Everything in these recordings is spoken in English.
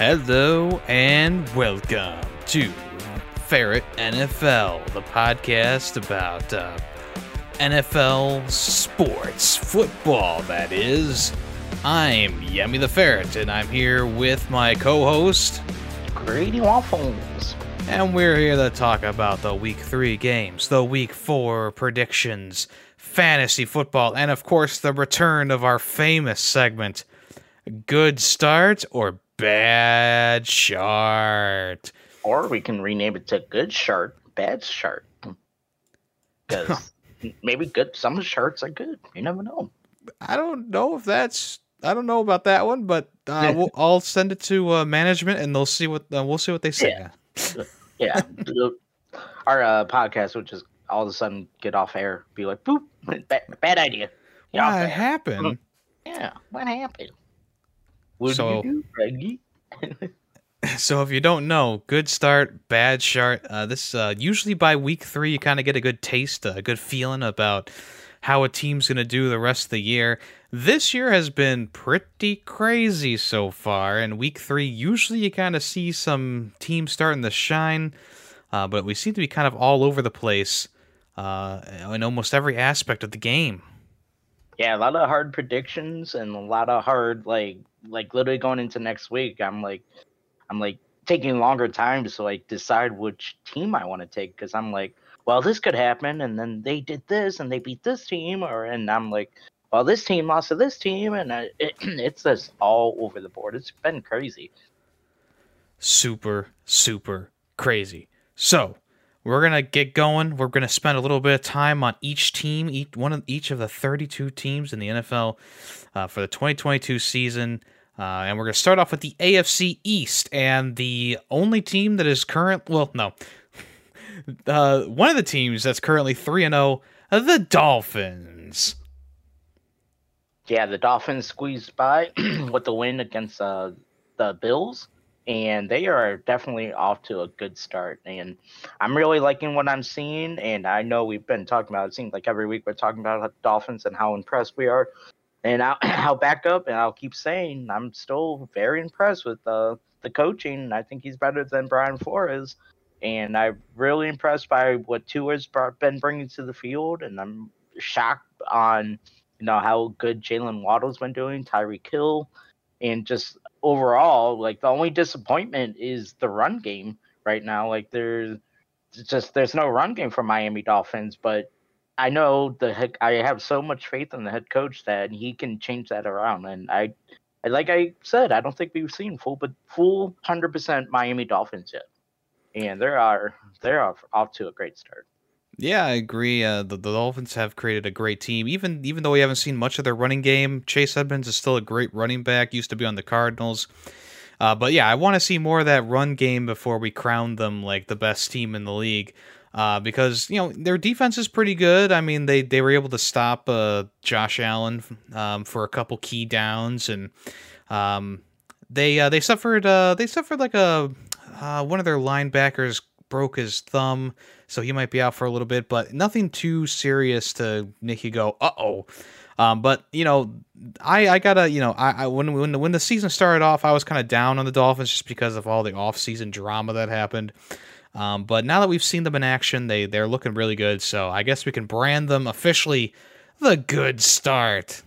Hello and welcome to Ferret NFL, the podcast about uh, NFL sports, football, that is. I'm Yummy the Ferret, and I'm here with my co host, Grady Waffles. And we're here to talk about the week three games, the week four predictions, fantasy football, and of course, the return of our famous segment Good Start or Bad Chart. Or we can rename it to Good Shirt, Bad Shirt. Because maybe good some shirts are good. You never know. I don't know if that's I don't know about that one, but uh, we'll, I'll send it to uh, management and they'll see what uh, we'll see what they say. Yeah, yeah. Our uh, podcast would just all of a sudden get off air, be like, "Boop, bad, bad idea." Get what happened? Yeah, what happened? What so, do, so if you don't know, good start, bad start. Uh, this uh, usually by week three, you kind of get a good taste, a good feeling about how a team's going to do the rest of the year. This year has been pretty crazy so far. In week three, usually you kind of see some teams starting to shine, uh, but we seem to be kind of all over the place uh, in almost every aspect of the game. Yeah, a lot of hard predictions and a lot of hard like like literally going into next week. I'm like, I'm like taking longer time to like decide which team I want to take because I'm like, well, this could happen, and then they did this and they beat this team, or and I'm like, well, this team lost to this team, and uh, it, it's just all over the board. It's been crazy. Super, super crazy. So we're gonna get going. We're gonna spend a little bit of time on each team, each one of each of the 32 teams in the NFL uh, for the 2022 season. Uh, and we're to start off with the AFC East. And the only team that is current, well, no, uh, one of the teams that's currently 3 and 0, the Dolphins. Yeah, the Dolphins squeezed by with the win against uh, the Bills, and they are definitely off to a good start. And I'm really liking what I'm seeing. And I know we've been talking about it seems like every week we're talking about the Dolphins and how impressed we are. And I'll, I'll back up and I'll keep saying I'm still very impressed with uh, the coaching. I think he's better than Brian Flores and I'm really impressed by what Tua's been bringing to the field, and I'm shocked on you know how good Jaylen Waddle's been doing, Tyreek Hill, and just overall, like the only disappointment is the run game right now. Like there's just there's no run game for Miami Dolphins, but I know the head, I have so much faith in the head coach that he can change that around, and I. Like I said, I don't think we've seen full, but full hundred percent Miami Dolphins yet and they are they're off to a great start. Yeah, I agree. Uh, the, the Dolphins have created a great team. Even even though we haven't seen much of their running game, Chase Edmonds is still a great running back. Used to be on the Cardinals. Uh, but yeah, I want to see more of that run game before we crown them like the best team in the league. Uh, because you know their defense is pretty good. I mean, they they were able to stop uh, Josh Allen um, for a couple key downs, and um, they uh, they suffered uh, they suffered like a uh, one of their linebackers broke his thumb, so he might be out for a little bit, but nothing too serious to make you go, uh oh. Um, but you know, I I gotta you know I, I when when the, when the season started off, I was kind of down on the Dolphins just because of all the off season drama that happened. Um, but now that we've seen them in action, they they're looking really good. So I guess we can brand them officially the good start.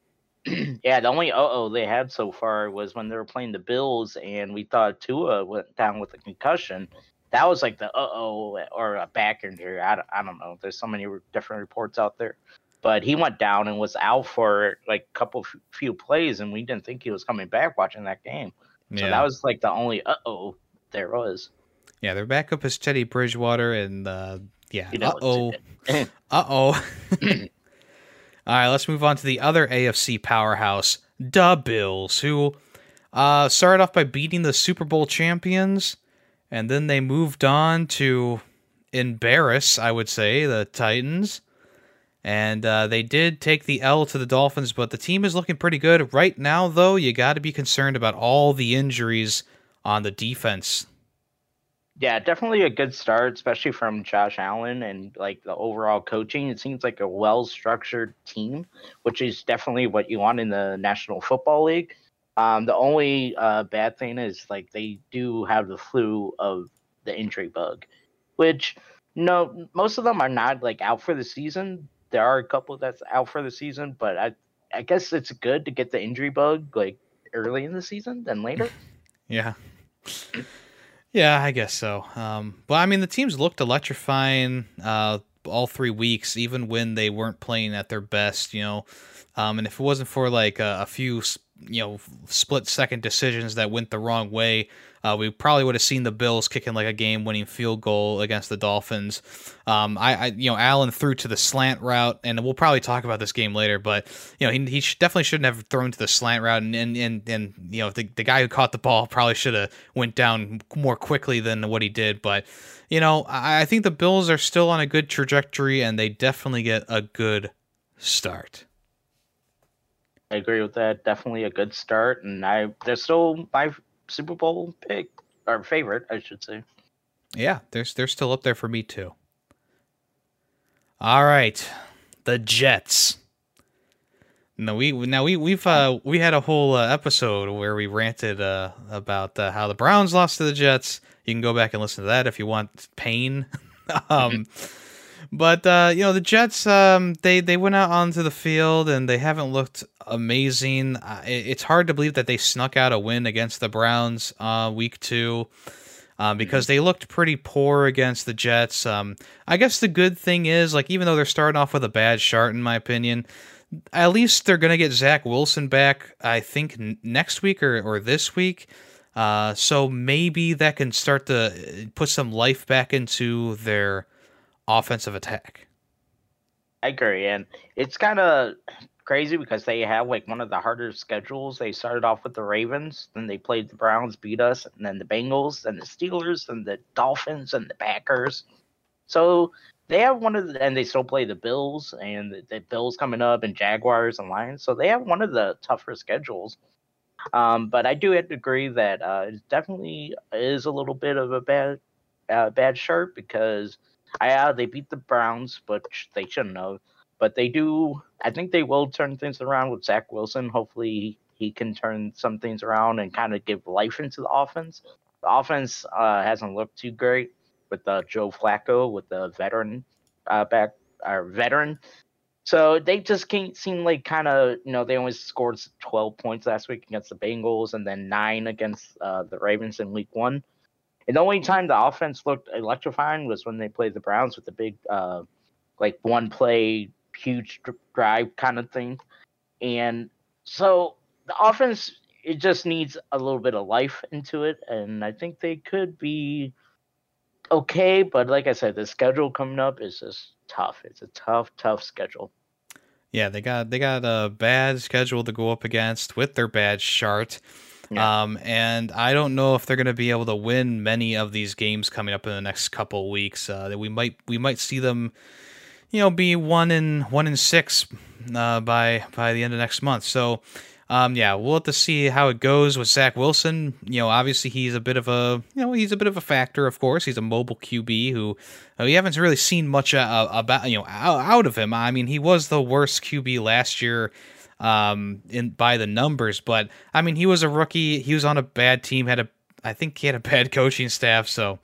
yeah, the only uh oh they had so far was when they were playing the Bills, and we thought Tua went down with a concussion. That was like the uh oh or a back injury. I, I don't know. There's so many different reports out there, but he went down and was out for like a couple few plays, and we didn't think he was coming back watching that game. So yeah. that was like the only uh oh there was. Yeah, their backup is Teddy Bridgewater, and uh, yeah, uh oh, uh oh. All right, let's move on to the other AFC powerhouse, the Bills, who uh, started off by beating the Super Bowl champions, and then they moved on to embarrass, I would say, the Titans. And uh, they did take the L to the Dolphins, but the team is looking pretty good. Right now, though, you got to be concerned about all the injuries on the defense yeah, definitely a good start, especially from Josh Allen and like the overall coaching. It seems like a well structured team, which is definitely what you want in the National Football League. Um, the only uh, bad thing is like they do have the flu of the injury bug, which no, most of them are not like out for the season. There are a couple that's out for the season, but I I guess it's good to get the injury bug like early in the season than later. yeah. Yeah, I guess so. Um, but I mean, the teams looked electrifying uh, all three weeks, even when they weren't playing at their best. You know, um, and if it wasn't for like a, a few, you know, split second decisions that went the wrong way, uh, we probably would have seen the Bills kicking like a game-winning field goal against the Dolphins. Um, I, I, you know, Allen threw to the slant route, and we'll probably talk about this game later. But you know, he, he definitely shouldn't have thrown to the slant route, and and and, and you know, the, the guy who caught the ball probably should have went down more quickly than what he did. But you know, I, I think the Bills are still on a good trajectory, and they definitely get a good start. I agree with that. Definitely a good start, and I they're still my Super Bowl pick or favorite, I should say. Yeah, they're they're still up there for me too. All right, the Jets. No, we now we we've uh, we had a whole uh, episode where we ranted uh, about uh, how the Browns lost to the Jets. You can go back and listen to that if you want pain. um, but uh, you know the Jets, um, they they went out onto the field and they haven't looked amazing. Uh, it's hard to believe that they snuck out a win against the Browns uh, week two. Um, because they looked pretty poor against the Jets. Um, I guess the good thing is, like, even though they're starting off with a bad start, in my opinion, at least they're going to get Zach Wilson back, I think, n- next week or, or this week. Uh, so maybe that can start to uh, put some life back into their offensive attack. I agree, and it's kind of crazy because they have like one of the harder schedules. They started off with the Ravens, then they played the Browns, beat us, and then the Bengals, and the Steelers, and the Dolphins, and the Packers. So they have one of the, and they still play the Bills, and the, the Bills coming up, and Jaguars and Lions. So they have one of the tougher schedules. Um, but I do agree that uh, it definitely is a little bit of a bad, uh, bad shirt because yeah, they beat the Browns, but they shouldn't have. But they do. I think they will turn things around with Zach Wilson. Hopefully, he can turn some things around and kind of give life into the offense. The offense uh, hasn't looked too great with uh, Joe Flacco, with the veteran uh, back, our veteran. So they just can't seem like kind of you know they only scored 12 points last week against the Bengals and then nine against uh, the Ravens in Week One. And the only time the offense looked electrifying was when they played the Browns with the big, uh, like one play, huge drive kind of thing. And so the offense, it just needs a little bit of life into it. And I think they could be okay. But like I said, the schedule coming up is just tough. It's a tough, tough schedule. Yeah, they got they got a bad schedule to go up against with their bad chart. Yeah. Um, and I don't know if they're going to be able to win many of these games coming up in the next couple weeks. Uh, that we might we might see them, you know, be one in one in six uh, by by the end of next month. So, um, yeah, we'll have to see how it goes with Zach Wilson. You know, obviously he's a bit of a you know he's a bit of a factor. Of course, he's a mobile QB who uh, we haven't really seen much uh, about you know out of him. I mean, he was the worst QB last year um, in by the numbers. But I mean, he was a rookie. He was on a bad team. Had a I think he had a bad coaching staff. So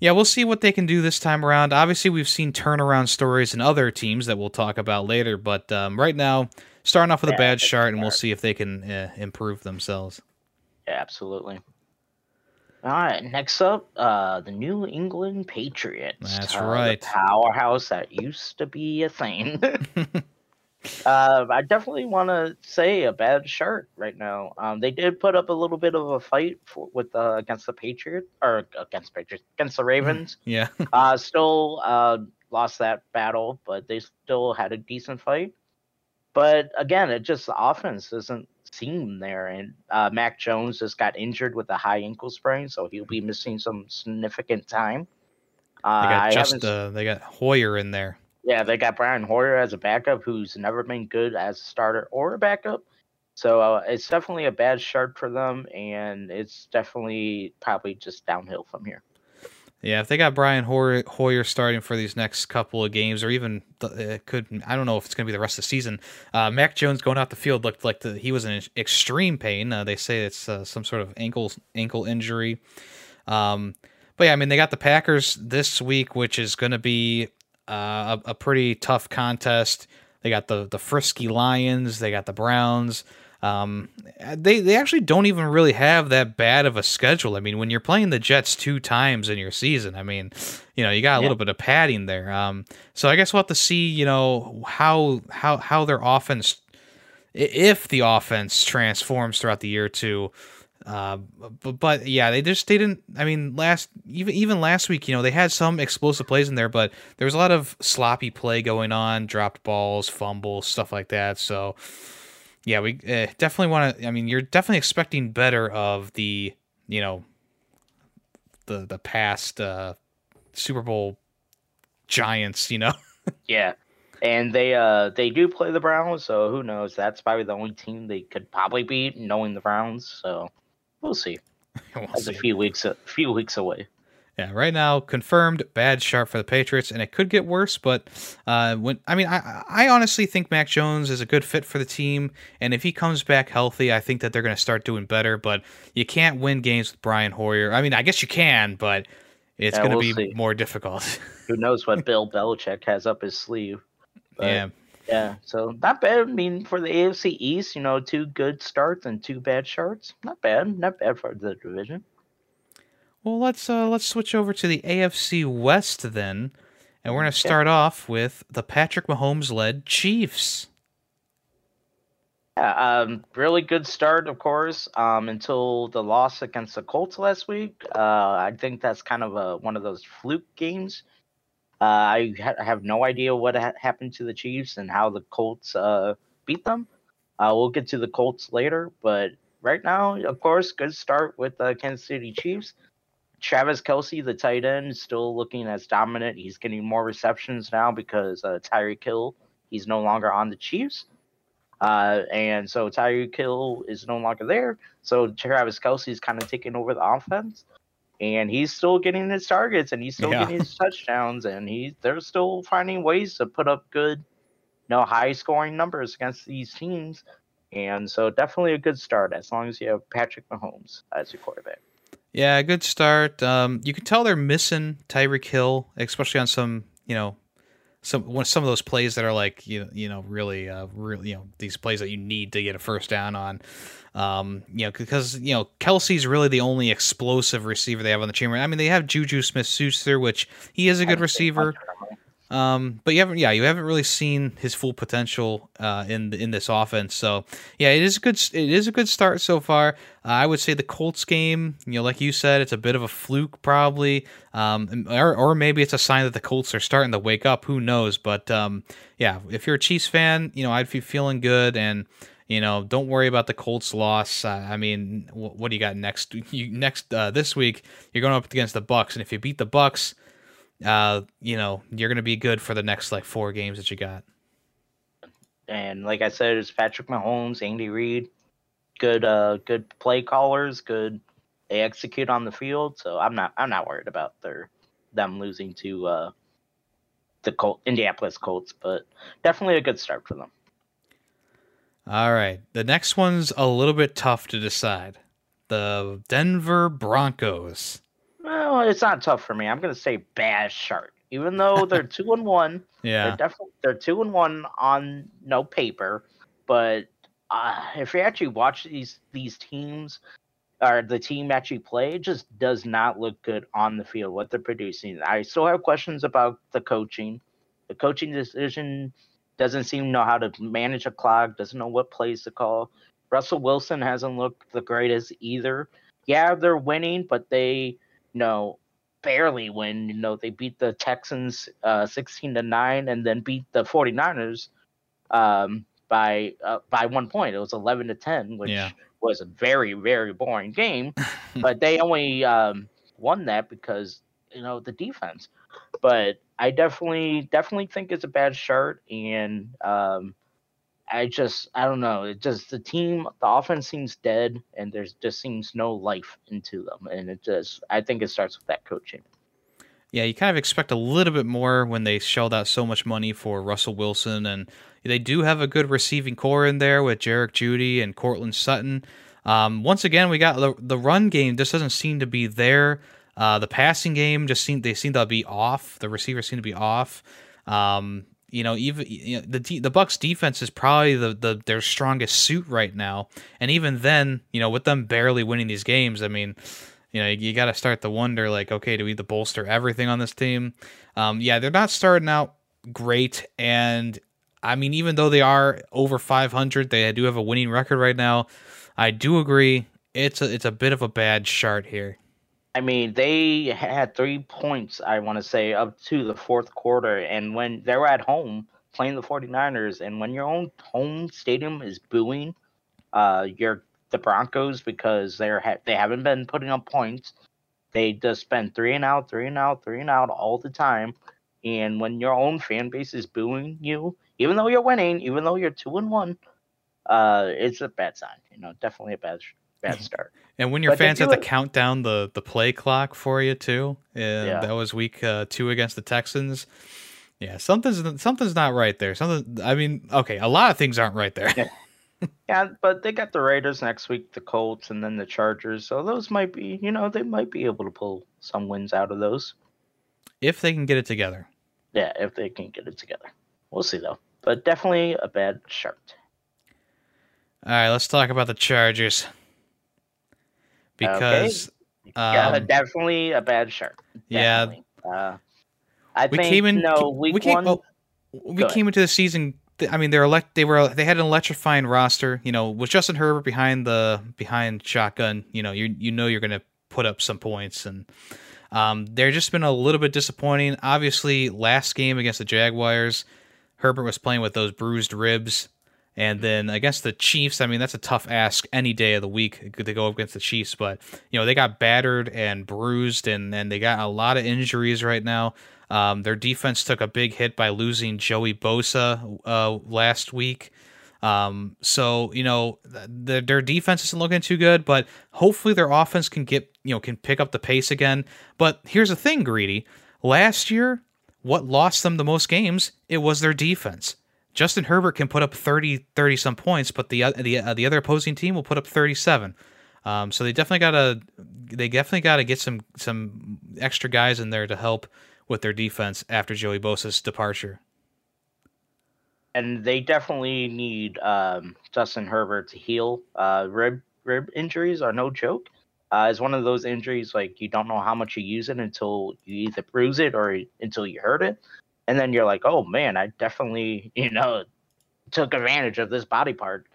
yeah, we'll see what they can do this time around. Obviously, we've seen turnaround stories in other teams that we'll talk about later. But um, right now, starting off with yeah, a bad start, and we'll see if they can uh, improve themselves. Yeah, absolutely. All right, next up, uh, the New England Patriots. That's uh, right. powerhouse that used to be a thing. Uh, I definitely want to say a bad shirt right now. Um, they did put up a little bit of a fight for, with uh, against the Patriots or against Patriots against the Ravens. Yeah. uh, still uh, lost that battle, but they still had a decent fight. But again, it just the offense doesn't seem there, and uh, Mac Jones just got injured with a high ankle sprain, so he'll be missing some significant time. Uh, they got just uh, they got Hoyer in there. Yeah, they got Brian Hoyer as a backup who's never been good as a starter or a backup. So uh, it's definitely a bad start for them, and it's definitely probably just downhill from here. Yeah, if they got Brian Hoyer, starting for these next couple of games, or even it could, I don't know if it's going to be the rest of the season. Uh, Mac Jones going out the field looked like the, he was in extreme pain. Uh, they say it's uh, some sort of ankle ankle injury. Um, but yeah, I mean they got the Packers this week, which is going to be uh, a, a pretty tough contest. They got the the frisky Lions. They got the Browns. Um, they they actually don't even really have that bad of a schedule. I mean, when you're playing the Jets two times in your season, I mean, you know, you got a yeah. little bit of padding there. Um, so I guess we'll have to see, you know, how how how their offense, if the offense transforms throughout the year too. Uh, but, but yeah, they just they didn't. I mean, last even even last week, you know, they had some explosive plays in there, but there was a lot of sloppy play going on, dropped balls, fumbles, stuff like that. So yeah, we uh, definitely want to. I mean, you're definitely expecting better of the you know the the past uh, Super Bowl giants. You know. yeah, and they uh they do play the Browns, so who knows? That's probably the only team they could probably beat, knowing the Browns. So we'll see. we'll That's see. a few weeks a few weeks away. Yeah, right now confirmed bad sharp for the Patriots, and it could get worse. But uh, when I mean, I I honestly think Mac Jones is a good fit for the team, and if he comes back healthy, I think that they're going to start doing better. But you can't win games with Brian Hoyer. I mean, I guess you can, but it's yeah, going to we'll be see. more difficult. Who knows what Bill Belichick has up his sleeve? But, yeah. Yeah, so not bad. I mean, for the AFC East, you know, two good starts and two bad starts. Not bad. Not bad for the division. Well, let's uh, let's switch over to the AFC West then, and we're gonna start off with the Patrick Mahomes led Chiefs. Yeah, um, really good start, of course, um, until the loss against the Colts last week. Uh, I think that's kind of a, one of those fluke games. Uh, I, ha- have no idea what ha- happened to the Chiefs and how the Colts uh, beat them. Uh, we'll get to the Colts later, but right now, of course, good start with the Kansas City Chiefs. Travis Kelce, the tight end, is still looking as dominant. He's getting more receptions now because uh, Tyreek Hill, he's no longer on the Chiefs. Uh, and so Tyreek Hill is no longer there. So Travis Kelce is kind of taking over the offense. And he's still getting his targets and he's still yeah. getting his touchdowns and he they're still finding ways to put up good, you know, high scoring numbers against these teams. And so definitely a good start as long as you have Patrick Mahomes as your quarterback. Yeah, good start. Um, you can tell they're missing Tyreek Hill, especially on some, you know, some some of those plays that are like you know, you know really uh, really you know these plays that you need to get a first down on. Um, you know, because you know Kelce's really the only explosive receiver they have on the team. I mean, they have Juju Smith-Schuster, which he is a good receiver. Um, but you haven't, yeah, you haven't really seen his full potential uh, in in this offense. So yeah, it is a good it is a good start so far. Uh, I would say the Colts game, you know, like you said, it's a bit of a fluke probably, um, or or maybe it's a sign that the Colts are starting to wake up. Who knows? But um, yeah, if you're a Chiefs fan, you know, I'd be feeling good and. You know, don't worry about the Colts loss. I mean, what, what, do you got next? You next uh, this week, you're going up against the Bucks, and if you beat the Bucks, uh, you know, you're gonna be good for the next like four games that you got. And like I said, it's Patrick Mahomes, Andy Reid, good uh good play callers, good they execute on the field, so I'm not I'm not worried about their them losing to uh the Colt Indianapolis Colts, but definitely a good start for them. All right. The next one's a little bit tough to decide. The Denver Broncos. Well, it's not tough for me. I'm gonna say bad shark. Even though they're two and one, yeah, they're definitely they're two and one on no paper. But uh, if you actually watch these these teams, or the team actually play, it just does not look good on the field. What they're producing, I still have questions about the coaching. The coaching decision doesn't seem to know how to manage a clock. Doesn't know what plays to call. Russell Wilson hasn't looked the greatest either. Yeah, they're winning, but they you know, barely win. You know, they beat the Texans uh, 16 to 9 and then beat the 49ers um, by uh, by one point. It was 11 to 10, which yeah. was a very very boring game, but they only um, won that because you know the defense. But I definitely definitely think it's a bad shirt and um, I just I don't know. It just the team, the offense seems dead, and there's just seems no life into them, and it just I think it starts with that coaching. yeah, you kind of expect a little bit more when they shelled out so much money for Russell Wilson, and they do have a good receiving corps in there with Jerry Jeudy and Courtland Sutton. Um, once again, we got the, the run game just doesn't seem to be there. Uh, the passing game just seem they seem to be off. The receivers seem to be off. Um, you know, even you know, the the Bucks defense is probably the, the their strongest suit right now, and even then, you know, with them barely winning these games, I mean, you know, you, you got to start to wonder, like, okay, do we need to bolster everything on this team? Um, yeah, they're not starting out great, and I mean, even though they are over 500, they do have a winning record right now. I do agree, it's a it's a bit of a bad start here. I mean, they had three points, I want to say, up to the fourth quarter. And when they were at home playing the 49ers, and when your own home stadium is booing uh, your the Broncos because they're ha- they haven't been putting up points, they just spend three and out, three and out, three and out all the time. And when your own fan base is booing you, even though you're winning, even though you're two and one, uh, it's a bad sign. You know, definitely a bad bad start. And when your but fans have to count down the the play clock for you too, yeah. that was week uh, two against the Texans. Yeah, something's something's not right there. Something. I mean, okay, a lot of things aren't right there. Yeah. yeah, but they got the Raiders next week, the Colts, and then the Chargers. So those might be, you know, they might be able to pull some wins out of those if they can get it together. Yeah, if they can get it together, we'll see though. But definitely a bad start. All right, let's talk about the Chargers because okay. yeah, um, definitely a bad shirt. Definitely. Yeah, uh, I we think came in, no week we came, one. We came into the season. I mean, they're elect. They were. They had an electrifying roster. You know, with Justin Herbert behind the behind shotgun. You know, you you know you're going to put up some points, and um, they're just been a little bit disappointing. Obviously, last game against the Jaguars, Herbert was playing with those bruised ribs. And then against the Chiefs, I mean, that's a tough ask any day of the week to go up against the Chiefs. But, you know, they got battered and bruised, and, and they got a lot of injuries right now. Um, their defense took a big hit by losing Joey Bosa uh, last week. Um, so, you know, the, their defense isn't looking too good, but hopefully their offense can get, you know, can pick up the pace again. But here's the thing, Grady. Last year, what lost them the most games, it was their defense. Justin Herbert can put up 30, 30 some points, but the the uh, the other opposing team will put up 37. Um, so they definitely got to they definitely got to get some some extra guys in there to help with their defense after Joey Bosa's departure. And they definitely need um, Justin Herbert to heal. Uh, rib rib injuries are no joke. Uh, it's one of those injuries like you don't know how much you use it until you either bruise it or until you hurt it and then you're like, oh man, I definitely, you know, took advantage of this body part.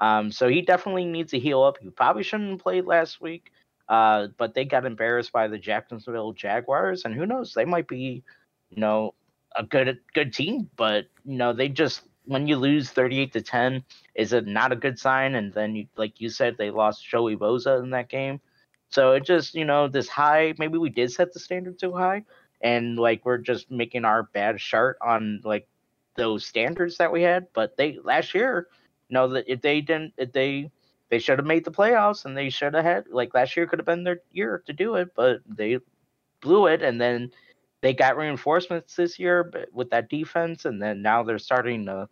Um, so he definitely needs to heal up. He probably shouldn't have played last week, uh, but they got embarrassed by the Jacksonville Jaguars, and who knows, they might be, you know, a good good team, but you know, they just when you lose 38 to 10 is it not a good sign and then you, like you said they lost joey bosa in that game so it just you know this high maybe we did set the standard too high and like we're just making our bad chart on like those standards that we had. But they last year, you know, that if they didn't, if they they should have made the playoffs and they should have had like last year could have been their year to do it, but they blew it and then they got reinforcements this year with that defense and then now they're starting to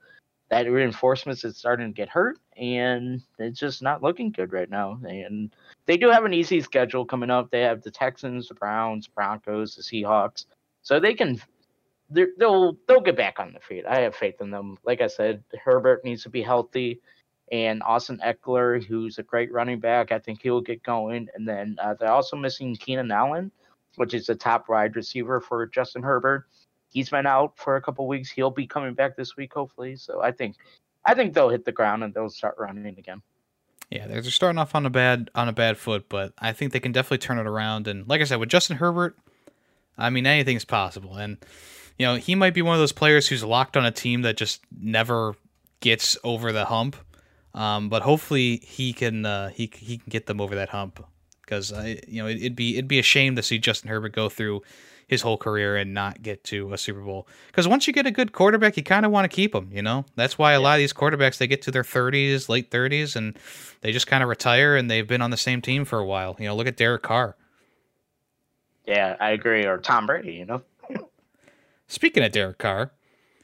that reinforcements is starting to get hurt and it's just not looking good right now and they do have an easy schedule coming up. They have the Texans, the Browns, Broncos, the Seahawks, so they can they'll they'll get back on the feet. I have faith in them. Like I said, Herbert needs to be healthy, and Austin Ekeler, who's a great running back, I think he'll get going. And then uh, they're also missing Keenan Allen, which is the top wide receiver for Justin Herbert. He's been out for a couple weeks. He'll be coming back this week, hopefully. So I think I think they'll hit the ground and they'll start running again. Yeah, they're starting off on a bad on a bad foot, but I think they can definitely turn it around. And like I said, with Justin Herbert, I mean anything's possible. And you know, he might be one of those players who's locked on a team that just never gets over the hump. Um, but hopefully he can uh, he he can get them over that hump because I you know it, it'd be it'd be a shame to see Justin Herbert go through his whole career and not get to a Super Bowl. Because once you get a good quarterback, you kind of want to keep him. You know, that's why a lot of these quarterbacks they get to their 30s, late 30s, and they just kind of retire and they've been on the same team for a while. You know, look at Derek Carr. Yeah, I agree. Or Tom Brady, you know. Speaking of Derek Carr,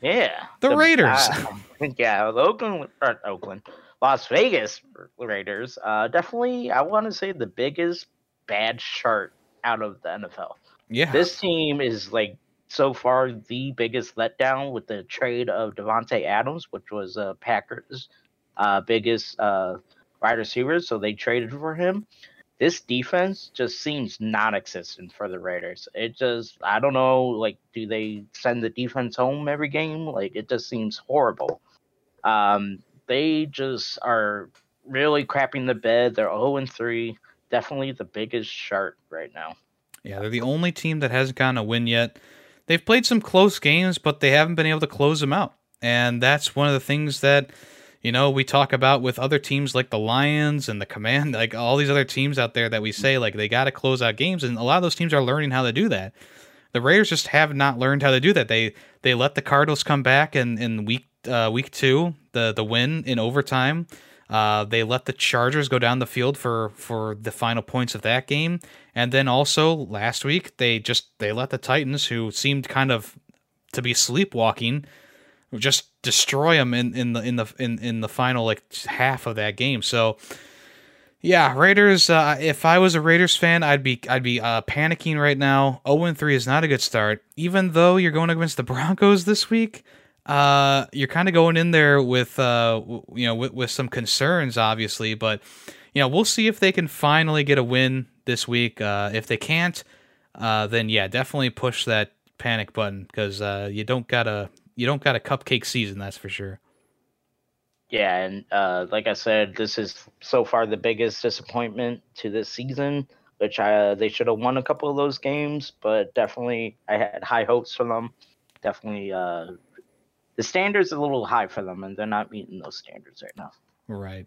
yeah, the, the Raiders. Uh, yeah, Oakland, Oakland, Las Vegas Raiders. Uh, definitely, I want to say the biggest bad chart out of the NFL. Yeah, this team is like so far the biggest letdown with the trade of Davante Adams, which was uh, Packers' uh, biggest uh, wide receiver. So they traded for him. This defense just seems non-existent for the Raiders. It just, I don't know, like, do they send the defense home every game? Like, it just seems horrible. Um, they just are really crapping the bed. They're 0 and 3. Definitely the biggest shark right now. Yeah, they're the only team that hasn't gotten a win yet. They've played some close games, but they haven't been able to close them out. And that's one of the things that, you know, we talk about with other teams like the Lions and the Command, like all these other teams out there that we say, like, they got to close out games. And a lot of those teams are learning how to do that. The Raiders just have not learned how to do that. They they let the Cardinals come back in, in week uh, week two, the the win in overtime. Uh, they let the Chargers go down the field for for the final points of that game, and then also last week they just they let the Titans, who seemed kind of to be sleepwalking, just destroy them in, in the in the in, in the final like half of that game. So yeah, Raiders. Uh, if I was a Raiders fan, I'd be I'd be uh, panicking right now. Zero oh three is not a good start, even though you're going against the Broncos this week uh, you're kind of going in there with uh, you know with some concerns, obviously, but you know we'll see if they can finally get a win this week. Uh, if they can't, uh, then yeah, definitely push that panic button because uh, you don't got a you don't got a cupcake season, that's for sure. Yeah, and uh, like I said, this is so far the biggest disappointment to this season. Which I, uh, they should have won a couple of those games, but definitely I had high hopes for them. Definitely uh, the standards are a little high for them, and they're not meeting those standards right now. Right.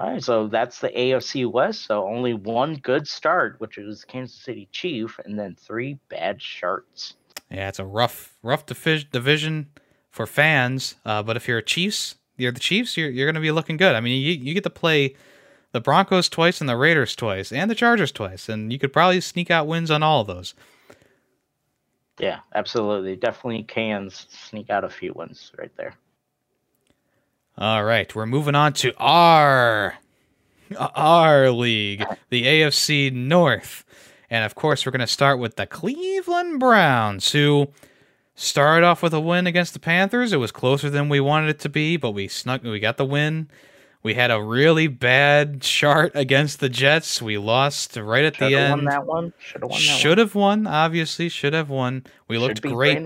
All right, so that's the AFC West. So only one good start, which is Kansas City Chief, and then three bad starts. Yeah, it's a rough, rough division for fans. Uh, but if you're a Chiefs, you're the Chiefs. You're you're going to be looking good. I mean, you you get to play the Broncos twice and the Raiders twice and the Chargers twice, and you could probably sneak out wins on all of those. Yeah, absolutely. Definitely can sneak out a few ones right there. All right, we're moving on to our our league, the AFC North. And of course, we're going to start with the Cleveland Browns, who started off with a win against the Panthers. It was closer than we wanted it to be, but we snuck we got the win. We had a really bad chart against the Jets. We lost right at Should've the end. Won that one. Should have won. Should have won. Obviously, should have won. We should looked great.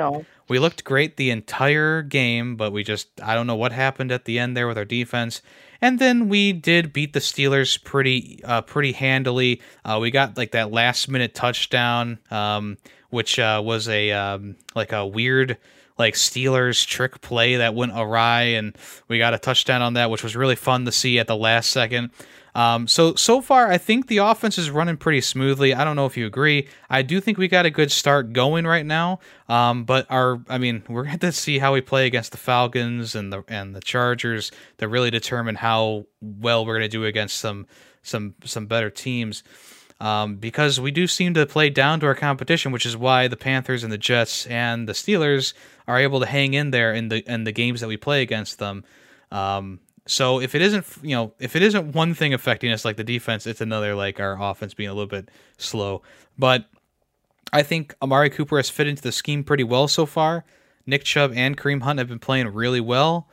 We looked great the entire game, but we just I don't know what happened at the end there with our defense. And then we did beat the Steelers pretty uh, pretty handily. Uh, we got like that last minute touchdown, um, which uh, was a um, like a weird like Steelers trick play that went awry, and we got a touchdown on that, which was really fun to see at the last second. Um, so so far, I think the offense is running pretty smoothly. I don't know if you agree. I do think we got a good start going right now. Um, but our, I mean, we're going to see how we play against the Falcons and the and the Chargers to really determine how well we're going to do against some some some better teams um, because we do seem to play down to our competition, which is why the Panthers and the Jets and the Steelers are able to hang in there in the in the games that we play against them. Um, so if it isn't, you know, if it isn't one thing affecting us like the defense, it's another like our offense being a little bit slow. But I think Amari Cooper has fit into the scheme pretty well so far. Nick Chubb and Kareem Hunt have been playing really well,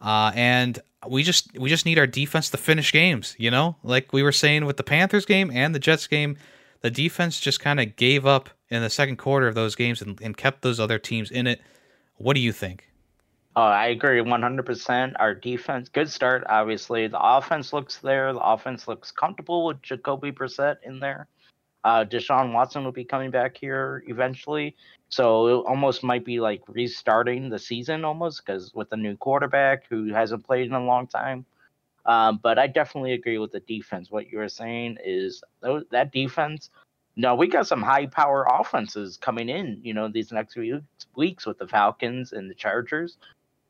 uh, and we just we just need our defense to finish games. You know, like we were saying with the Panthers game and the Jets game, the defense just kind of gave up in the second quarter of those games and, and kept those other teams in it. What do you think? Oh, I agree 100%. Our defense, good start, obviously. The offense looks there. The offense looks comfortable with Jacoby Brissett in there. Uh, Deshaun Watson will be coming back here eventually. So it almost might be like restarting the season almost because with a new quarterback who hasn't played in a long time. Um, but I definitely agree with the defense. What you were saying is that defense. No, we got some high power offenses coming in. You know these next few weeks with the Falcons and the Chargers,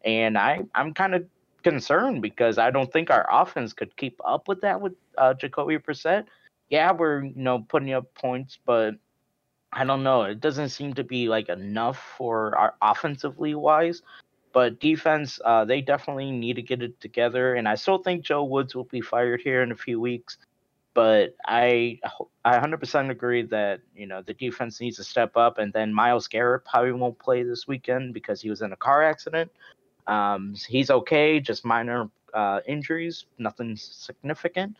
and I I'm kind of concerned because I don't think our offense could keep up with that with uh, Jacoby Brissett. Yeah, we're you know putting up points, but I don't know. It doesn't seem to be like enough for our offensively wise, but defense, uh, they definitely need to get it together. And I still think Joe Woods will be fired here in a few weeks. But I, I 100% agree that you know the defense needs to step up, and then Myles Garrett probably won't play this weekend because he was in a car accident. Um, he's okay, just minor uh, injuries, nothing significant.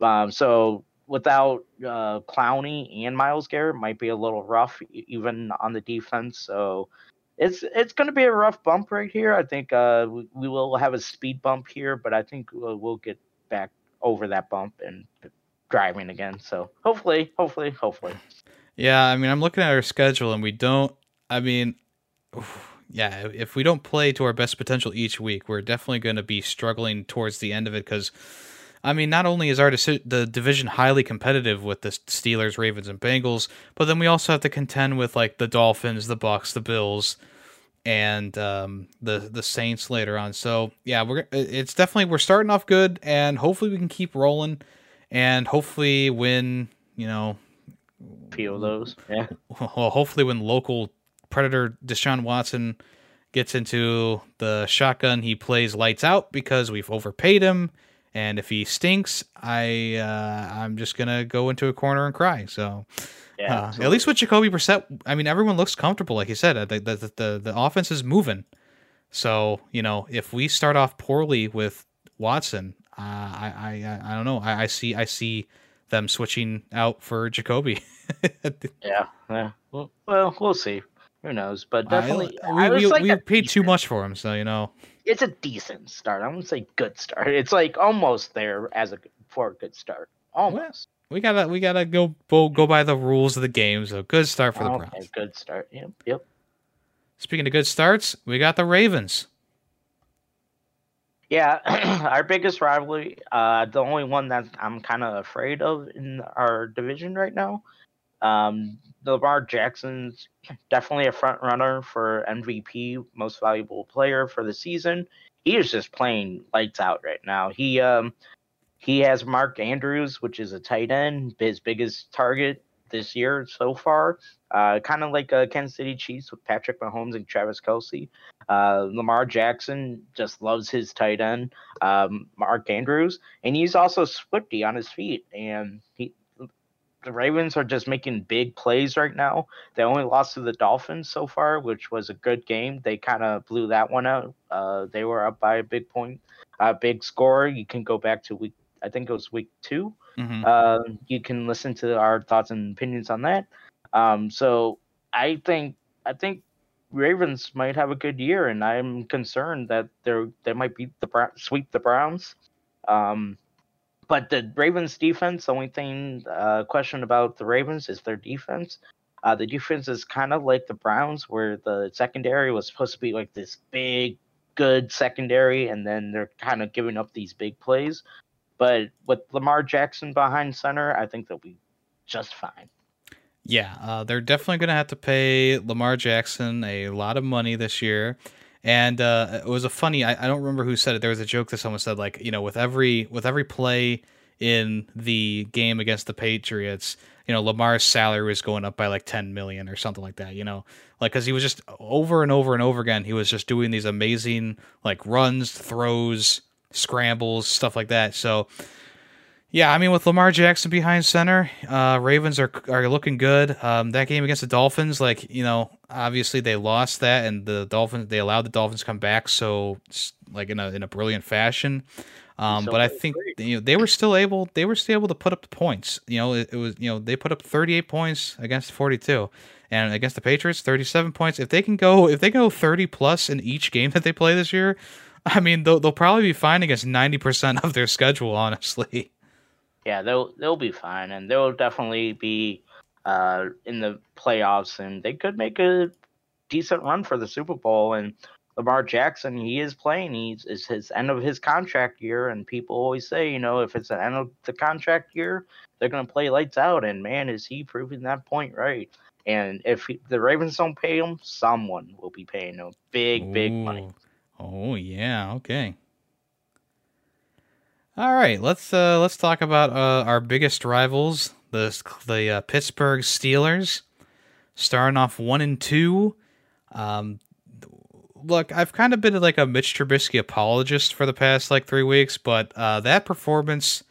Um, so without uh, Clowney and Myles Garrett might be a little rough, even on the defense. So it's it's going to be a rough bump right here. I think uh, we, we, will have a speed bump here, but I think we'll, we'll get back over that bump and driving again. So hopefully, hopefully, hopefully. Yeah, I mean, I'm looking at our schedule, and we don't. I mean, yeah, if we don't play to our best potential each week, we're definitely going to be struggling towards the end of it because I mean, not only is our deci- the division highly competitive with the Steelers, Ravens, and Bengals, but then we also have to contend with like the Dolphins, the Bucks, the Bills, and um, the the Saints later on. So yeah, we're it's definitely we're starting off good, and hopefully we can keep rolling, and hopefully win. You know, of those. Yeah. Well, hopefully when local predator Deshaun Watson gets into the shotgun, he plays lights out because we've overpaid him and if he stinks, I uh, I'm just gonna go into a corner and cry. So. Yeah, uh, at least with Jacoby Brissett, I mean, everyone looks comfortable. Like you said, the, the the the offense is moving. So you know, if we start off poorly with Watson, uh, I, I I don't know. I, I see I see them switching out for Jacoby. yeah, yeah. Well, well, we'll see. Who knows? But definitely, I, we, we, like we paid too much for him, so you know it's a decent start. I wouldn't say good start. It's like almost there as a for a good start. Almost. we gotta we gotta go go, go by the rules of the game. So good start for the okay, Browns. Good start. Yep. Yep. Speaking of good starts, we got the Ravens. Yeah, our biggest rivalry, uh, the only one that I'm kind of afraid of in our division right now. Um, Lamar Jackson's definitely a front runner for MVP, most valuable player for the season. He is just playing lights out right now. He um he has Mark Andrews, which is a tight end, his biggest target this year so far. Uh, kind of like a Kansas City Chiefs with Patrick Mahomes and Travis Kelce. Uh, Lamar Jackson just loves his tight end, um, Mark Andrews, and he's also swifty on his feet. And he the Ravens are just making big plays right now. They only lost to the Dolphins so far, which was a good game. They kind of blew that one out. Uh, they were up by a big point, a big score. You can go back to week, I think it was week 2 mm-hmm. uh, you can listen to our thoughts and opinions on that. Um, so I think I think Ravens might have a good year, and I'm concerned that they're they might beat the sweep the Browns. Um, but the Ravens defense, the only thing uh, question about the Ravens is their defense. Uh, the defense is kind of like the Browns, where the secondary was supposed to be like this big, good secondary, and then they're kind of giving up these big plays. But with Lamar Jackson behind center, I think they'll be just fine. Yeah, uh, they're definitely going to have to pay Lamar Jackson a lot of money this year. And uh, it was a funny. I, I don't remember who said it. There was a joke that someone said, like, you know, with every with every play in the game against the Patriots, you know, Lamar's salary was going up by like 10 million or something like that, you know, like, cause he was just over and over and over again, he was just doing these amazing like runs, throws, scrambles, stuff like that. So, yeah, I mean, with Lamar Jackson behind center, uh, Ravens are are looking good. Um, that game against the Dolphins, like you know, obviously they lost that, and the Dolphins they allowed the Dolphins to come back so like in a in a brilliant fashion. Um, but I think you know they were still able they were still able to put up the points. You know, it, it was you know they put up 38 points against 42, and against the Patriots 37 points. If they can go if they go 30 plus in each game that they play this year, I mean they'll they'll probably be fine against 90 percent of their schedule. Honestly yeah, they'll they'll be fine, and they'll definitely be uh, in the playoffs, and they could make a decent run for the Super Bowl. And Lamar Jackson, he is playing. He's it's his end of his contract year, and people always say, you know, if it's the end of the contract year, they're going to play lights out. And man, is he proving that point right? And if he, the Ravens don't pay him, someone will be paying him big, big money. Oh yeah, okay. All right, let's uh, let's talk about uh, our biggest rivals, the the uh, Pittsburgh Steelers. starting off one and two. Um, look, I've kind of been like a Mitch Trubisky apologist for the past like three weeks, but uh, that performance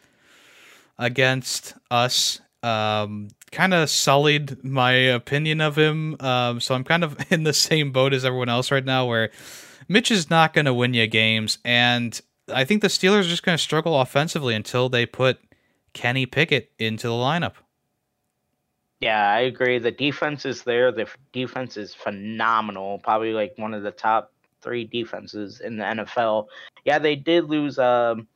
against us um, kind of sullied my opinion of him. Um, so I'm kind of in the same boat as everyone else right now, where Mitch is not going to win you games, and I think the Steelers are just going to struggle offensively until they put Kenny Pickett into the lineup. Yeah, I agree. The defense is there. The defense is phenomenal. Probably like one of the top three defenses in the NFL. Yeah, they did lose um,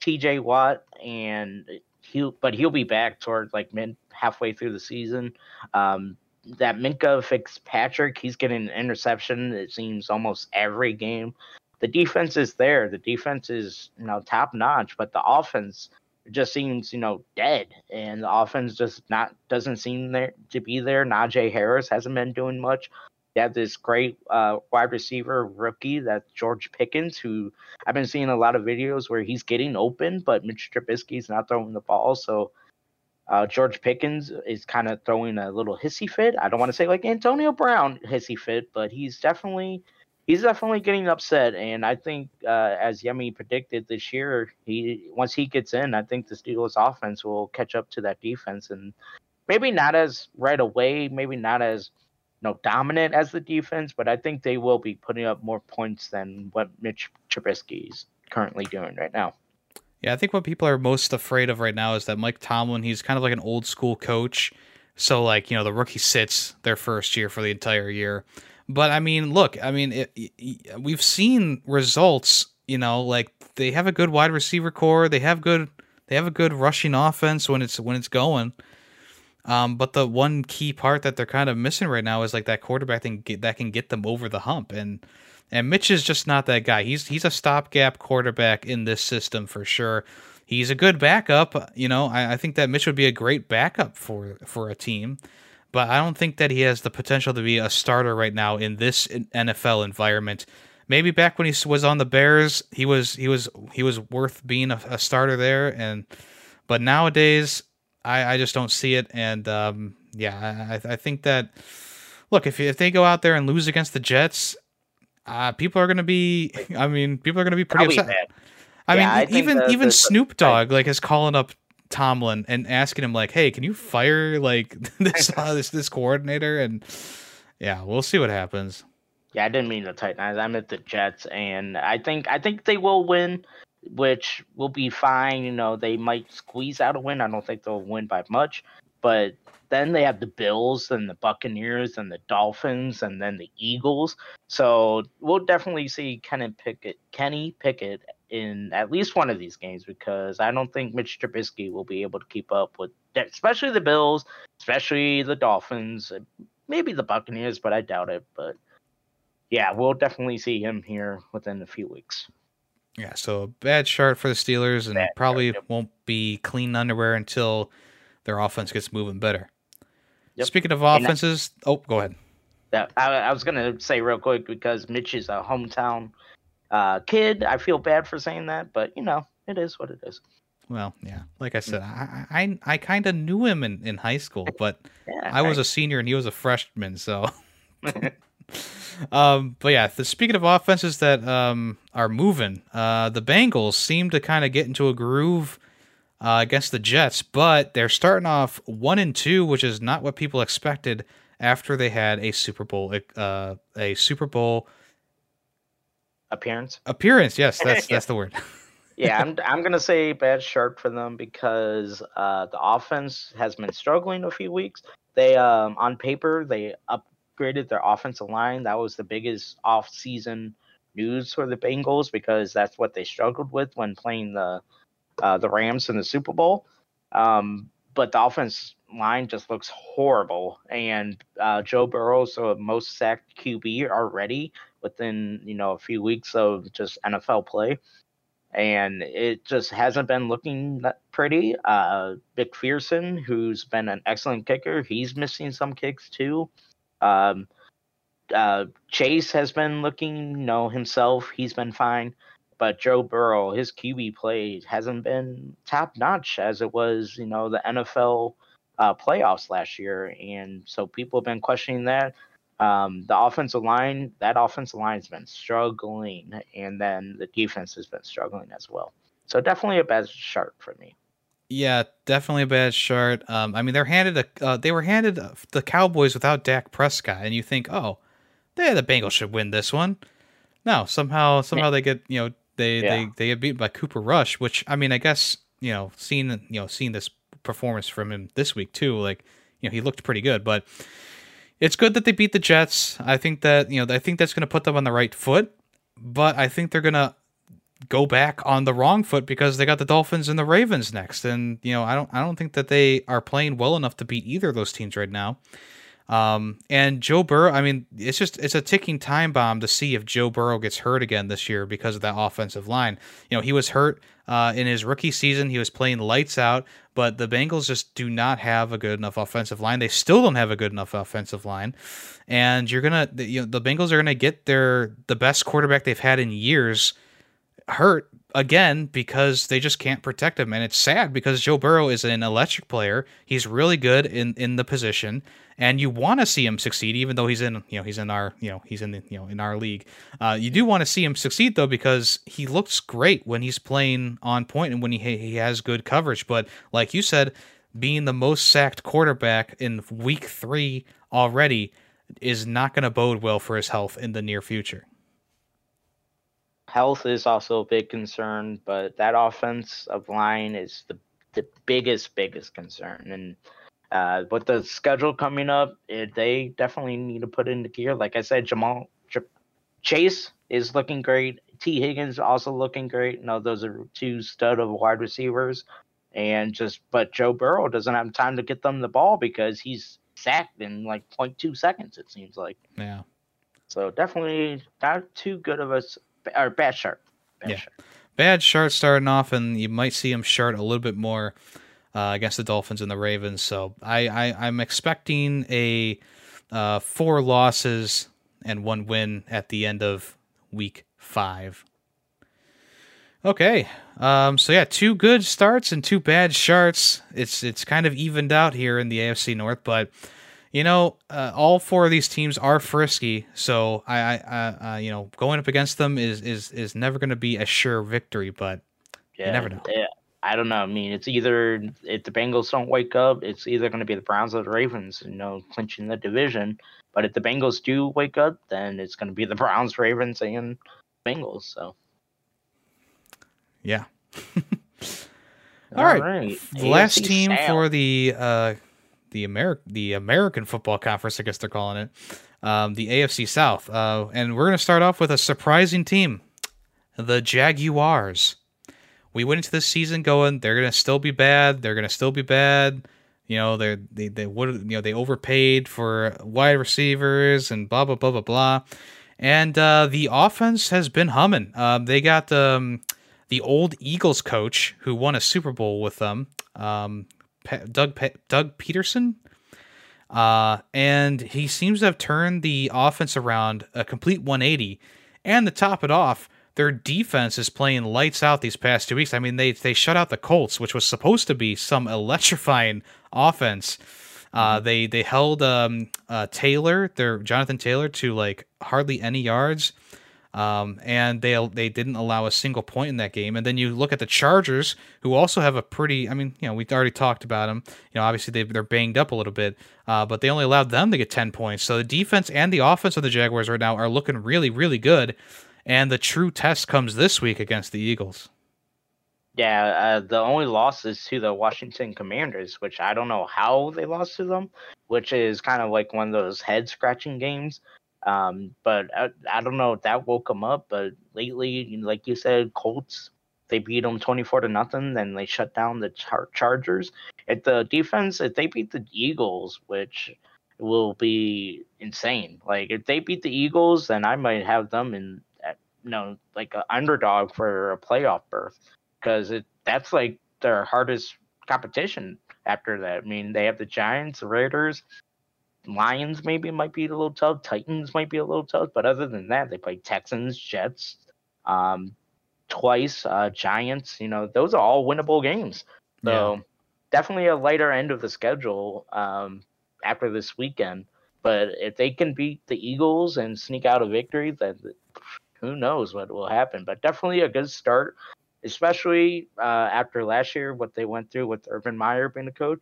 T.J. Watt, and he but he'll be back toward like mid halfway through the season. Um, that Minkah Fitzpatrick, he's getting an interception. It seems almost every game. The defense is there. The defense is you know top notch, but the offense just seems, you know, dead, and the offense just not doesn't seem there to be there. Najee Harris hasn't been doing much. They have this great uh, wide receiver rookie that's George Pickens, who I've been seeing a lot of videos where he's getting open, but Mitch Trubisky's not throwing the ball. So uh, George Pickens is kind of throwing a little hissy fit. I don't want to say like Antonio Brown hissy fit, but he's definitely he's definitely getting upset, and I think uh, as Yemi predicted this year, he once he gets in, I think the Steelers offense will catch up to that defense, and maybe not as right away, maybe not as you know dominant as the defense, but I think they will be putting up more points than what Mitch Trubisky is currently doing right now. Yeah, I think what people are most afraid of right now is that Mike Tomlin, he's kind of like an old school coach. So like, you know, the rookie sits their first year for the entire year. But I mean, look, I mean, it, it, we've seen results. You know, like they have a good wide receiver corps. They have good. They have a good rushing offense when it's when it's going. Um, but the one key part that they're kind of missing right now is like that quarterback thing that can get them over the hump. And and Mitch is just not that guy. He's he's a stopgap quarterback in this system for sure. He's a good backup. You know, I, I think that Mitch would be a great backup for for a team but I don't think that he has the potential to be a starter right now in this NFL environment. Maybe back when he was on the Bears, he was he was he was worth being a, a starter there, and but nowadays I, I just don't see it. And um, yeah, I, I think that look if if they go out there and lose against the Jets, uh, people are going to be. I mean, people are to be pretty upset. I yeah, mean, I even the, even the, Snoop Dogg like is calling up Tomlin and asking him like, "Hey, can you fire like this uh, this this coordinator?" And yeah, we'll see what happens. Yeah, I didn't mean the Titans. I meant the Jets, and I think I think they will win, which will be fine. You know, they might squeeze out a win. I don't think they'll win by much, but then they have the Bills and the Buccaneers and the Dolphins and then the Eagles. So we'll definitely see Kenny Pickett, Kenny Pickett in at least one of these games because I don't think Mitch Trubisky will be able to keep up with, especially the Bills, especially the Dolphins, maybe the Buccaneers, but I doubt it. But yeah, we'll definitely see him here within a few weeks. Yeah, so a bad start for the Steelers, and bad probably start, yep. won't be clean underwear until their offense gets moving better. Yep. Speaking of offenses, oh, go ahead. Yeah, I, I was gonna say real quick because Mitch is a hometown uh, kid. I feel bad for saying that, but you know, it is what it is. Well, yeah. Like I said, I I, I kind of knew him in, in high school, but yeah, I was a senior and he was a freshman, so. um, but yeah, the, speaking of offenses that um, are moving, uh, the Bengals seem to kind of get into a groove uh, against the Jets, but they're starting off one and two, which is not what people expected after they had a Super Bowl uh, a Super Bowl appearance. Appearance, yes, that's that's the word. yeah, I'm I'm gonna say bad start for them because uh, the offense has been struggling a few weeks. They um on paper they upgraded their offensive line. That was the biggest off-season news for the Bengals because that's what they struggled with when playing the uh, the Rams in the Super Bowl. Um, but the offense line just looks horrible, and uh, Joe Burrow, so most sacked QB already within you know a few weeks of just NFL play, and it just hasn't been looking that pretty. Uh, McPherson, who's been an excellent kicker, he's missing some kicks too. Um, uh, Chase has been looking, you know, himself. He's been fine, but Joe Burrow, his QB play hasn't been top notch as it was, you know, the NFL uh, playoffs last year, and so people have been questioning that. Um, the offensive line, that offensive line has been struggling, and then the defense has been struggling as well. So definitely a bad start for me. Yeah, definitely a bad start. Um, I mean, they're handed a, uh, they were handed the Cowboys without Dak Prescott, and you think, oh, yeah, the Bengals should win this one. No, somehow, somehow they get, you know, they yeah. they they get beat by Cooper Rush, which I mean, I guess you know, seeing you know, seeing this performance from him this week too, like you know, he looked pretty good, but it's good that they beat the Jets. I think that you know, I think that's going to put them on the right foot, but I think they're going to go back on the wrong foot because they got the Dolphins and the Ravens next, and you know, I don't I don't think that they are playing well enough to beat either of those teams right now. Um, and Joe Burrow, I mean, it's just it's a ticking time bomb to see if Joe Burrow gets hurt again this year because of that offensive line. You know, he was hurt uh, in his rookie season. He was playing lights out, but the Bengals just do not have a good enough offensive line. They still don't have a good enough offensive line, and you're gonna, you know, the Bengals are gonna get their the best quarterback they've had in years hurt again because they just can't protect him and it's sad because Joe Burrow is an electric player. He's really good in in the position and you want to see him succeed even though he's in you know he's in our you know he's in the, you know in our league. Uh, you do want to see him succeed though because he looks great when he's playing on point and when he he has good coverage, but like you said being the most sacked quarterback in week 3 already is not going to bode well for his health in the near future health is also a big concern, but that offense of line is the the biggest biggest concern. And uh, with the schedule coming up, it, they definitely need to put into gear. Like I said, Ja'Marr J- Chase is looking great. Tee Higgins also looking great. No, those are two stud of wide receivers. And just, but Joe Burrow doesn't have time to get them the ball because he's sacked in like 0.2 seconds. It seems like. Yeah. So definitely not too good of a or bad sharp. Bad yeah. Bad sharp starting off, and you might see him start a little bit more uh, against the Dolphins and the Ravens. So I, I am expecting a uh, four losses and one win at the end of week five. Okay. Um, so yeah, two good starts and two bad starts. It's it's kind of evened out here in the AFC North, but you know, uh, all four of these teams are frisky, so I, I, uh, you know, going up against them is is is never going to be a sure victory, but yeah, you never know. Yeah, I don't know. I mean, it's either if the Bengals don't wake up, it's either going to be the Browns or the Ravens, you know, clinching the division. But if the Bengals do wake up, then it's going to be the Browns, Ravens, and Bengals. So, yeah. all, all right. right. Last team for the. Uh, the American the American Football Conference, I guess they're calling it, um, the AFC South. Uh, and we're going to start off with a surprising team, the Jaguars. We went into this season going, they're going to still be bad. They're going to still be bad. You know, they they they would you know they overpaid for wide receivers and blah blah blah blah blah. And uh, the offense has been humming. Uh, they got um, the old Eagles coach who won a Super Bowl with them. Um, Doug Doug Pederson, uh, and he seems to have turned the offense around a complete 180. And to top it off, their defense is playing lights out these past two weeks. I mean, they they shut out the Colts, which was supposed to be some electrifying offense. Uh, mm-hmm. they they held um, uh, Taylor, their Jonathan Taylor, to like hardly any yards. Um, and they they didn't allow a single point in that game. And then you look at the Chargers, who also have a pretty. I mean, you know, we already talked about them. You know, obviously they they're banged up a little bit, uh, but they only allowed them to get ten points. So the defense and the offense of the Jaguars right now are looking really really good. And the true test comes this week against the Eagles. Yeah, uh, the only loss is to the Washington Commanders, which I don't know how they lost to them, which is kind of like one of those head scratching games. Um, but I, I don't know if that woke them up. But lately, like you said, Colts they beat them 24 to nothing. Then they shut down the char- Chargers. At the defense, if they beat the Eagles, which will be insane. Like if they beat the Eagles, then I might have them in, you know, like an underdog for a playoff berth because that's like their hardest competition after that. I mean, they have the Giants, the Raiders, Lions maybe might be a little tough. Titans might be a little tough, but other than that, they play Texans, Jets, um, twice, uh, Giants. You know, those are all winnable games. So definitely a lighter end of the schedule um, after this weekend. But if they can beat the Eagles and sneak out a victory, then who knows what will happen. But definitely a good start, especially uh, after last year, what they went through with Urban Meyer being a coach.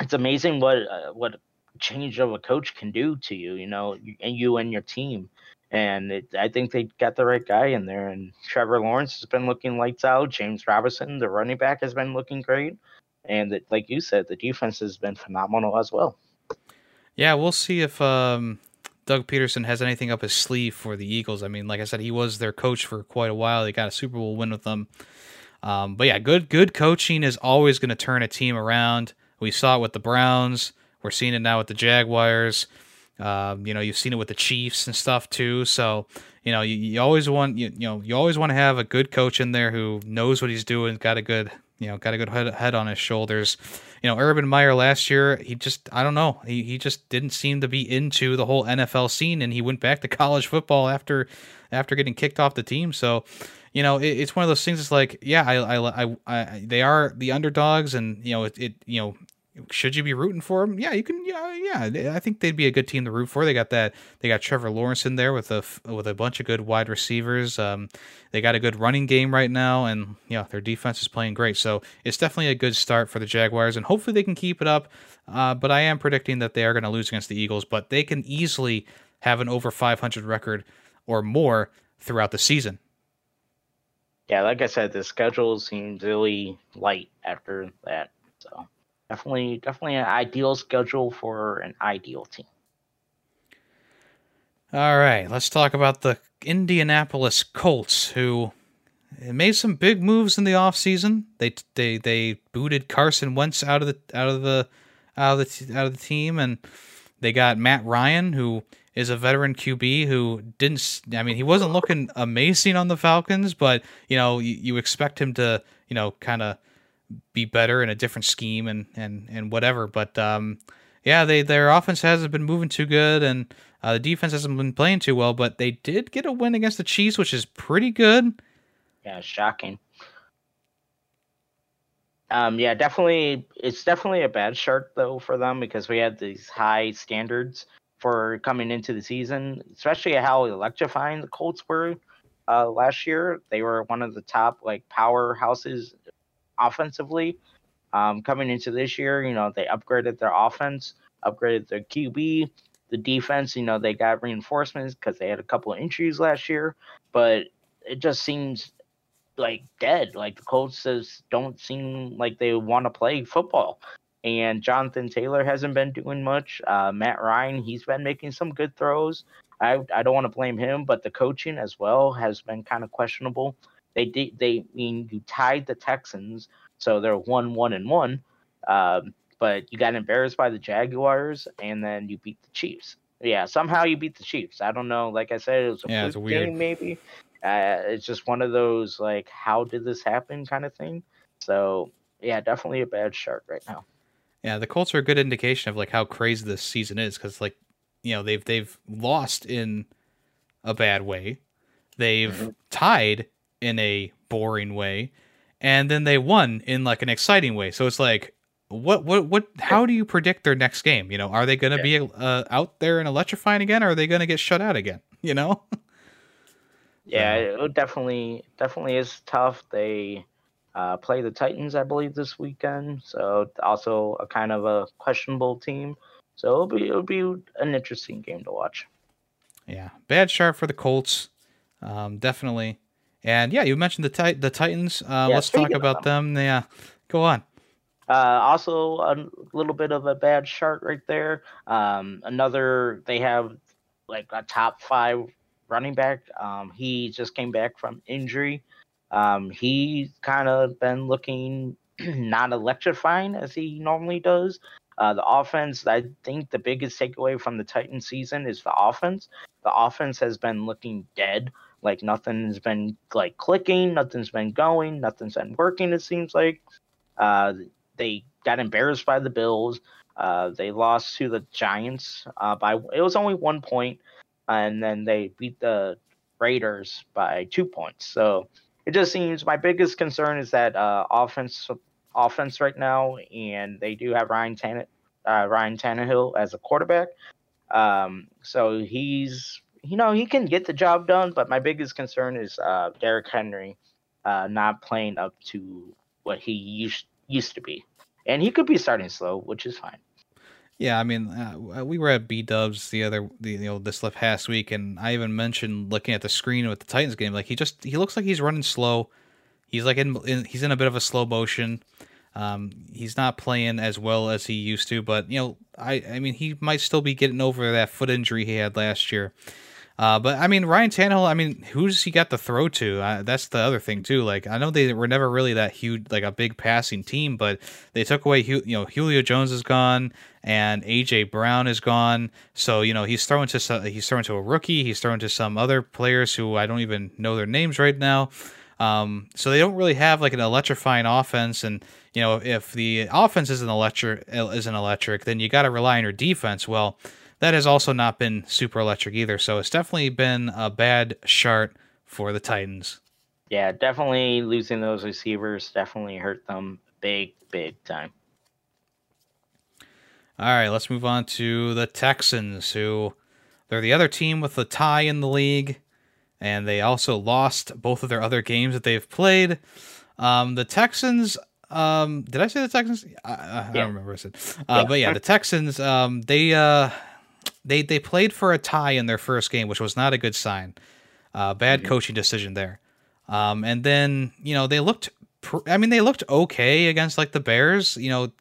It's amazing what uh, what change of a coach can do to you, you know, and you and your team. And it, I think they got the right guy in there. And Trevor Lawrence has been looking lights out. James Robinson, the running back, has been looking great. And it, like you said, the defense has been phenomenal as well. Yeah, we'll see if um, Doug Pederson has anything up his sleeve for the Eagles. I mean, like I said, he was their coach for quite a while. They got a Super Bowl win with them. Um, but yeah, good good coaching is always going to turn a team around. We saw it with the Browns. We're seeing it now with the Jaguars. Um, you know, you've seen it with the Chiefs and stuff too. So, you know, you, you always want you, you know you always want to have a good coach in there who knows what he's doing, got a good you know got a good head, head on his shoulders. You know, Urban Meyer last year, he just I don't know, he he just didn't seem to be into the whole NFL scene, and he went back to college football after after getting kicked off the team. So, you know, it, it's one of those things. It's like, yeah, I, I, I, I, they are the underdogs, and you know, it, it you know, should you be rooting for them? Yeah, you can. Yeah, yeah. I think they'd be a good team to root for. They got that. They got Trevor Lawrence in there with a with a bunch of good wide receivers. Um, they got a good running game right now, and yeah, their defense is playing great. So it's definitely a good start for the Jaguars, and hopefully they can keep it up. Uh, but I am predicting that they are going to lose against the Eagles, but they can easily have an over 500 record or more throughout the season. Yeah, like I said, the schedule seems really light after that. So definitely definitely an ideal schedule for an ideal team. All right, let's talk about the Indianapolis Colts who made some big moves in the offseason. They they they booted Carson Wentz out of the out of the out of the out of the team and they got Matt Ryan who is a veteran QB who didn't I mean he wasn't looking amazing on the Falcons, but you know, you, you expect him to, you know, kind of be better in a different scheme and and and whatever. But um, yeah, they their offense hasn't been moving too good, and uh, the defense hasn't been playing too well. But they did get a win against the Chiefs, which is pretty good. Yeah, shocking. Um, yeah, definitely. It's definitely a bad start though for them because we had these high standards for coming into the season, especially how electrifying the Colts were uh, last year. They were one of the top like powerhouses offensively. Um, coming into this year, you know, they upgraded their offense, upgraded their QB, the defense. You know, they got reinforcements because they had a couple of injuries last year, but it just seems like dead. Like the Colts just don't seem like they want to play football. And Jonathan Taylor hasn't been doing much. Uh, Matt Ryan, he's been making some good throws. I I don't want to blame him, but the coaching as well has been kind of questionable. They did. They I mean you tied the Texans, so they're one one and one. Um, but you got embarrassed by the Jaguars, and then you beat the Chiefs. Yeah, somehow you beat the Chiefs. I don't know. Like I said, it was a yeah, it's weird. game, maybe. Uh, it's just one of those like, how did this happen kind of thing. So yeah, definitely a bad start right now. Yeah, the Colts are a good indication of like how crazy this season is because like you know they've they've lost in a bad way, they've mm-hmm. tied in a boring way, and then they won in like an exciting way. So it's like, what, what, what? How do you predict their next game? You know, are they going to yeah. be uh, out there and electrifying again, or are they going to get shut out again? You know. yeah, it definitely, definitely is tough. They uh, play the Titans, I believe, this weekend. So also a kind of a questionable team. So it'll be it'll be an interesting game to watch. Yeah, bad start for the Colts. Um, definitely. And yeah, you mentioned the tit- the Titans. Uh, yeah, let's talk about them. them. Yeah, go on. Uh, also, a little bit of a bad chart right there. Um, another, they have like a top five running back. Um, he just came back from injury. Um, he's kind of been looking not electrifying as he normally does. Uh, the offense, I think the biggest takeaway from the Titan season is the offense. The offense has been looking dead like nothing's been like clicking, nothing's been going, nothing's been working. It seems like uh, they got embarrassed by the Bills. Uh, they lost to the Giants uh, by it was only one point, and then they beat the Raiders by two points. So it just seems my biggest concern is that uh, offense offense right now, and they do have Ryan Tannehill, uh, Ryan Tannehill as a quarterback. Um, so he's you know he can get the job done, but my biggest concern is uh, Derrick Henry uh, not playing up to what he used used to be, and he could be starting slow, which is fine. Yeah, I mean, uh, we were at B Dubs the other, the, you know, this past week, and I even mentioned looking at the screen with the Titans game, like he just he looks like he's running slow. He's like in, in he's in a bit of a slow motion. Um, he's not playing as well as he used to, but you know, I I mean, he might still be getting over that foot injury he had last year. Uh, but I mean, Ryan Tannehill. I mean, who's he got to throw to? Uh, that's the other thing too. Like, I know they were never really that huge, like a big passing team, but they took away, you know, Julio Jones is gone and AJ Brown is gone. So you know, he's throwing to some, he's throwing to a rookie. He's throwing to some other players who I don't even know their names right now. Um, so they don't really have like an electrifying offense, and you know, if the offense isn't electric, isn't electric, then you got to rely on your defense. Well that has also not been super electric either. So it's definitely been a bad start for the Titans. Yeah, definitely losing those receivers definitely hurt them big, big time. All right, let's move on to the Texans, who they're the other team with the tie in the league, and they also lost both of their other games that they've played. Um, the Texans, um, did I say the Texans? I, I, yeah. Don't remember what I said. Uh, yeah. But yeah, the Texans, um, they uh, they they played for a tie in their first game, which was not a good sign. Uh, bad mm-hmm. coaching decision there. Um, and then you know they looked. Pr- I mean, they looked okay against like the Bears. You know,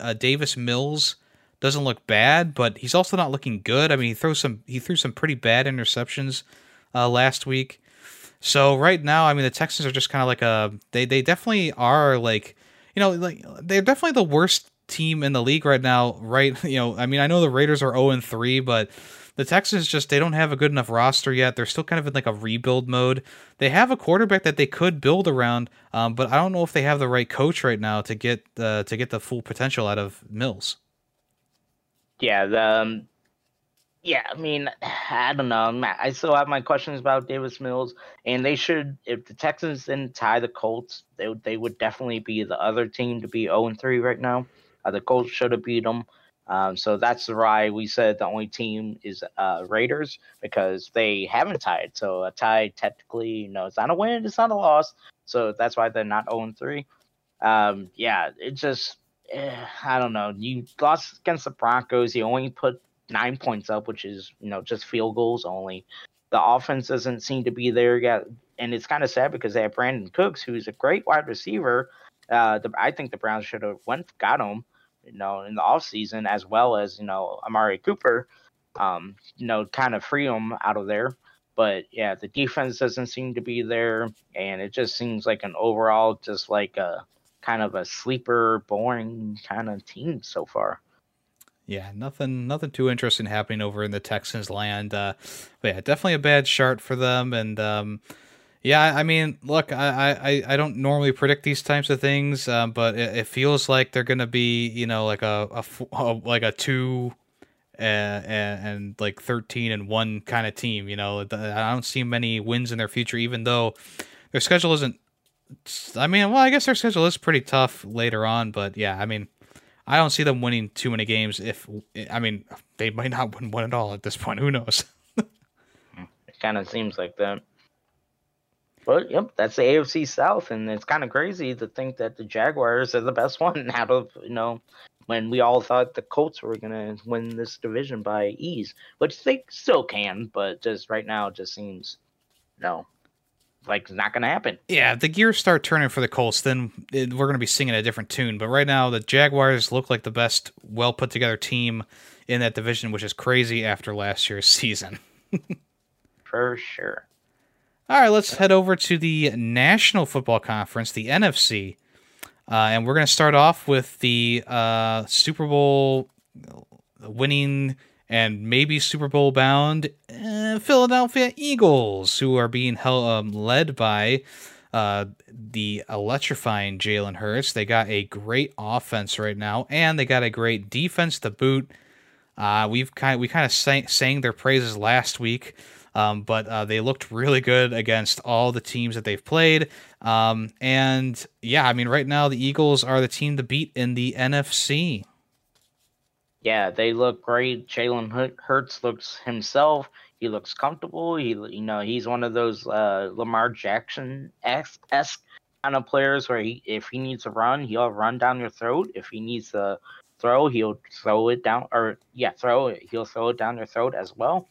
uh, Davis Mills doesn't look bad, but he's also not looking good. I mean, he throws some he threw some pretty bad interceptions uh, last week. So right now, I mean, the Texans are just kind of like a they they definitely are like you know like they're definitely the worst team in the league right now, right? You know, I mean, I know the Raiders are 0 and 3, but the Texans just they don't have a good enough roster yet. They're still kind of in like a rebuild mode. They have a quarterback that they could build around, um, but I don't know if they have the right coach right now to get uh, to get the full potential out of Mills. Yeah, the, um, yeah. I mean, I don't know. I still have my questions about Davis Mills, and they should. If the Texans didn't tie the Colts, they would they would definitely be the other team to be 0 and 3 right now. Uh, the Colts should have beat them. Um, so that's why we said the only team is uh, Raiders because they haven't tied. So a tie technically, you know, it's not a win, it's not a loss. So that's why they're not 0 3. Um, yeah, it just, eh, I don't know. You lost against the Broncos. You only put nine points up, which is, you know, just field goals only. The offense doesn't seem to be there yet. And it's kind of sad because they have Brandin Cooks, who's a great wide receiver. Uh, the, I think the Browns should have went got him you know, in the off season, as well as, you know, Amari Cooper, um, you know, kind of free him out of there. But yeah, the defense doesn't seem to be there, and it just seems like an overall just like a kind of a sleeper, boring kind of team so far. Yeah, nothing, nothing too interesting happening over in the Texans land. Uh, but yeah, definitely a bad start for them, and um, yeah, I mean, look, I, I, I don't normally predict these types of things, um, but it, it, feels like they're gonna be, you know, like a, a, like a two and, and, like thirteen and one kind of team. You know, I don't see many wins in their future, even though their schedule isn't. I mean, well, I guess their schedule is pretty tough later on, but yeah, I mean, I don't see them winning too many games. If I mean, they might not win one at all at this point. Who knows? it kind of seems like that. But yep, that's the AFC South, and it's kind of crazy to think that the Jaguars are the best one out of you know when we all thought the Colts were gonna win this division by ease, which they still can, but just right now it just seems you no like it's not gonna happen. Yeah, if the gears start turning for the Colts, then it, we're gonna be singing a different tune. But right now, the Jaguars look like the best, well put together team in that division, which is crazy after last year's season. for sure. All right, let's head over to the National Football Conference, the NFC. Uh, and we're going to start off with the uh, Super Bowl winning and maybe Super Bowl bound uh, Philadelphia Eagles, who are being held, um, led by uh, the electrifying Jalen Hurts. They got a great offense right now, and they got a great defense to boot. Uh, we've kind of, we kind of sang, sang their praises last week Um, but uh, they looked really good against all the teams that they've played. Um, and yeah, I mean, right now the Eagles are the team to beat in the NFC. Yeah, they look great. Jalen Hurts looks himself. He looks comfortable. He, you know, he's one of those uh, Lamar Jackson esque kind of players where he, if he needs to run, he'll run down your throat. If he needs to throw, he'll throw it down, or yeah, throw it. He'll throw it down your throat as well.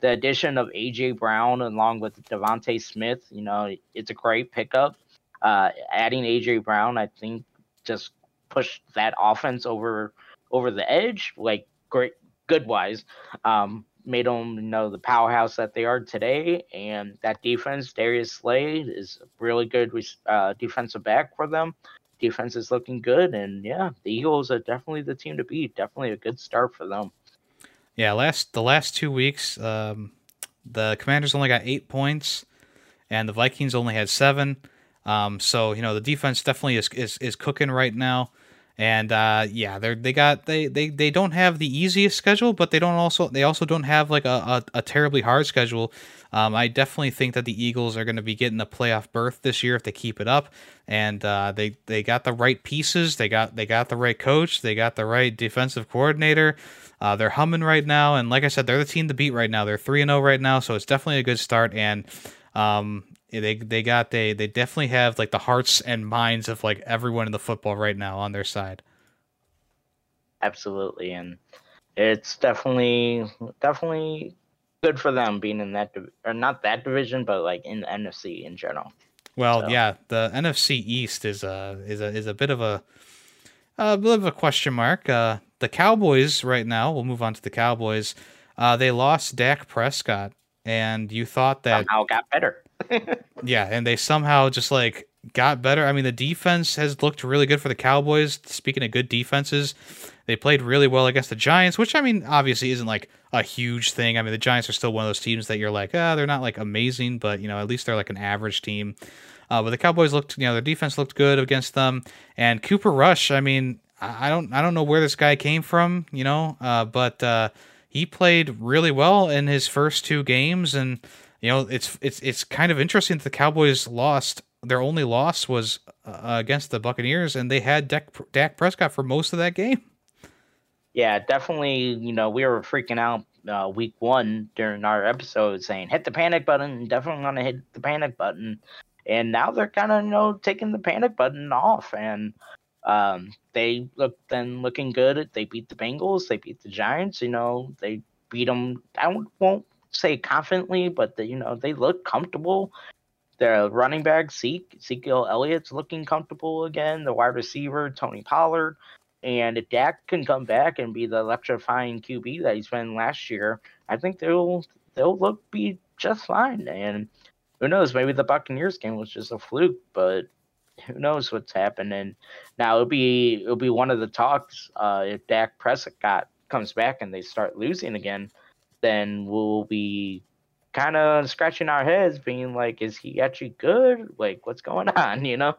The addition of AJ Brown along with DeVonta Smith, you know, it's a great pickup. Uh, adding AJ Brown, I think, just pushed that offense over over the edge, like great, good wise. Um, made them you know the powerhouse that they are today. And that defense, Darius Slay is a really good uh, defensive back for them. Defense is looking good, and yeah, the Eagles are definitely the team to beat. Definitely a good start for them. Yeah, last the last two weeks, um, the Commanders only got eight points, and the Vikings only had seven. Um, so you know the defense definitely is is, is cooking right now. And uh, yeah, they they got they, they they don't have the easiest schedule, but they don't also they also don't have like a, a, a terribly hard schedule. Um, I definitely think that the Eagles are going to be getting a playoff berth this year if they keep it up. And uh, they they got the right pieces. They got they got the right coach. They got the right defensive coordinator. Uh, they're humming right now, and like I said, they're the team to beat right now. They're three and zero oh right now, so it's definitely a good start. And um, they they got they they definitely have like the hearts and minds of like everyone in the football right now on their side. Absolutely, and it's definitely definitely good for them being in that or not that division, but like in the NFC in general. Well, so. yeah, the NFC East is a is a is a bit of a a bit of a question mark. Uh, the Cowboys right now. We'll move on to the Cowboys. Uh, they lost Dak Prescott, and you thought that somehow got better. Yeah, and they somehow just like got better. I mean, the defense has looked really good for the Cowboys. Speaking of good defenses, they played really well against the Giants, which I mean, obviously isn't like a huge thing. I mean, the Giants are still one of those teams that you're like, ah, they're not like amazing, but you know, at least they're like an average team. Uh, but the Cowboys looked, you know, their defense looked good against them, and Cooper Rush. I mean, I don't, I don't know where this guy came from, you know, uh, but uh, he played really well in his first two games, and you know, it's it's it's kind of interesting that the Cowboys lost. Their only loss was uh, against the Buccaneers, and they had Dak, Dak Prescott for most of that game. Yeah, definitely. You know, we were freaking out uh, week one during our episode saying hit the panic button. Definitely gonna hit the panic button. And now they're kind of you know taking the panic button off, and um, they look then looking good. They beat the Bengals. They beat the Giants. You know, they beat them. I won't say confidently, but the, you know they look comfortable. Their running back Zeke Ezekiel Elliott's looking comfortable again. The wide receiver Tony Pollard, and if Dak can come back and be the electrifying QB that he's been last year, I think they'll they'll look be just fine. And who knows? Maybe the Buccaneers game was just a fluke, but who knows what's happening? Now it'll be it'll be one of the talks uh, if Dak Prescott comes back and they start losing again then we'll be kind of scratching our heads, being like, "Is he actually good? Like, what's going on?" You know?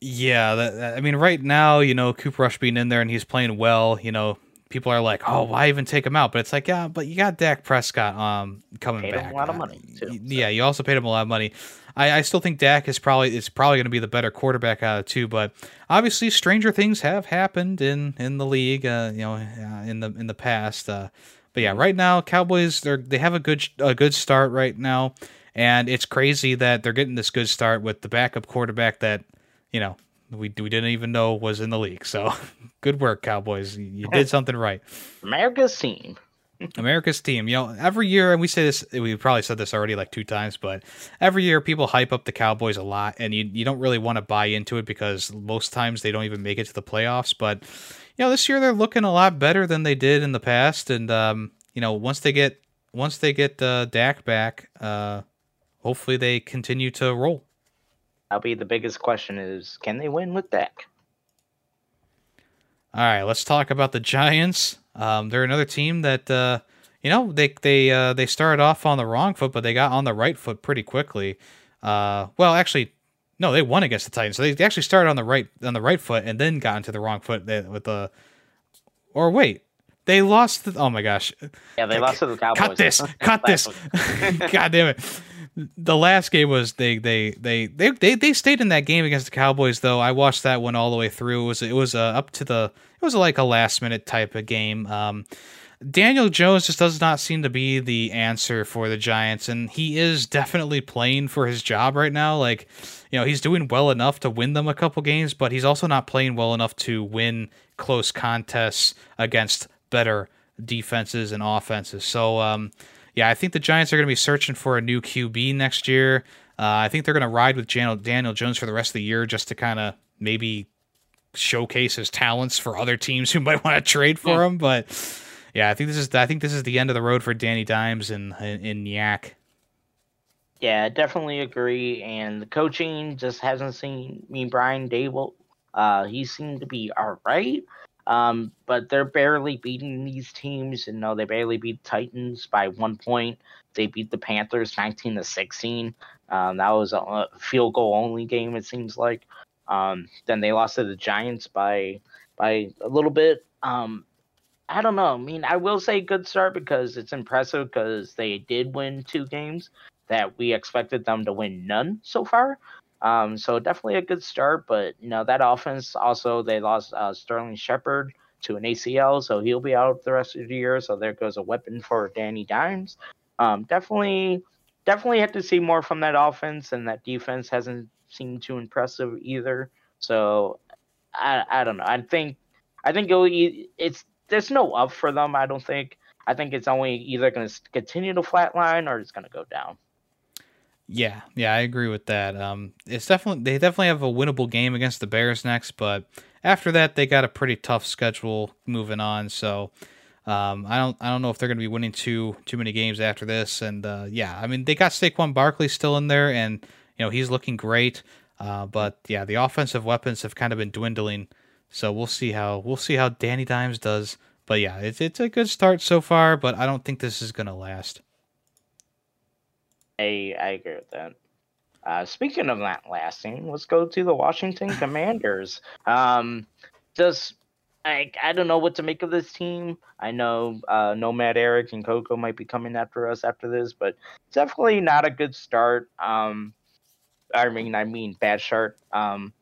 Yeah, that, I mean, right now, you know, Cooper Rush being in there and he's playing well. You know, people are like, "Oh, why even take him out?" But it's like, yeah, but you got Dak Prescott um coming paid back. Him a lot of money too. So. Yeah, you also paid him a lot of money. I, I still think Dak is probably is probably going to be the better quarterback out of two, but obviously stranger things have happened in in the league. Uh, you know, uh, in the in the past. Uh, but yeah, right now Cowboys they they have a good a good start right now, and it's crazy that they're getting this good start with the backup quarterback that you know we we didn't even know was in the league. So good work, Cowboys. You did something right. America's team. America's team. You know, every year, and we say this, we probably said this already like two times, but every year people hype up the Cowboys a lot, and you you don't really want to buy into it because most times they don't even make it to the playoffs. But you know, this year they're looking a lot better than they did in the past, and um, you know, once they get once they get uh, Dak back, uh, hopefully they continue to roll. That'll be the biggest question: is can they win with Dak? All right, let's talk about the Giants. Um, they're another team that uh, you know they they uh, they started off on the wrong foot, but they got on the right foot pretty quickly. Uh, well, actually, no, they won against the Titans. So they actually started on the right on the right foot and then got into the wrong foot with the. Or wait, they lost. The, oh my gosh. Yeah, they lost to the Cowboys. Cut this. Cut this. God damn it. The last game was they, they they they they they stayed in that game against the Cowboys though. I watched that one all the way through. It was it was uh, up to the it was like a last minute type of game. Um, Daniel Jones just does not seem to be the answer for the Giants, and he is definitely playing for his job right now. Like, you know, he's doing well enough to win them a couple games, but he's also not playing well enough to win close contests against better defenses and offenses. So, um, yeah, I think the Giants are going to be searching for a new QB next year. Uh, I think they're going to ride with Daniel Jones for the rest of the year just to kind of maybe showcase his talents for other teams who might want to trade for him. But yeah, I think this is I think this is the end of the road for Danny Dimes and in, in Yak. Yeah, definitely agree. And the coaching just hasn't seen me Brian Daboll. Uh, he seemed to be all right. Um, but they're barely beating these teams. And no, they barely beat Titans by one point. They beat the Panthers 19 to 16. Um, that was a field goal only game, it seems like. Um, then they lost to the Giants by by a little bit. Um, I don't know. I mean, I will say good start because it's impressive because they did win two games that we expected them to win none so far. Um, so definitely a good start, but you know that offense also they lost uh, Sterling Shepard to an ACL, so he'll be out the rest of the year. So there goes a weapon for Danny Dimes. Um, definitely, definitely have to see more from that offense, and that defense hasn't seemed too impressive either. So I, I don't know. I think I think it'll, it's there's no up for them. I don't think. I think it's only either going to continue to flatline or it's going to go down. Yeah, yeah, I agree with that. Um, it's definitely they definitely have a winnable game against the Bears next, but after that they got a pretty tough schedule moving on. So um, I don't I don't know if they're going to be winning too too many games after this. And uh, yeah, I mean they got Saquon Barkley still in there, and you know he's looking great. Uh, but yeah, the offensive weapons have kind of been dwindling so we'll see how we'll see how Danny Dimes does. But yeah, it's it's a good start so far, but I don't think this is gonna last. I I agree with that. Uh, speaking of not lasting, let's go to the Washington Commanders. Um, just I I don't know what to make of this team. I know uh, Nomad Eric and Coco might be coming after us after this, but definitely not a good start. Um, I mean I mean bad start. Um,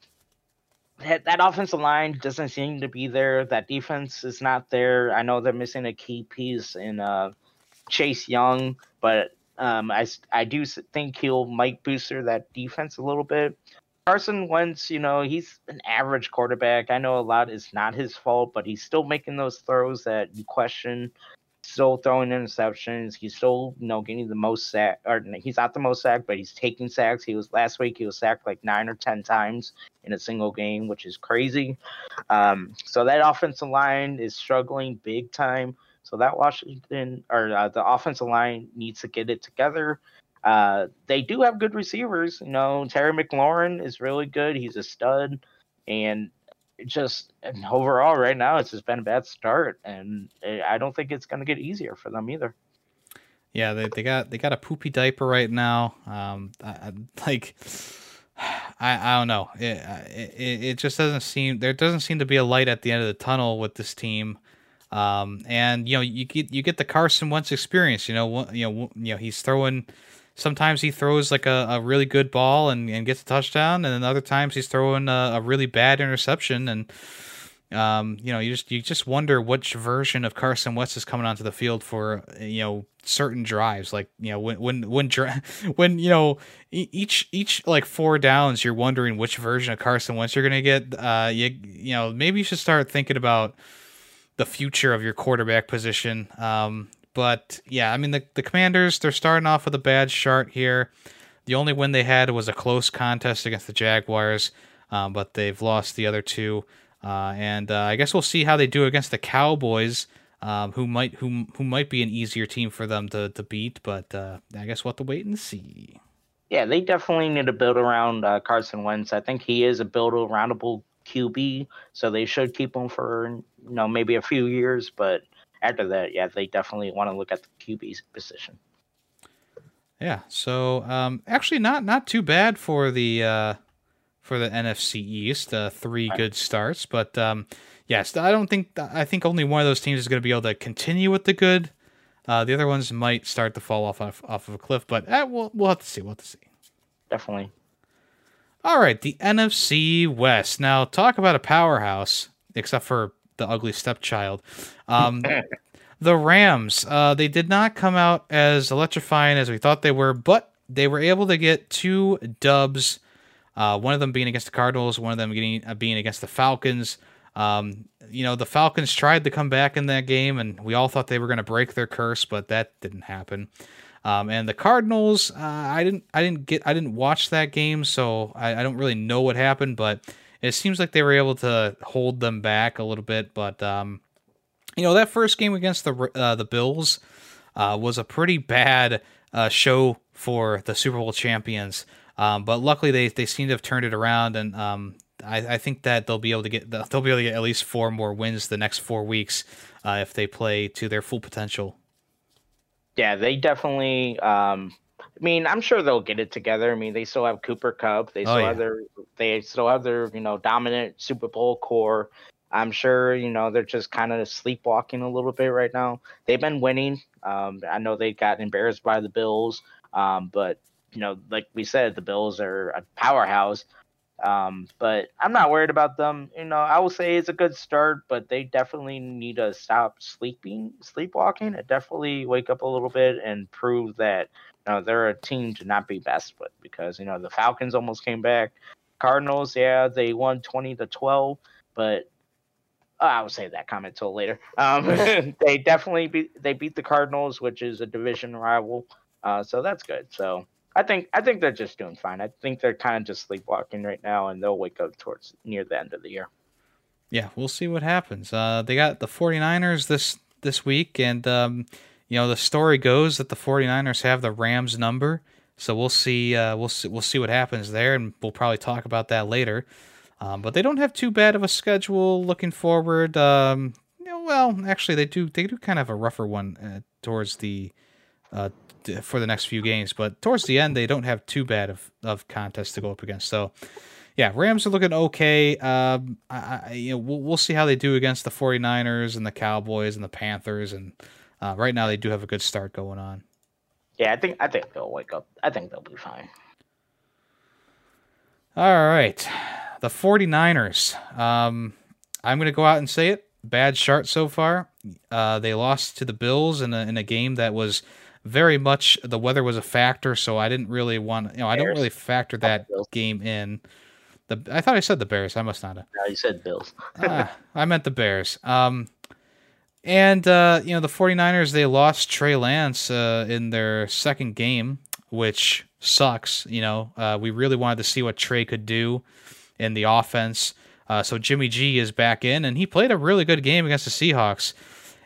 that, that offensive line doesn't seem to be there. That defense is not there. I know they're missing a key piece in uh, Chase Young, but um, I, I do think he'll might booster that defense a little bit. Carson Wentz, you know, he's an average quarterback. I know a lot is not his fault, but he's still making those throws that you question still throwing interceptions. He's still, you know, getting the most sack, or he's not the most sack, but he's taking sacks. He was last week. He was sacked like nine or ten times in a single game, which is crazy. Um, so that offensive line is struggling big time. So that Washington or uh, the offensive line needs to get it together. Uh, they do have good receivers. You know, Terry McLaurin is really good. He's a stud, and just and overall right now it's just been a bad start and i don't think it's going to get easier for them either yeah they, they got they got a poopy diaper right now um I, I, like I, I don't know it, it it just doesn't seem there doesn't seem to be a light at the end of the tunnel with this team um and you know you get you get the Carson Wentz experience you know you know you know he's throwing sometimes he throws like a, a really good ball and, and gets a touchdown, and then other times he's throwing a, a really bad interception. And um, you know, you just you just wonder which version of Carson Wentz is coming onto the field for you know certain drives. Like you know when when when when you know each each like four downs, you're wondering which version of Carson Wentz you're gonna get. Uh, you you know maybe you should start thinking about the future of your quarterback position. Um, but yeah, I mean the the Commanders they're starting off with a bad start here. The only win they had was a close contest against the Jaguars, um, but they've lost the other two. Uh, and uh, I guess we'll see how they do against the Cowboys, um, who might who who might be an easier team for them to to beat. But uh, I guess we'll have to wait and see. Yeah, they definitely need to build around uh, Carson Wentz. I think he is a build aroundable QB, so they should keep him for you know maybe a few years. But after that, yeah, they definitely want to look at the QB position. Yeah. So um, actually, not not too bad for the uh, for the NFC East. Uh, three good starts, but um, yes, I don't think I think only one of those teams is going to be able to continue with the good. Uh, the other ones might start to fall off off, off of a cliff, but uh, we'll we'll have to see. We'll have to see. Definitely. All right, the NFC West. Now talk about a powerhouse, except for the ugly stepchild. Um, the Rams. Uh, they did not come out as electrifying as we thought they were, but they were able to get two dubs. Uh, one of them being against the Cardinals, one of them getting, uh, being against the Falcons. Um, you know, the Falcons tried to come back in that game, and we all thought they were going to break their curse, but that didn't happen. Um, and the Cardinals, uh, I didn't, I didn't get, I didn't watch that game, so I, I, don't really know what happened. But it seems like they were able to hold them back a little bit. But um, you know, that first game against the uh, the Bills uh, was a pretty bad uh, show for the Super Bowl champions. Um, but luckily, they they seem to have turned it around, and um, I, I, think that they'll be able to get they'll be able to get at least four more wins the next four weeks uh, if they play to their full potential. Yeah, they definitely. Um, I mean, I'm sure they'll get it together. I mean, they still have Cooper Kupp. They oh, still oh, yeah. have their they still have their you know dominant Super Bowl core. I'm sure you know they're just kind of sleepwalking a little bit right now. They've been winning. Um, I know they got embarrassed by the Bills, um, but you know, like we said, the Bills are a powerhouse. Um, but I'm not worried about them. You know, I will say it's a good start, but they definitely need to stop sleeping, sleepwalking, and definitely wake up a little bit and prove that you know they're a team to not be best with. Because you know the Falcons almost came back. Cardinals, yeah, they won 20 to 12, but uh, I will save that comment till later. Um, they definitely beat they beat the Cardinals, which is a division rival. Uh, so that's good. So I think I think they're just doing fine. I think they're kind of just sleepwalking right now, and they'll wake up towards near the end of the year. Yeah, we'll see what happens. Uh, they got the 49ers this this week, and um, you know the story goes that the 49ers have the Rams number. So we'll see. Uh, we'll see. We'll see what happens there, and we'll probably talk about that later. Um, but they don't have too bad of a schedule looking forward. Um, you know, well, actually, they do. They do kind of have a rougher one uh, towards the uh, for the next few games. But towards the end, they don't have too bad of, of contests to go up against. So, yeah, Rams are looking okay. Um, I, I, you know, we'll, we'll see how they do against the 49ers and the Cowboys and the Panthers. And uh, right now, they do have a good start going on. Yeah, I think I think they'll wake up. I think they'll be fine. All right. The 49ers. Um, I'm going to go out and say it. Bad start so far. Uh, they lost to the Bills in a, in a game that was very much the weather was a factor, so I didn't really want you know I don't really factor that game in. The I thought I said the Bears. I must not have. No, you said Bills. ah, I meant the Bears. Um, and uh, you know the 49ers they lost Trey Lance uh, in their second game, which sucks. You know uh, we really wanted to see what Trey could do in the offense. Uh, so Jimmy G is back in, and he played a really good game against the Seahawks.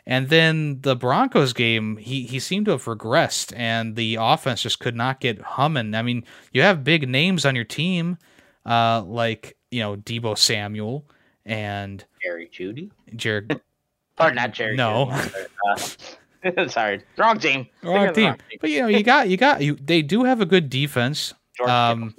And then the Broncos game, he he seemed to have regressed, and the offense just could not get humming. I mean, you have big names on your team, uh, like you know Deebo Samuel and Jerry Jeudy, Jared. Pardon, not Jerry. No. uh, sorry, wrong team. Wrong team. wrong team. But you know, you got you got you. They do have a good defense. George um,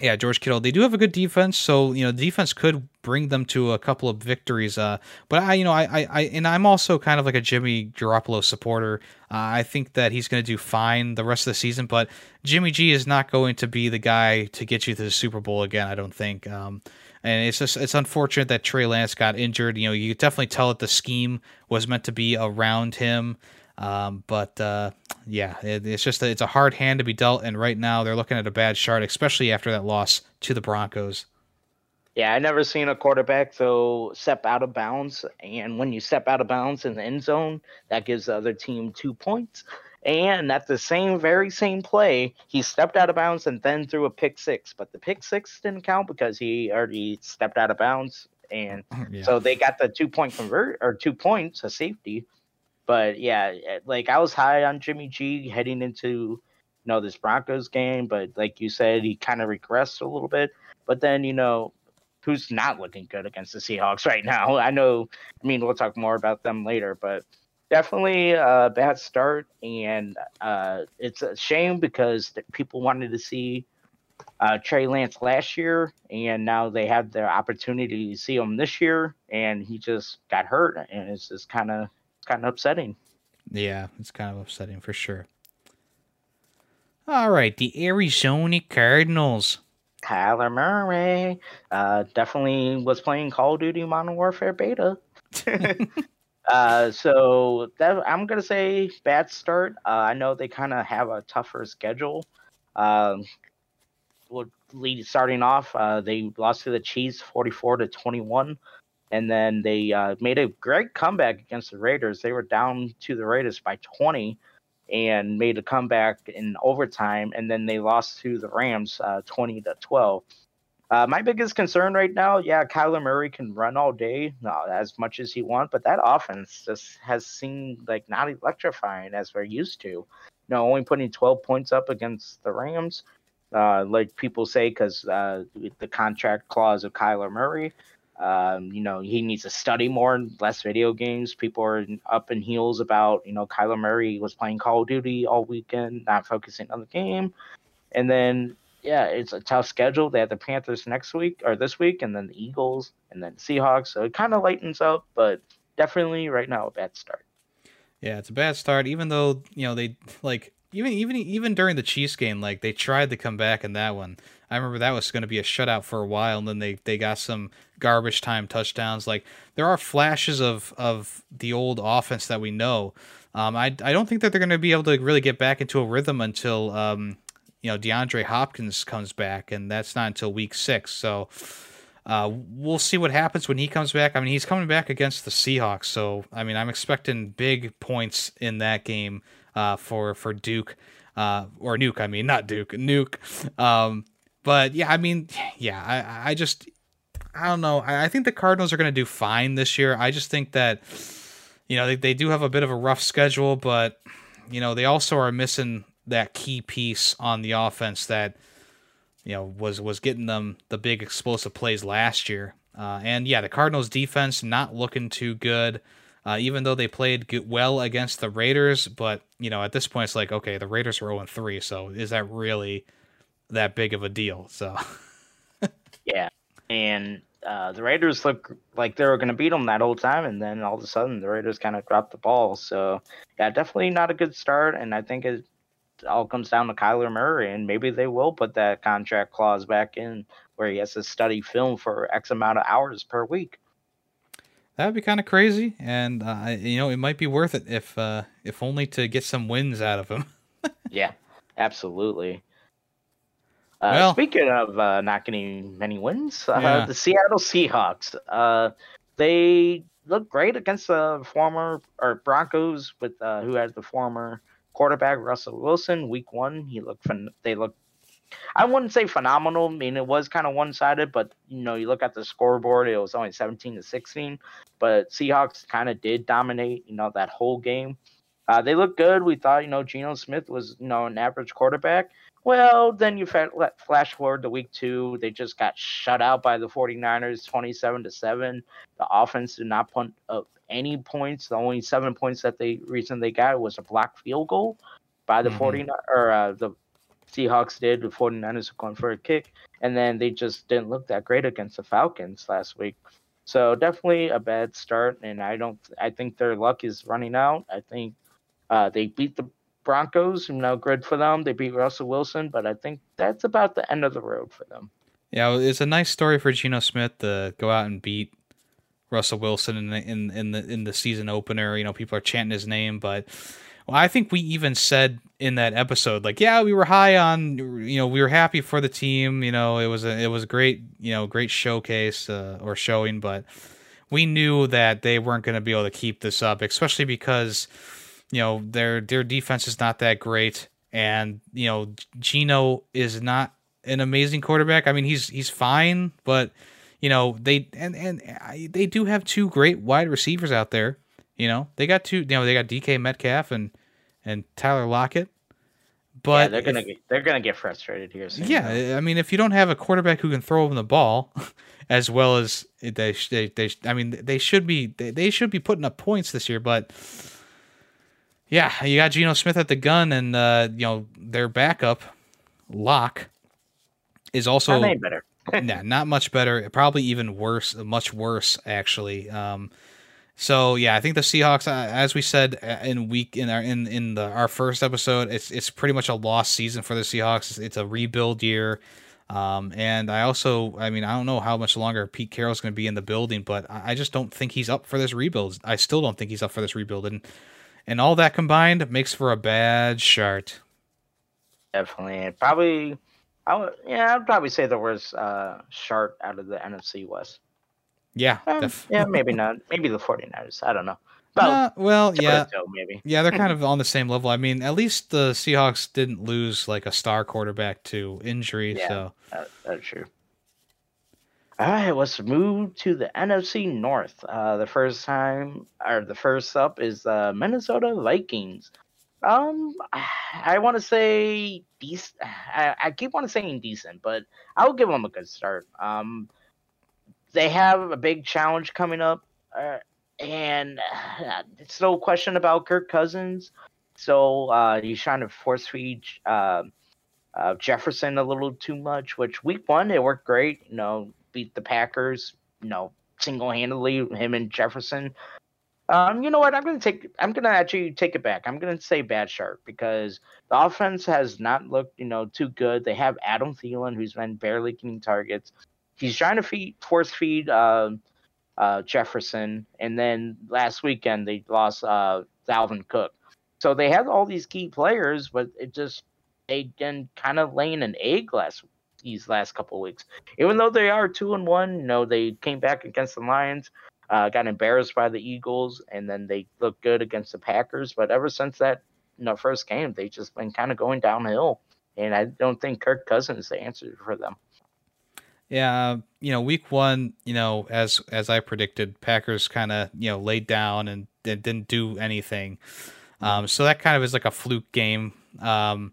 yeah, George Kittle. They do have a good defense, so you know defense could bring them to a couple of victories. Uh, but I, you know, I, I, I, and I'm also kind of like a Jimmy Garoppolo supporter. Uh, I think that he's going to do fine the rest of the season, but Jimmy G is not going to be the guy to get you to the Super Bowl again. I don't think. Um, and it's just it's unfortunate that Trey Lance got injured. You know, you definitely tell that the scheme was meant to be around him. Um, but uh, yeah, it, it's just a, it's a hard hand to be dealt, and right now they're looking at a bad start, especially after that loss to the Broncos. Yeah, I never seen a quarterback so step out of bounds, and when you step out of bounds in the end zone, that gives the other team two points. And at the same very same play, he stepped out of bounds and then threw a pick six, but the pick six didn't count because he already stepped out of bounds, and yeah. so they got the two point convert or two points, a safety. But yeah, eh, like I was high on Jimmy G heading into you know this Broncos game, but like you said, he kind of regressed a little bit. But then you know who's not looking good against the Seahawks right now. I know. I mean, we'll talk more about them later, but definitely a bad start, and uh, it's a shame because people wanted to see uh, Trey Lance last year, and now they had their opportunity to see him this year, and he just got hurt, and it's just kind of kind of upsetting. Yeah, it's kind of upsetting for sure. All right, the Arizona Cardinals. Kyler Murray uh, definitely was playing Call of Duty Modern Warfare beta. uh, so that, I'm gonna say bad start. Uh, I know they kind of have a tougher schedule. Um, well, lead starting off, uh, they lost to the Chiefs 44 to 21, and then they uh, made a great comeback against the Raiders. They were down to the Raiders by 20 and made a comeback in overtime, and then they lost to the Rams uh, 20 to 12. Uh, my biggest concern right now, yeah, Kyler Murray can run all day, not as much as he wants, but that offense just has seemed like not electrifying as we're used to. You know, only putting 12 points up against the Rams, uh, like people say, because uh, the contract clause of Kyler Murray. Um, you know, he needs to study more, and less video games. People are up in heels about, you know, Kyler Murray was playing Call of Duty all weekend, not focusing on the game. And then, yeah, it's a tough schedule. They have the Panthers next week or this week, and then the Eagles, and then Seahawks. So it kind of lightens up, but definitely right now a bad start. Yeah, it's a bad start. Even though you know they like even even even during the Chiefs game, like they tried to come back in that one. I remember that was going to be a shutout for a while, and then they they got some garbage time touchdowns. Like there are flashes of of the old offense that we know. Um, I I don't think that they're going to be able to really get back into a rhythm until um, you know DeAndre Hopkins comes back, and that's not until week six. So. Uh, we'll see what happens when he comes back. I mean, he's coming back against the Seahawks, so I mean, I'm expecting big points in that game uh, for for Duke uh, or Nuk. I mean, not Duke, Nuk. Um, but yeah, I mean, yeah, I I just I don't know. I, I think the Cardinals are going to do fine this year. I just think that you know they, they do have a bit of a rough schedule, but you know they also are missing that key piece on the offense that you know was was getting them the big explosive plays last year. Uh, and yeah, the Cardinals defense not looking too good. Uh, even though they played well against the Raiders, but you know at this point it's like okay, the Raiders are 0 3, so is that really that big of a deal? So yeah, and uh, the Raiders look like they were going to beat them that whole time, and then all of a sudden the Raiders kind of dropped the ball. So yeah, definitely not a good start, and I think it all comes down to Kyler Murray, and maybe they will put that contract clause back in where he has to study film for X amount of hours per week. That would be kind of crazy, and uh, you know it might be worth it if uh, if only to get some wins out of him. yeah, absolutely. Uh, well, speaking of uh, not getting many wins, uh, yeah. the Seattle Seahawks, uh, they look great against the former or Broncos with uh, who had the former quarterback Russell Wilson. Week one, he looked they looked. I wouldn't say phenomenal. I mean, it was kind of one sided, but you know, you look at the scoreboard, it was only 17 to 16. But Seahawks kind of did dominate, you know, that whole game. Uh, they looked good. We thought, you know, Geno Smith was, you know, an average quarterback. Well, then you flash forward to week two. They just got shut out by the 49ers 27 to 7. The offense did not put up any points. The only seven points that they reason they got was a block field goal by the mm-hmm. 49 or uh, the Seahawks did. The 49ers were going for a kick. And then they just didn't look that great against the Falcons last week. So definitely a bad start. And I don't, I think their luck is running out. I think uh, they beat the Broncos, no good for them. They beat Russell Wilson, but I think that's about the end of the road for them. Yeah, it's a nice story for Geno Smith to go out and beat Russell Wilson in the, in in the in the season opener. You know, people are chanting his name, but well, I think we even said in that episode, like, yeah, we were high on, you know, we were happy for the team. You know, it was a it was a great, you know, great showcase uh, or showing, but we knew that they weren't going to be able to keep this up, especially because you know their their defense is not that great, and you know Geno is not an amazing quarterback. I mean, he's he's fine, but you know they and and they do have two great wide receivers out there. You know they got two. You know they got DK Metcalf and and Tyler Lockett. But yeah, they're gonna if, get they're gonna get frustrated here. Soon, yeah. I mean, if you don't have a quarterback who can throw them the ball, as well as they they, they I mean they should be they, they should be putting up points this year, but yeah, you got Geno Smith at the gun, and uh, you know their backup, Lock. is also Not better. yeah, not much better. Probably even worse, much worse actually. Um, so yeah, I think the Seahawks, uh, as we said uh, in week in our in in the our first episode, it's it's pretty much a lost season for the Seahawks. It's, it's a rebuild year. Um, and I also, I mean, I don't know how much longer Pete Carroll's going to be in the building, but I, I just don't think he's up for this rebuild. I still don't think he's up for this rebuild, and and all that combined makes for a bad chart. Definitely, probably. I would, yeah, I'd probably say the worst uh, start out of the NFC West. Yeah, Um, yeah, maybe not. Maybe the 49ers. I don't know. But Uh, well, yeah, maybe. yeah, they're kind of on the same level. I mean, at least the Seahawks didn't lose like a star quarterback to injury, Yeah. so That, that's true. All right, let's move to the NFC North. Uh, the first time, or the first up is the Minnesota Vikings. Um, I want to say decent. I, I keep on saying decent, but I will give them a good start. Um, they have a big challenge coming up, uh, and uh, it's no question about Kirk Cousins. So uh, he's trying to force feed uh, uh, Jefferson a little too much. Which week one it worked great. You know, beat the Packers. You know, single handedly him and Jefferson. Um, you know what? I'm gonna take. I'm gonna actually take it back. I'm gonna say bad shark because the offense has not looked, you know, too good. They have Adam Thielen, who's been barely getting targets. He's trying to feed, force feed uh, uh, Jefferson, and then last weekend they lost uh, Dalvin Cook. So they have all these key players, but it just they've been kind of laying an egg last these last couple weeks. Even though they are two and one, you know, they came back against the Lions uh, got embarrassed by the Eagles, and then they looked good against the Packers. But ever since that you know, first game, they've just been kind of going downhill. And I don't think Kirk Cousins the answer for them. Yeah, you know, week one, you know, as as I predicted, Packers kind of you know laid down and, and didn't do anything. Um, so that kind of is like a fluke game. Um,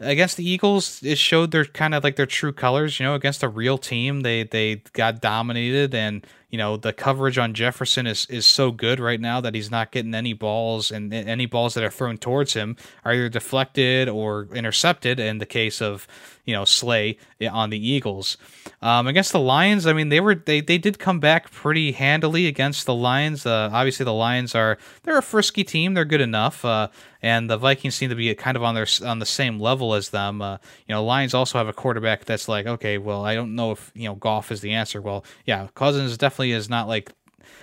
against the Eagles, it showed their kind of like their true colors. You know, against a real team, they they got dominated, and you know the coverage on Jefferson is is so good right now that he's not getting any balls, and any balls that are thrown towards him are either deflected or intercepted. In the case of you know Slay on the Eagles, um, against the Lions, I mean they were they they did come back pretty handily against the Lions. Uh, obviously, the Lions are they're a frisky team. They're good enough. Uh, and the Vikings seem to be kind of on their on the same level as them. Uh, you know, Lions also have a quarterback that's like, okay, well, I don't know if you know Goff is the answer. Well, yeah, Cousins is definitely is not like.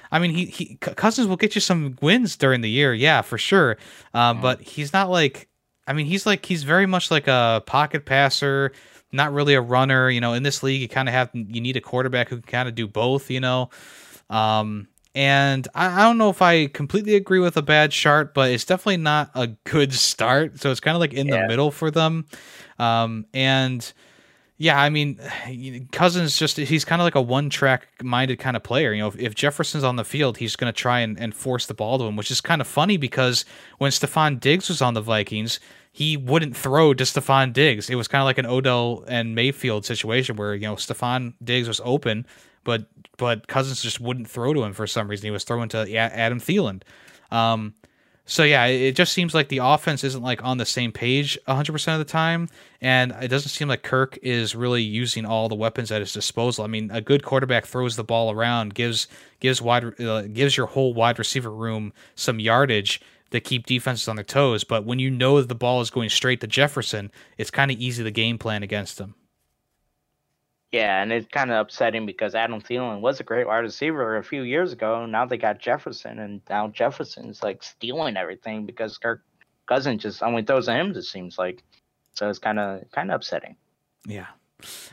I mean, he, he Cousins will get you some wins during the year, yeah, for sure. Um, but he's not like, I mean, he's like he's very much like a pocket passer, not really a runner. You know, in this league, you kind of have you need a quarterback who can kind of do both. You know, um, and I, I, don't know if I completely agree with a bad start, but it's definitely not a good start. So it's kind of like in yeah. the middle for them. Um, and yeah, I mean, Cousins just he's kind of like a one track minded kind of player. You know, if, if Jefferson's on the field, he's going to try and, and force the ball to him, which is kind of funny because when Stefon Diggs was on the Vikings, he wouldn't throw to Stefon Diggs. It was kind of like an Odell and Mayfield situation where, you know, Stefon Diggs was open, but but Cousins just wouldn't throw to him for some reason. He was throwing to Adam Thielen. Um, so yeah, it just seems like the offense isn't like on the same page 100% of the time, and it doesn't seem like Kirk is really using all the weapons at his disposal. I mean, a good quarterback throws the ball around, gives gives wide uh, gives your whole wide receiver room some yardage to keep defenses on their toes. But when you know that the ball is going straight to Jefferson, it's kind of easy to game plan against them. Yeah, and it's kind of upsetting because Adam Thielen was a great wide receiver a few years ago. Now they got Jefferson, and now Jefferson's like stealing everything because Kirk Cousins just only throws at him. It seems like, so it's kind of kind of upsetting. Yeah.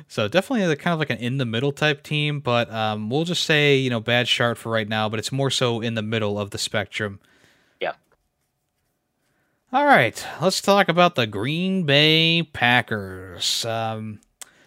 So definitely a, kind of like an in the middle type team, but um, we'll just say you know bad chart for right now, but it's more so in the middle of the spectrum. Yeah. All right, let's talk about the Green Bay Packers. Um,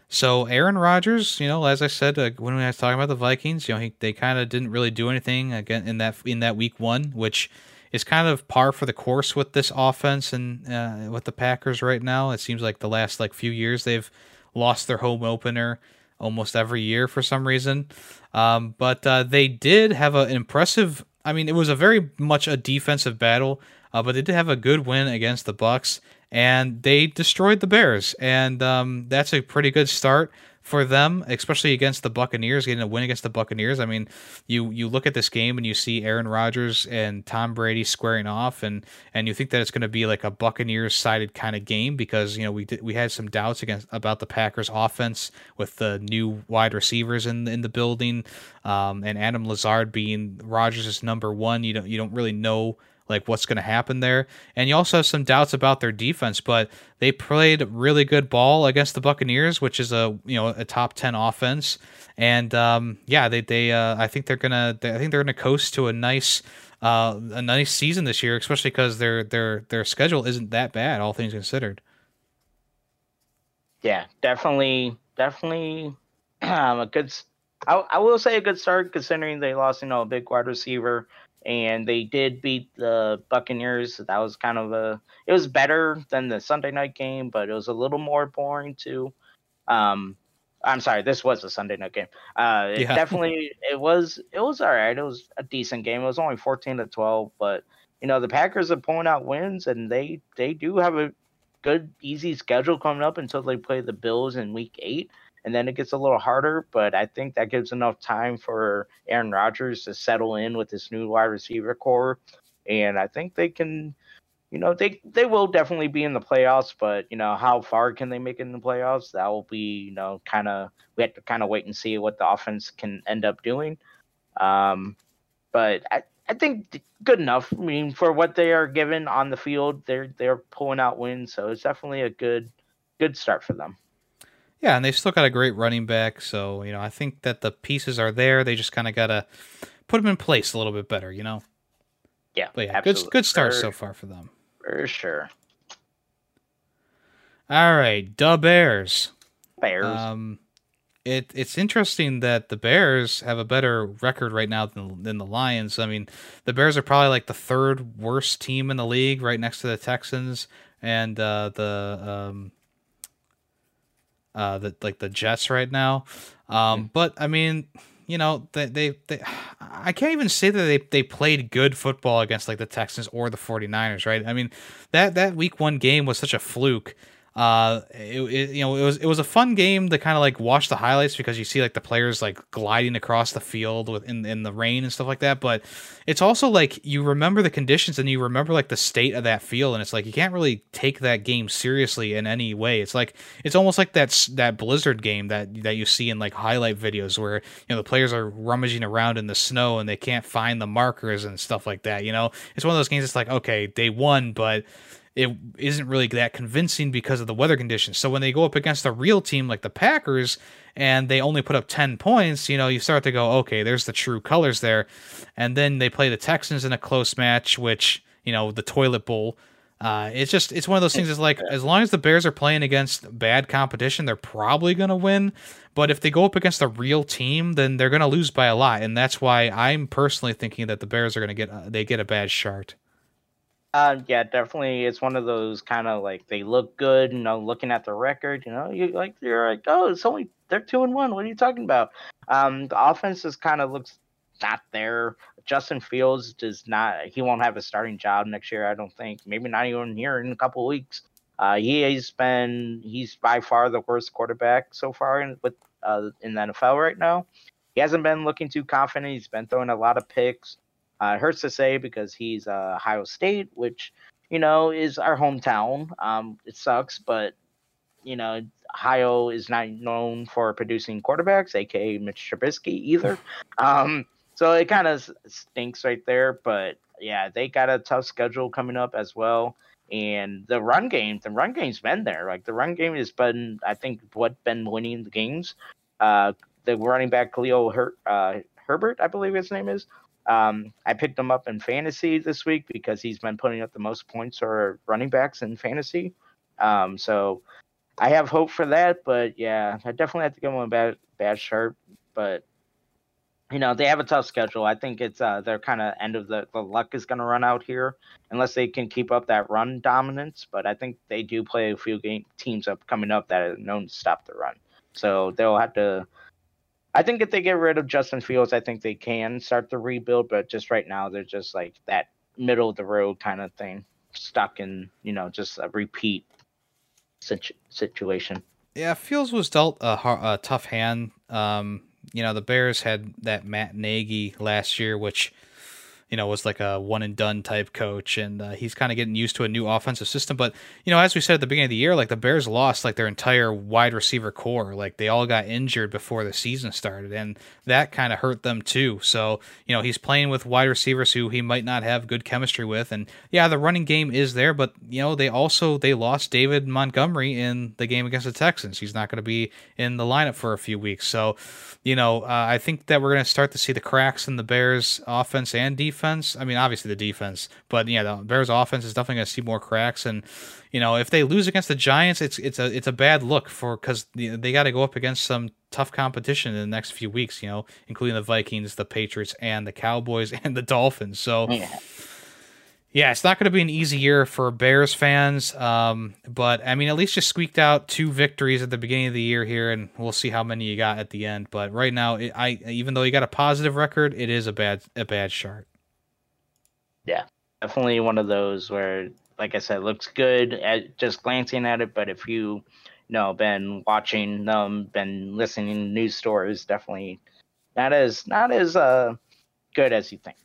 so Aaron Rodgers, you know, as I said uh, when we was talking about the Vikings, you know, he, they kind of didn't really do anything again in that in that week one, which is kind of par for the course with this offense and uh, with the Packers right now. It seems like the last like few years they've lost their home opener almost every year for some reason. Um, but uh, they did have an impressive. I mean, it was a very much a defensive battle, uh, but they did have a good win against the Bucks and they destroyed the Bears, and um, that's a pretty good start for them, especially against the Buccaneers, getting a win against the Buccaneers. I mean, you you look at this game and you see Aaron Rodgers and Tom Brady squaring off, and and you think that it's going to be like a Buccaneers sided kind of game because you know we did, we had some doubts against about the Packers offense with the new wide receivers in in the building, um, and Adam Lazard being Rodgers' number one. You don't you don't really know like what's going to happen there. And you also have some doubts about their defense, but they played really good ball against the Buccaneers, which is a you know a top ten offense. And um, yeah, they they uh, I think they're gonna they, I think they're gonna coast to a nice. Uh, a nice season this year, especially because their their their schedule isn't that bad, all things considered. Yeah, definitely, definitely um, a good. I, I will say a good start considering they lost, you know, a big wide receiver and they did beat the Buccaneers. That was kind of a it was better than the Sunday night game, but it was a little more boring too. Um, I'm sorry, this was a Sunday night game. Uh, it yeah. definitely it was it was all right. It was a decent game. It was only 14 to 12, but you know the Packers are pulling out wins, and they they do have a good easy schedule coming up until they play the Bills in Week Eight and then it gets a little harder. But I think that gives enough time for Aaron Rodgers to settle in with this new wide receiver core, and I think they can. You know, they they will definitely be in the playoffs, but you know, how far can they make it in the playoffs? That will be, you know, kind of we have to kind of wait and see what the offense can end up doing. Um, but I, I think good enough. I mean, for what they are given on the field, they're they're pulling out wins, so it's definitely a good good start for them. Yeah, and they've still got a great running back, so you know I think that the pieces are there. They just kind of gotta put them in place a little bit better, you know. Yeah, but yeah, absolutely. good good start for, so far for them. For sure. All right, the Bears. Bears. Um, it it's interesting that the Bears have a better record right now than than the Lions. I mean, the Bears are probably like the third worst team in the league, right next to the Texans and uh, the um, uh, the like the Jets right now. Um, but I mean, you know, they, they, they I can't even say that they, they played good football against like the Texans or the 49ers, right? I mean, that that week one game was such a fluke uh, it, it, you know, it was it was a fun game to kind of like watch the highlights because you see like the players like gliding across the field with in, in the rain and stuff like that. But it's also like you remember the conditions and you remember like the state of that field, and it's like you can't really take that game seriously in any way. It's like it's almost like that that Blizzard game that that you see in like highlight videos where you know the players are rummaging around in the snow and they can't find the markers and stuff like that. You know, it's one of those games. It's like okay, they won, but it isn't really that convincing because of the weather conditions. So when they go up against a real team like the Packers and they only put up 10 points, you know, you start to go, okay, there's the true colors there. And then they play the Texans in a close match, which, you know, the toilet bowl. Uh, it's just it's one of those things. It's like as long as the Bears are playing against bad competition, they're probably gonna win. But if they go up against a real team, then they're gonna lose by a lot, and that's why I'm personally thinking that the Bears are gonna get uh, they get a bad start. Uh, yeah, definitely. It's one of those kind of like they look good, you know, looking at the record, you know, you like you're like, oh, it's only they're two and one. What are you talking about? Um, the offense just kind of looks not there. Justin Fields does not. He won't have a starting job next year. I don't think. Maybe not even here in a couple weeks. Uh, he has been. He's by far the worst quarterback so far in with uh, in the NFL right now. He hasn't been looking too confident. He's been throwing a lot of picks. Uh, it hurts to say because he's uh, Ohio State, which you know is our hometown. Um, it sucks, but you know Ohio is not known for producing quarterbacks, aka Mitch Trubisky, either. Um, so it kind of stinks right there. But yeah, they got a tough schedule coming up as well. And the run game, the run game's been there. Like the run game has been, I think, what been winning the games. Uh, the running back Khalil Her- uh, Herbert, I believe his name is. Um, I picked him up in fantasy this week because he's been putting up the most points for running backs in fantasy. Um, so I have hope for that, but yeah, I definitely have to give him a bad bad start. But you know, they have a tough schedule. I think it's uh their kind of end of the the luck is going to run out here unless they can keep up that run dominance. But I think they do play a few game teams up coming up that are known to stop the run. So they'll have to I think if they get rid of Justin Fields, I think they can start the rebuild. But just right now, they're just like that middle of the road kind of thing. stuck in you know just a repeat situ- situation. Yeah, Fields was dealt a, a tough hand. Um, you know, the Bears had that Matt Nagy last year, which you know, was like a one and done type coach, and uh, he's kind of getting used to a new offensive system. But you know, as we said at the beginning of the year, like the Bears lost like their entire wide receiver core, like they all got injured before the season started, and that kind of hurt them too. So you know, he's playing with wide receivers who he might not have good chemistry with, and yeah, the running game is there, but you know, they also they lost David Montgomery in the game against the Texans. He's not going to be in the lineup for a few weeks, so you know, uh, I think that we're going to start to see the cracks in the Bears' offense and defense. I mean, obviously the defense, but yeah, the Bears' offense is definitely going to see more cracks. And you know, if they lose against the Giants, it's it's a it's a bad look for because they got to go up against some tough competition in the next few weeks. You know, including the Vikings, the Patriots, and the Cowboys and the Dolphins. So. Yeah yeah, it's not going to be an easy year for Bears fans. Um, but I mean, at least you squeaked out two victories at the beginning of the year here, and we'll see how many you got at the end. But right now, it, I even though you got a positive record, it is a bad a bad start. Yeah, definitely one of those where, like I said, looks good at just glancing at it. But if you, you know, been watching them, been listening to news stories, definitely not as not as uh good as you think.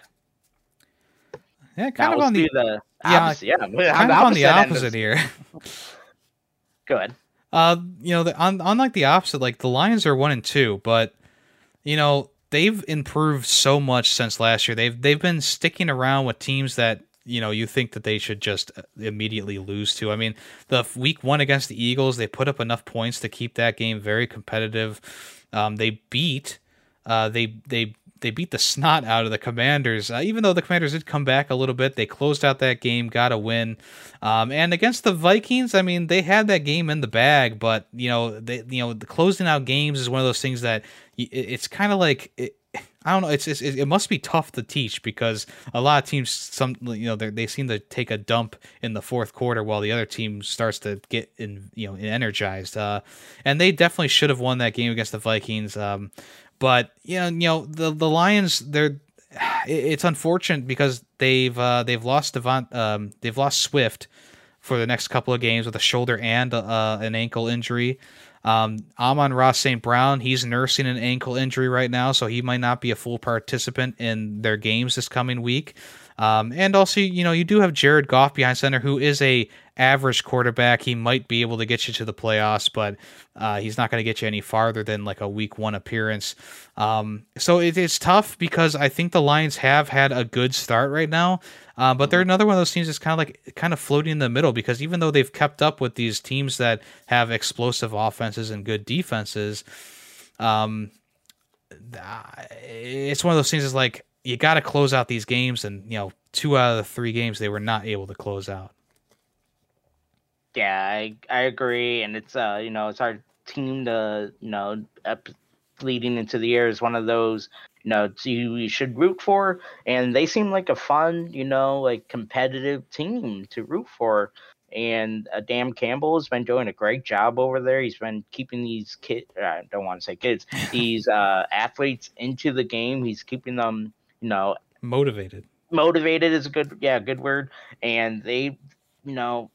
Yeah, kind of on the, the opposite. Yeah, yeah kind of on the opposite here. Good. Uh, you know, the, on on like the opposite, like the Lions are one and two, but you know they've improved so much since last year. They've they've been sticking around with teams that you know you think that they should just uh, immediately lose to. I mean, the week one against the Eagles, they put up enough points to keep that game very competitive. Um, they beat. Uh, they they they beat the snot out of the Commanders. Uh, even though the Commanders did come back a little bit, they closed out that game, got a win. Um, and against the Vikings, I mean, they had that game in the bag, but you know, they you know, the closing out games is one of those things that it's kind of like. It, I don't know. It's, it's, it must be tough to teach because a lot of teams, some you know, they seem to take a dump in the fourth quarter while the other team starts to get in, you know, energized. Uh, and they definitely should have won that game against the Vikings. Um, but you know, you know the the Lions, they're it's unfortunate because they've uh, they've lost Devont, um, they've lost Swift for the next couple of games with a shoulder and uh, an ankle injury. Um, Amon-Ra St. Brown, he's nursing an ankle injury right now, so he might not be a full participant in their games this coming week. Um, and also, you know, you do have Jared Goff behind center, who is a average quarterback. He might be able to get you to the playoffs, but uh, he's not going to get you any farther than like a week one appearance. Um, so it, it's tough because I think the Lions have had a good start right now, uh, but they're mm-hmm. another one of those teams that's kind of like kind of floating in the middle because even though they've kept up with these teams that have explosive offenses and good defenses, um, it's one of those things. Is like you got to close out these games, and you know, two out of the three games they were not able to close out. Yeah, I I agree, and it's uh you know it's our team to you know up leading into the year is one of those you know you should root for, and they seem like a fun you know like competitive team to root for. And uh, Dan Campbell has been doing a great job over there. He's been keeping these kids, I don't want to say kids, these uh, athletes into the game. He's keeping them you know motivated motivated is a good yeah good word and they you know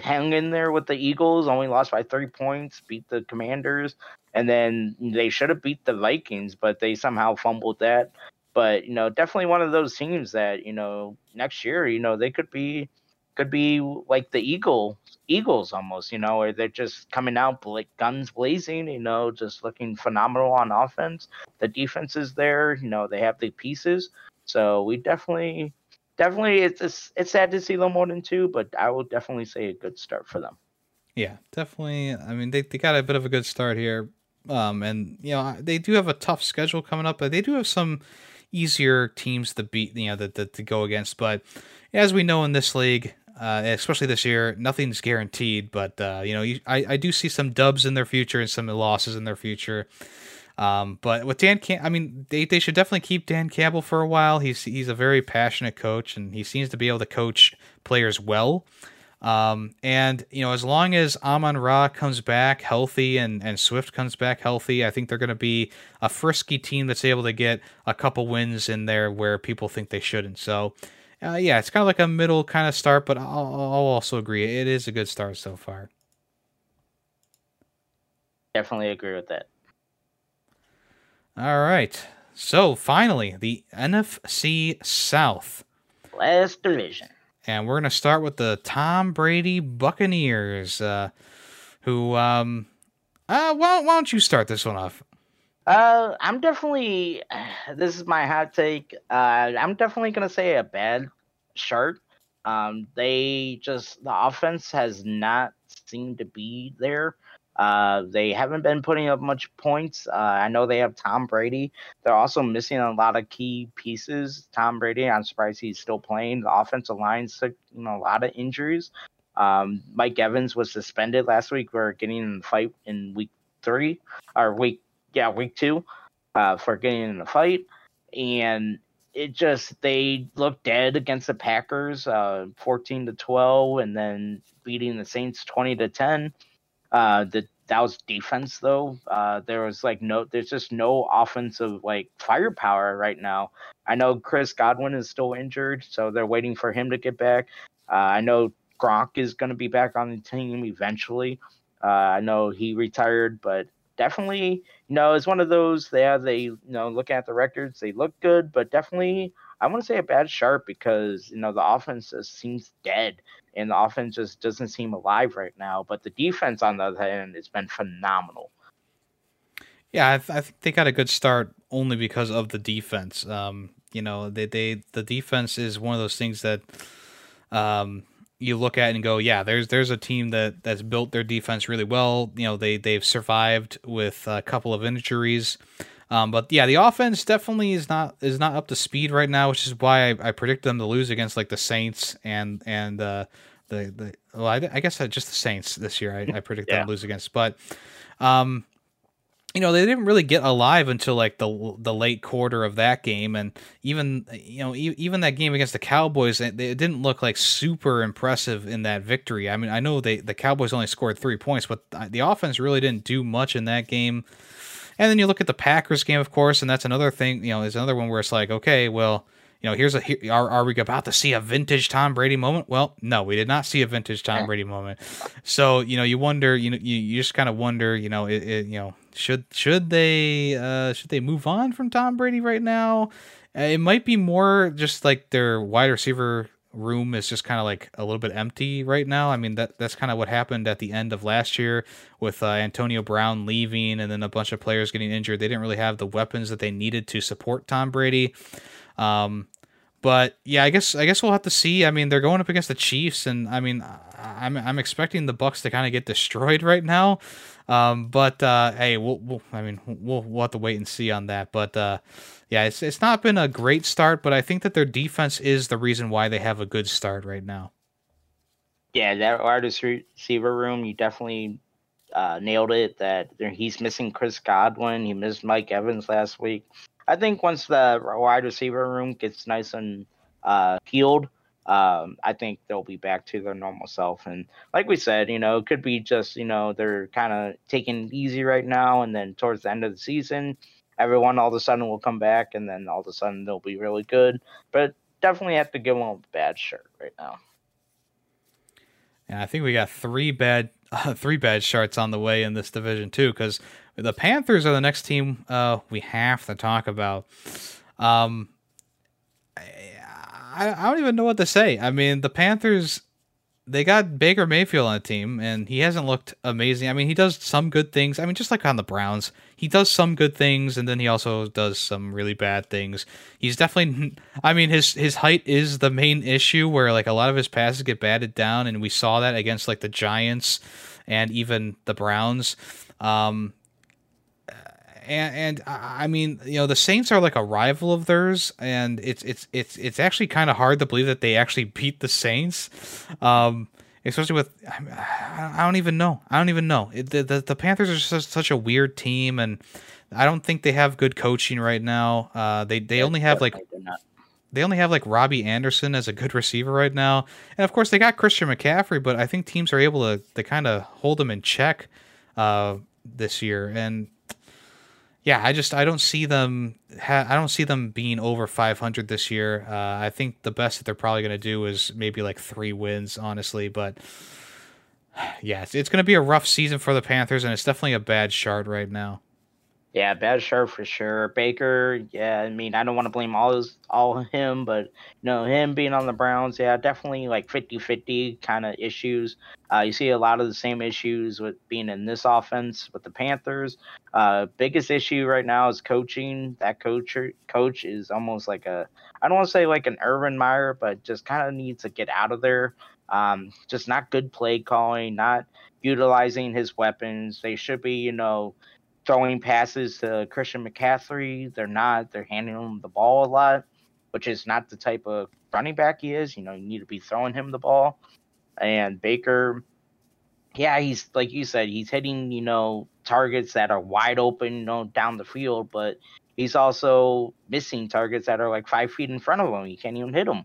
hang in there with the eagles only lost by three points beat the commanders and then they should have beat the vikings but they somehow fumbled that. But you know definitely one of those teams that you know next year you know they could be could be like the eagle eagles almost you know where they're just coming out like guns blazing you know just looking phenomenal on offense. The defense is there you know they have the pieces. So we definitely definitely it's it's, it's sad to see them more than two but i will definitely say a good start for them yeah definitely i mean they, they got a bit of a good start here um and you know they do have a tough schedule coming up but they do have some easier teams to beat you know that to, to go against but as we know in this league uh, especially this year. Nothing's guaranteed, but uh, you know, you, I, I do see some dubs in their future and some losses in their future. Um, but with Dan, Cam- I mean, they, they should definitely keep Dan Campbell for a while. He's he's a very passionate coach, and he seems to be able to coach players well. Um, and you know, as long as Amon Ra comes back healthy and and Swift comes back healthy, I think they're going to be a frisky team that's able to get a couple wins in there where people think they shouldn't. So uh, yeah, it's kind of like a middle kind of start, but I'll, I'll also agree it is a good start so far. Definitely agree with that. All right. So finally, the NFC South. Last division. And we're going to start with the Tom Brady Buccaneers, uh, who, um, uh, why, why don't you start this one off? Uh, I'm definitely. This is my hot take. Uh, I'm definitely gonna say a bad start. Um, they just the offense has not seemed to be there. Uh, they haven't been putting up much points. Uh, I know they have Tom Brady. They're also missing a lot of key pieces. Tom Brady, I'm surprised he's still playing. The offensive line took you know a lot of injuries. Um, Mike Evans was suspended last week. We are getting in the fight in week three or week yeah, week two, uh, for getting in the fight, and it just they looked dead against the Packers, uh, fourteen to twelve, and then beating the Saints twenty to ten. Uh, the that was defense though. Uh, there was like no, there's just no offensive like firepower right now. I know Chris Godwin is still injured, so they're waiting for him to get back. Uh, I know Gronk is going to be back on the team eventually. Uh, I know he retired, but definitely, you know, it's one of those. Yeah, they you know look at the records, they look good, but definitely, I want to say a bad sharp because you know the offense just seems dead, and the offense just doesn't seem alive right now. But the defense, on the other hand, has been phenomenal. Yeah, I, th- I think they got a good start only because of the defense. Um, you know, they they the defense is one of those things that um you look at and go, yeah, there's there's a team that that's built their defense really well. You know, they they've survived with a couple of injuries. Um, but yeah, the offense definitely is not is not up to speed right now, which is why I, I predict them to lose against like the Saints and and uh, the the well, I, I guess just the Saints this year. I, I predict yeah. them to lose against, but um, you know they didn't really get alive until like the the late quarter of that game and even you know even that game against the Cowboys it, it, didn't look like super impressive in that victory. I mean I know they the Cowboys only scored 3 points but the offense really didn't do much in that game. And then you look at the Packers game of course and that's another thing, you know, is another one where it's like okay, well, you know, here's a here, are are we about to see a vintage Tom Brady moment? Well, no, we did not see a vintage Tom Brady moment. So you know, you wonder, you know, you, you just kind of wonder, you know, it, it, you know, should should they uh should they move on from Tom Brady right now? Uh, it might be more just like their wide receiver room is just kind of like a little bit empty right now. I mean that that's kind of what happened at the end of last year with uh, Antonio Brown leaving and then a bunch of players getting injured. They didn't really have the weapons that they needed to support Tom Brady. Um, but yeah, I guess I guess we'll have to see. I mean, they're going up against the Chiefs, and I mean, I'm I'm expecting the Bucks to kind of get destroyed right now. Um, but uh, hey, we'll, we'll, I mean we'll we'll have to wait and see on that. But uh, yeah, it's it's not been a great start, but I think that their defense is the reason why they have a good start right now. Yeah, that wide receiver room, you definitely uh, nailed it. That he's missing Chris Godwin, he missed Mike Evans last week. I think once the wide receiver room gets nice and uh, healed, um, I think they'll be back to their normal self. And like we said, you know, it could be just, you know, they're kind of taking easy right now. And then towards the end of the season, everyone all of a sudden will come back and then all of a sudden they'll be really good. But definitely have to give them a bad shirt right now. Yeah, I think we got three bad uh, three bad shirts on the way in this division too, because the Panthers are the next team uh, we have to talk about. Um, I, I I don't even know what to say. I mean, the Panthers they got Baker Mayfield on the team, and he hasn't looked amazing. I mean, he does some good things. I mean, just like on the Browns, he does some good things, and then he also does some really bad things. He's definitely. I mean, his his height is the main issue, where like a lot of his passes get batted down, and we saw that against like the Giants and even the Browns. Um, and, and I mean, you know, the Saints are like a rival of theirs, and it's it's it's it's actually kind of hard to believe that they actually beat the Saints. Um, especially with I don't even know. I don't even know. It, the, the, the Panthers are such, such a weird team, and I don't think they have good coaching right now. Uh, they they only have like they only have like Robbie Anderson as a good receiver right now, and of course they got Christian McCaffrey, but I think teams are able to to kind of hold them in check uh, this year, and yeah, I just I don't see them ha- I don't see them being over 500 this year. Uh, I think the best that they're probably going to do is maybe like three wins, honestly. But yeah, it's, it's going to be a rough season for the Panthers, and it's definitely a bad shard right now. Yeah, bad shirt for sure. Baker, yeah, I mean, I don't want to blame all his, all him, but you know, him being on the Browns, yeah, definitely like 50-50 kind of issues. Uh, you see a lot of the same issues with being in this offense with the Panthers. Uh, biggest issue right now is coaching. That coach coach is almost like a I don't want to say like an Urban Meyer, but just kind of needs to get out of there. Um, just not good play calling, not utilizing his weapons. They should be, you know, throwing passes to Christian McCaffrey. They're not. They're handing him the ball a lot, which is not the type of running back he is. You know, you need to be throwing him the ball. And Baker, yeah, he's like you said, he's hitting, you know, targets that are wide open, you know, down the field, but he's also missing targets that are like five feet in front of him. He can't even hit them.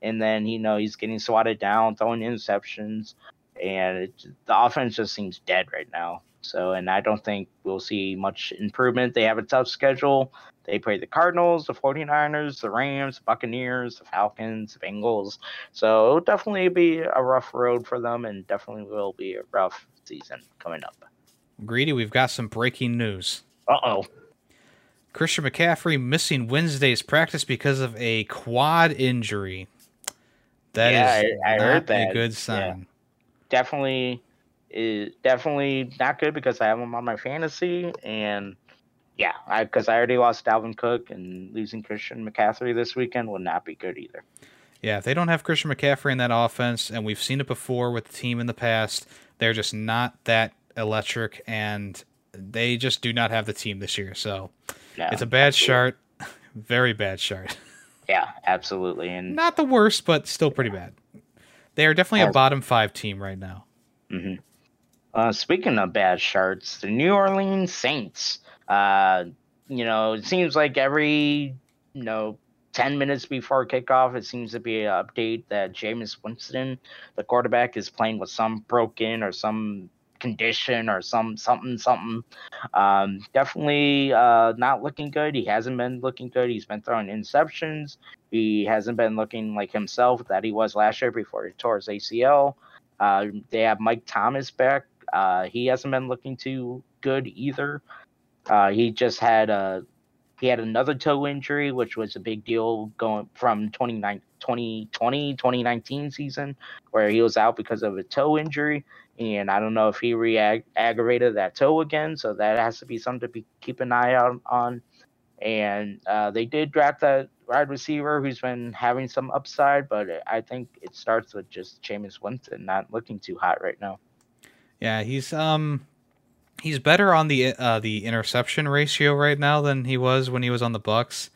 And then, you know, he's getting swatted down, throwing interceptions, and it, the offense just seems dead right now. So, and I don't think we'll see much improvement. They have a tough schedule. They play the Cardinals, the 49ers, the Rams, the Buccaneers, the Falcons, the Bengals. So it'll definitely be a rough road for them and definitely will be a rough season coming up. Grady, we've got some breaking news. Uh oh. Christian McCaffrey missing Wednesday's practice because of a quad injury. That yeah, is I, I heard that. a good sign. Yeah. Definitely is definitely not good because I have him on my fantasy and yeah, I because I already lost Dalvin Cook and losing Christian McCaffrey this weekend would not be good either. Yeah, if they don't have Christian McCaffrey in that offense, and we've seen it before with the team in the past, they're just not that electric, and they just do not have the team this year. So no, it's a bad absolutely. chart, very bad chart. Yeah, absolutely, and not the worst, but still pretty bad. They are definitely a bottom five team right now. Mm-hmm. Uh, speaking of bad charts, the New Orleans Saints. Uh, you know, it seems like every you know 10 minutes before kickoff, it seems to be an update that Jameis Winston, the quarterback, is playing with some broken or some condition or some something something. Um, definitely uh, not looking good. He hasn't been looking good. He's been throwing interceptions. He hasn't been looking like himself that he was last year before he tore his ACL. Uh, they have Mike Thomas back. Uh, he hasn't been looking too good either. Uh, he just had a he had another toe injury, which was a big deal going from 2020, 2019 season, where he was out because of a toe injury. And I don't know if he re aggravated that toe again. So that has to be something to be keep an eye out on. And uh, they did draft that wide receiver who's been having some upside, but I think it starts with just Jameis Winston not looking too hot right now. Yeah, he's um he's better on the uh, the interception ratio right now than he was when he was on the Bucs.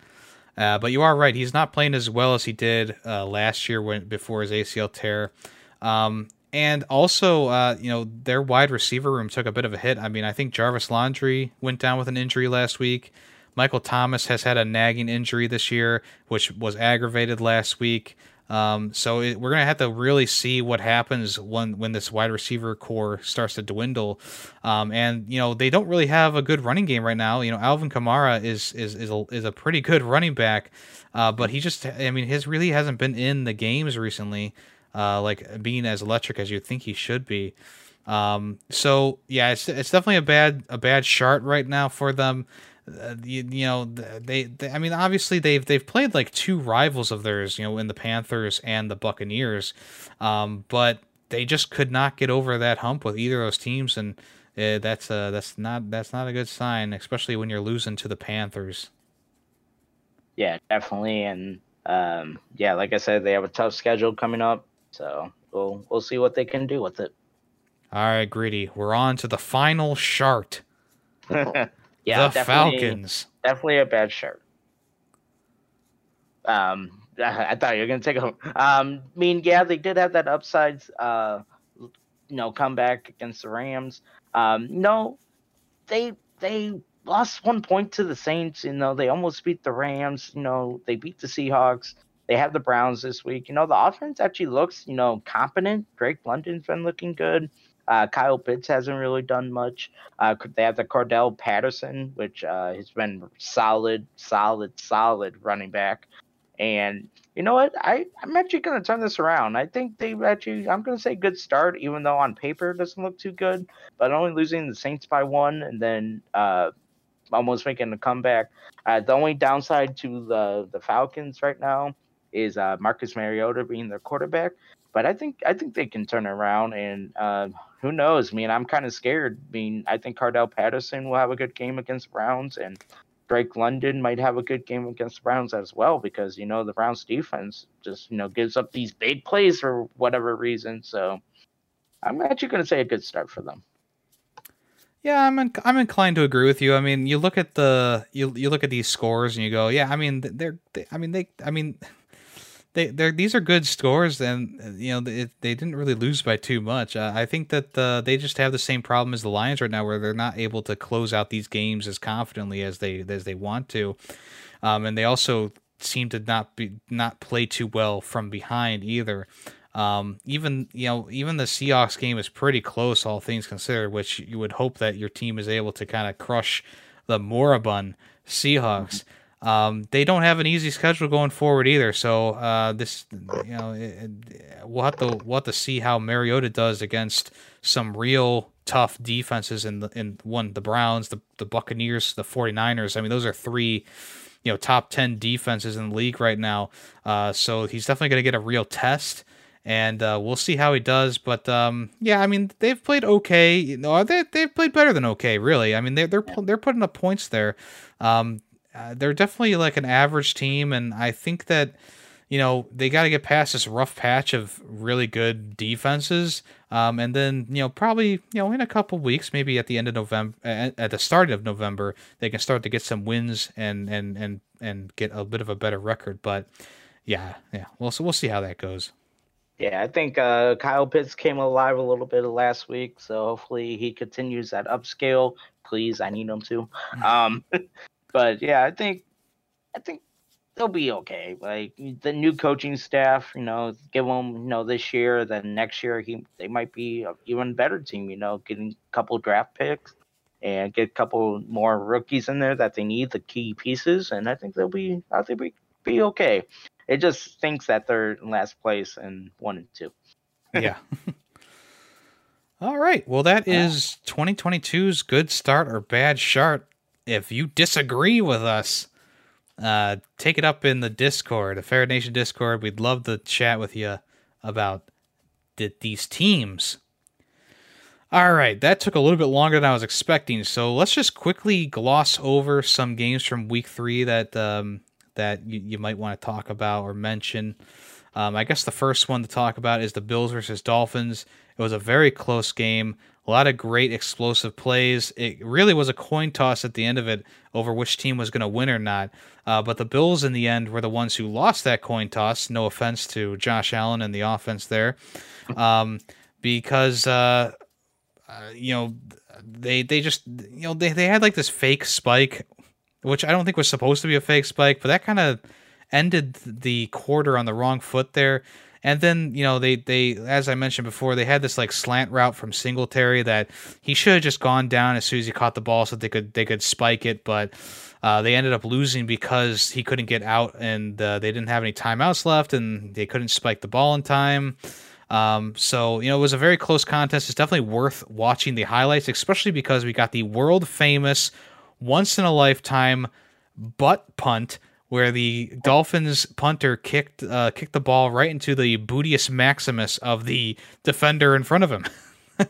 Uh, but you are right; he's not playing as well as he did uh, last year when before his ACL tear. Um, and also, uh, you know, their wide receiver room took a bit of a hit. I mean, I think Jarvis Landry went down with an injury last week. Michael Thomas has had a nagging injury this year, which was aggravated last week. Um, so it, we're gonna have to really see what happens when when this wide receiver corps starts to dwindle. Um, and you know they don't really have a good running game right now. You know Alvin Kamara is is is a, is a pretty good running back, uh, but he just I mean his really hasn't been in the games recently, uh, like being as electric as you think he should be. Um, so yeah, it's it's definitely a bad a bad chart right now for them uh, you, you know they, they, I mean obviously they've they've played like two rivals of theirs you know in the Panthers and the Buccaneers um, but they just could not get over that hump with either of those teams and uh, that's uh that's not that's not a good sign especially when you're losing to the Panthers. Yeah definitely and um, yeah like I said they have a tough schedule coming up so we'll we'll see what they can do with it. All right Grady we're on to the final chart Yeah, the Falcons. Definitely a bad shirt. Um, I thought you were gonna take a. Um, I mean, yeah, they did have that upside, uh, you know, comeback against the Rams. Um, no, they they lost one point to the Saints. You know, they almost beat the Rams. You know, they beat the Seahawks. They have the Browns this week. You know, the offense actually looks, you know, competent. Drake London's been looking good. Uh, Kyle Pitts hasn't really done much. Uh, they have the Cordarrelle Patterson, which uh, has been solid, solid, solid running back. And you know what? I, I'm actually going to turn this around. I think they actually, I'm going to say good start, even though on paper it doesn't look too good. But only losing the Saints by one and then uh, almost making a comeback. Uh, the only downside to the, the Falcons right now is uh, Marcus Mariota being their quarterback. But I think I think they can turn around, and uh, who knows? I mean, I'm kind of scared. I mean, I think Cordarrelle Patterson will have a good game against Browns, and Drake London might have a good game against Browns as well because you know the Browns defense just you know gives up these big plays for whatever reason. So I'm actually going to say a good start for them. Yeah, I'm in, I'm inclined to agree with you. I mean, you look at the you you look at these scores and you go, yeah, I mean they're they, I mean they I mean they they these are good scores and you know they, they didn't really lose by too much. Uh, I think that uh, they just have the same problem as the Lions right now, where they're not able to close out these games as confidently as they as they want to, um, and they also seem to not be not play too well from behind either. Um, even you know even the Seahawks game is pretty close, all things considered, which you would hope that your team is able to kind of crush the moribund Seahawks. Mm-hmm. Um, they don't have an easy schedule going forward either. So uh, this, you know, it, we'll have to we'll have to see how Mariota does against some real tough defenses in the in one the Browns, the the Buccaneers, the 49ers. I mean, those are three, you know, top 10 defenses in the league right now. Uh, so he's definitely going to get a real test. And uh, we'll see how he does, but um, yeah, I mean they've played okay. You know, they they've played better than okay, really. I mean they're they're they're putting up points there. Um, uh, they're definitely like an average team, and I think that you know they got to get past this rough patch of really good defenses, um, and then you know probably you know in a couple weeks, maybe at the end of November, at, at the start of November, they can start to get some wins and and and and get a bit of a better record. But yeah, yeah, well, so we'll see how that goes. Yeah, I think uh, Kyle Pitts came alive a little bit last week, so hopefully he continues that upscale. Please, I need him to. Um, but yeah, I think I think they'll be okay. Like the new coaching staff, you know, give them, you know, this year, then next year he they might be an even better team. You know, getting a couple draft picks and get a couple more rookies in there that they need the key pieces, and I think they'll be I think be be okay. It just thinks that they're in last place and one and two. yeah. All right. Well, that is 2022's good start or bad start if you disagree with us, uh, take it up in the Discord, the Fair Nation Discord. We'd love to chat with you about th- these teams. All right, that took a little bit longer than I was expecting. So let's just quickly gloss over some games from Week Three that um, that you, you might want to talk about or mention. Um, I guess the first one to talk about is the Bills versus Dolphins. It was a very close game. A lot of great explosive plays. It really was a coin toss at the end of it over which team was going to win or not. Uh, but the Bills, in the end, were the ones who lost that coin toss. No offense to Josh Allen and the offense there, um, because uh, uh, you know they they just you know they they had like this fake spike, which I don't think was supposed to be a fake spike, but that kind of ended the quarter on the wrong foot there. And then, you know, they they as I mentioned before, they had this like slant route from Singletary that he should have just gone down as soon as he caught the ball so they could they could spike it, but uh, they ended up losing because he couldn't get out and uh, they didn't have any timeouts left and they couldn't spike the ball in time. Um, so, you know, it was a very close contest. It's definitely worth watching the highlights, especially because we got the world famous, once in a lifetime butt punt where the Dolphins punter kicked uh, kicked the ball right into the bootius maximus of the defender in front of him.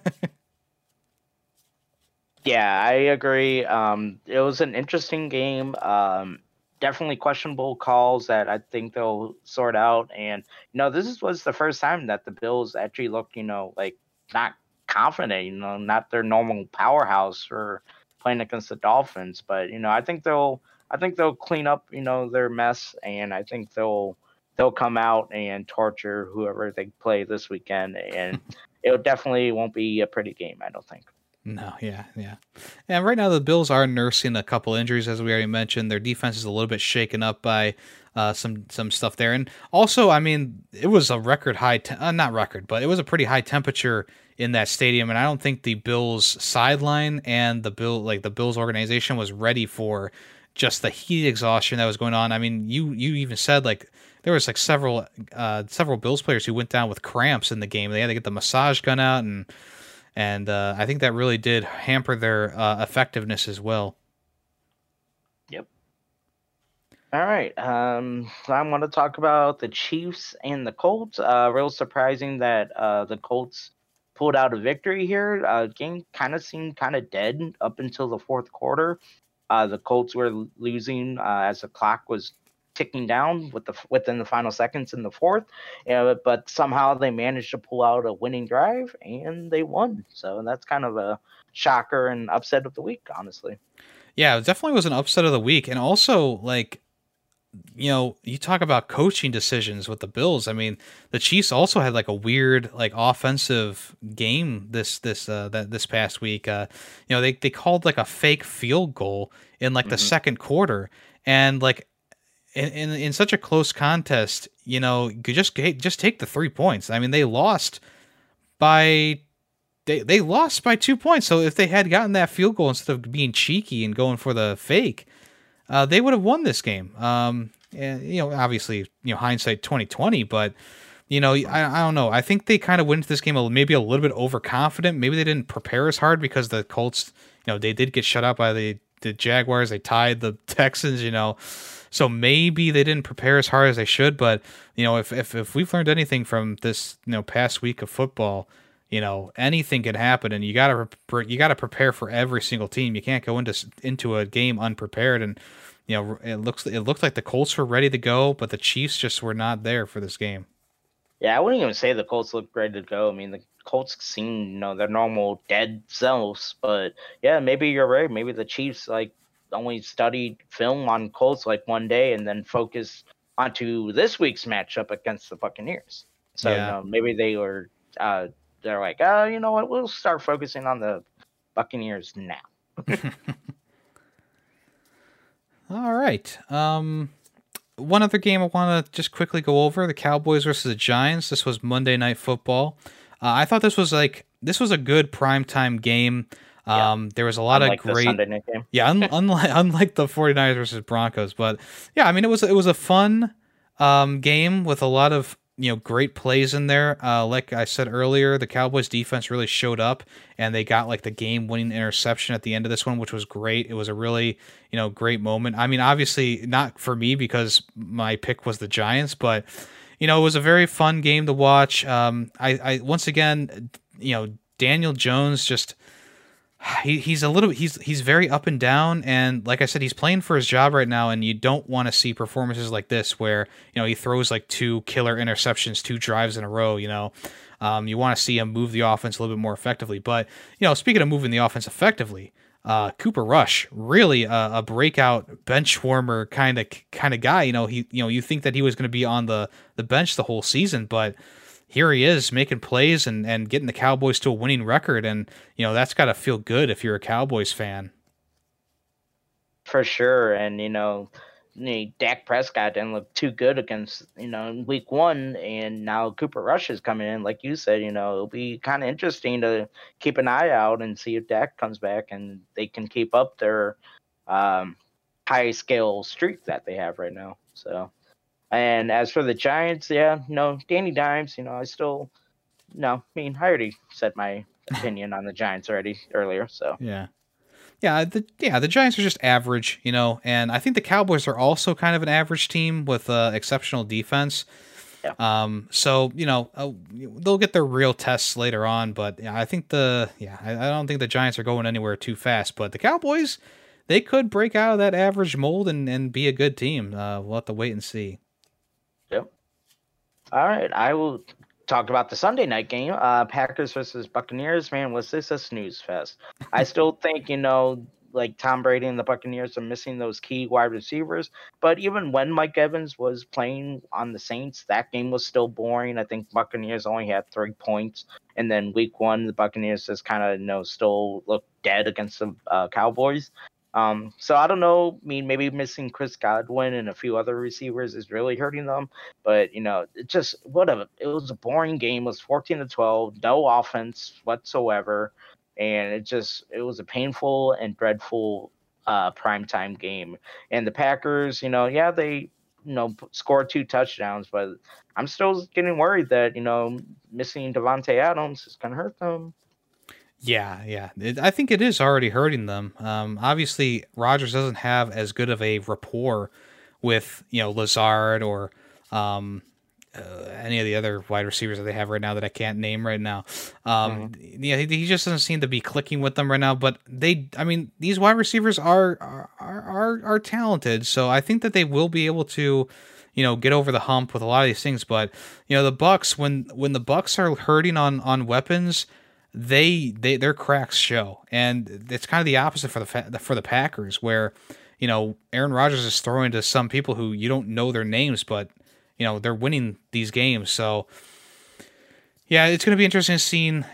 yeah, I agree. Um, it was an interesting game. Um, definitely questionable calls that I think they'll sort out. And you know, this was the first time that the Bills actually looked, you know, like not confident. You know, not their normal powerhouse for playing against the Dolphins. But you know, I think they'll I think they'll clean up, you know, their mess, and I think they'll they'll come out and torture whoever they play this weekend, and it definitely won't be a pretty game. I don't think. No, yeah, yeah. And right now the Bills are nursing a couple injuries, as we already mentioned. Their defense is a little bit shaken up by uh, some some stuff there, and also, I mean, it was a record high, te- uh, not record, but it was a pretty high temperature in that stadium, and I don't think the Bills sideline and the Bill like the Bills organization was ready for just the heat exhaustion that was going on. I mean, you you even said like there was like several uh, several Bills players who went down with cramps in the game. They had to get the massage gun out and and uh, I think that really did hamper their uh, effectiveness as well. Yep. All right. Um, so I'm going to talk about the Chiefs and the Colts. Uh, real surprising that uh, the Colts pulled out a victory here. Uh, game kind of seemed kind of dead up until the fourth quarter. Uh, the Colts were losing uh, as the clock was ticking down with the within the final seconds in the fourth. Uh, but somehow they managed to pull out a winning drive and they won. So that's kind of a shocker and upset of the week, honestly. Yeah, it definitely was an upset of the week, and also like. You know, you talk about coaching decisions with the Bills. I mean, the Chiefs also had like a weird like offensive game this this uh that this past week. Uh, you know, they they called like a fake field goal in like the mm-hmm. second quarter, and like in, in, in such a close contest, you know, you just just take the three points. I mean, they lost by they they lost by two points. So if they had gotten that field goal instead of being cheeky and going for the fake, uh, they would have won this game. Um, and, you know, obviously, you know, hindsight twenty twenty, but you know, I, I don't know. I think they kind of went into this game maybe a little bit overconfident. Maybe they didn't prepare as hard because the Colts, you know, they did get shut out by the the Jaguars. They tied the Texans. You know. So maybe they didn't prepare as hard as they should. But you know, if if, if we've learned anything from this you know past week of football, you know anything can happen, and you gotta you gotta prepare for every single team. You can't go into into a game unprepared. And you know, it looks it looked like the Colts were ready to go, but the Chiefs just were not there for this game. Yeah, I wouldn't even say the Colts looked ready to go. I mean, the Colts seem, you know, their normal dead selves. But yeah, maybe you're right. Maybe the Chiefs like only studied film on Colts like one day and then focused onto this week's matchup against the Buccaneers. So yeah. you know, maybe they were uh, they're like, oh, you know what, we'll start focusing on the Buccaneers now. All right. Um, one other game I want to just quickly go over: the Cowboys versus the Giants. This was Monday Night Football. Uh, I thought this was like this was a good primetime game. Um, yeah. There was a lot unlike of great. yeah, un- unlike unlike the 49ers versus Broncos, but yeah, I mean it was it was a fun um, game with a lot of you know great plays in there. Uh, like I said earlier, the Cowboys defense really showed up, and they got like the game winning interception at the end of this one, which was great. It was a really you know great moment. I mean, obviously not for me because my pick was the Giants, but you know it was a very fun game to watch. Um, I, I once again, you know, Daniel Jones just he, he's a little he's he's very up and down. And like i said he's playing for his job right now. And you don't want to see performances like this where you know he throws like two killer interceptions two drives in a row you know. Um, you want to see him move the offense a little bit more effectively. But you know speaking of moving the offense effectively uh, Cooper Rush, really a, a breakout bench warmer kind of kind of guy. You know, he you know you think that he was going to be on the the bench the whole season, but here he is making plays and, and getting the Cowboys to a winning record. And, you know, that's got to feel good if you're a Cowboys fan. For sure. And, you know, Dak Prescott didn't look too good against, you know, week one. And now Cooper Rush is coming in. Like you said, you know, it'll be kind of interesting to keep an eye out and see if Dak comes back and they can keep up their um, high scale streak that they have right now. So and as for the Giants, yeah, no, Danny Dimes, you know, I still, no, I mean, I already said my opinion on the Giants already earlier, so. Yeah. Yeah, the yeah, the Giants are just average, you know, and I think the Cowboys are also kind of an average team with uh, exceptional defense. Yeah. Um, so you know uh, they'll get their real tests later on, but yeah, I think the yeah I, I, don't think the Giants are going anywhere too fast. But the Cowboys, they could break out of that average mold and, and be a good team. Uh, we'll have to wait and see. All right, I will talk about the Sunday night game, uh, Packers versus Buccaneers. Man, was this a snooze fest? I still think you know like Tom Brady and the Buccaneers are missing those key wide receivers. But even when Mike Evans was playing on the Saints, that game was still boring. I think Buccaneers only had three points, and then Week One, the Buccaneers just kind of you know still looked dead against the uh, Cowboys. Um, so I don't know. I mean, maybe missing Chris Godwin and a few other receivers is really hurting them. But you know, it just whatever. It was a boring game. It was 14 to 12, no offense whatsoever, and it just it was a painful and dreadful uh primetime game. And the Packers, you know, yeah, they you know scored two touchdowns, but I'm still getting worried that you know missing Davante Adams is gonna hurt them. Yeah, yeah. It, I think it is already hurting them. Um, obviously, Rodgers doesn't have as good of a rapport with you know Lazard or um, uh, any of the other wide receivers that they have right now that I can't name right now. Um, mm-hmm. Yeah, he, he, just doesn't seem to be clicking with them right now. But they, I mean, these wide receivers are are are, are talented, so I think that they will be able to you know get over the hump with a lot of these things but you know the Bucs when when the Bucs are hurting on on weapons they they their cracks show, and it's kind of the opposite for the for the Packers, where you know Aaron Rodgers is throwing to some people who you don't know their names, but you know they're winning these games. So yeah, it's going to be interesting seeing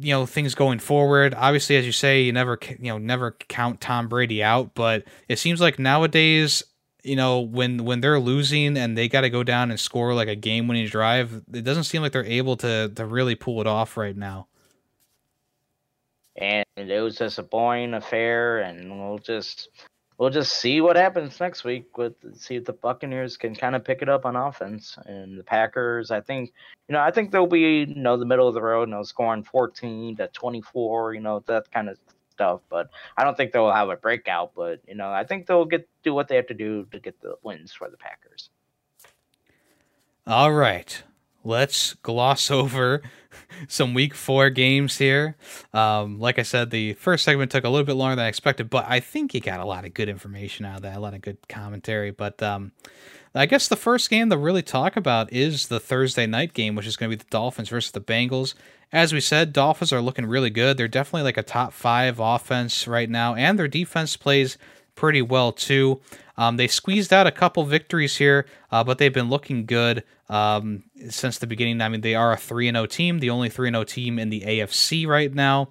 you know things going forward. Obviously, as you say, you never you know never count Tom Brady out, but it seems like nowadays you know when when they're losing and they got to go down and score like a game winning drive, it doesn't seem like they're able to to really pull it off right now and it was just a boring affair and we'll just we'll just see what happens next week with see if the Buccaneers can kind of pick it up on offense and the Packers I think you know I think they'll be you know the middle of the road you know scoring 14 to 24 you know that kind of stuff but I don't think they'll have a breakout but you know I think they'll get do what they have to do to get the wins for the Packers. All right. Let's gloss over some week four games here. Um, like I said, the first segment took a little bit longer than I expected, but I think you got a lot of good information out of that, a lot of good commentary. But um, I guess the first game to really talk about is the Thursday night game, which is going to be the Dolphins versus the Bengals. As we said, Dolphins are looking really good. They're definitely like a top five offense right now, and their defense plays pretty well too. Um, they squeezed out a couple victories here, uh, but they've been looking good um, since the beginning. I mean, they are a 3 0 team, the only 3 0 team in the AFC right now.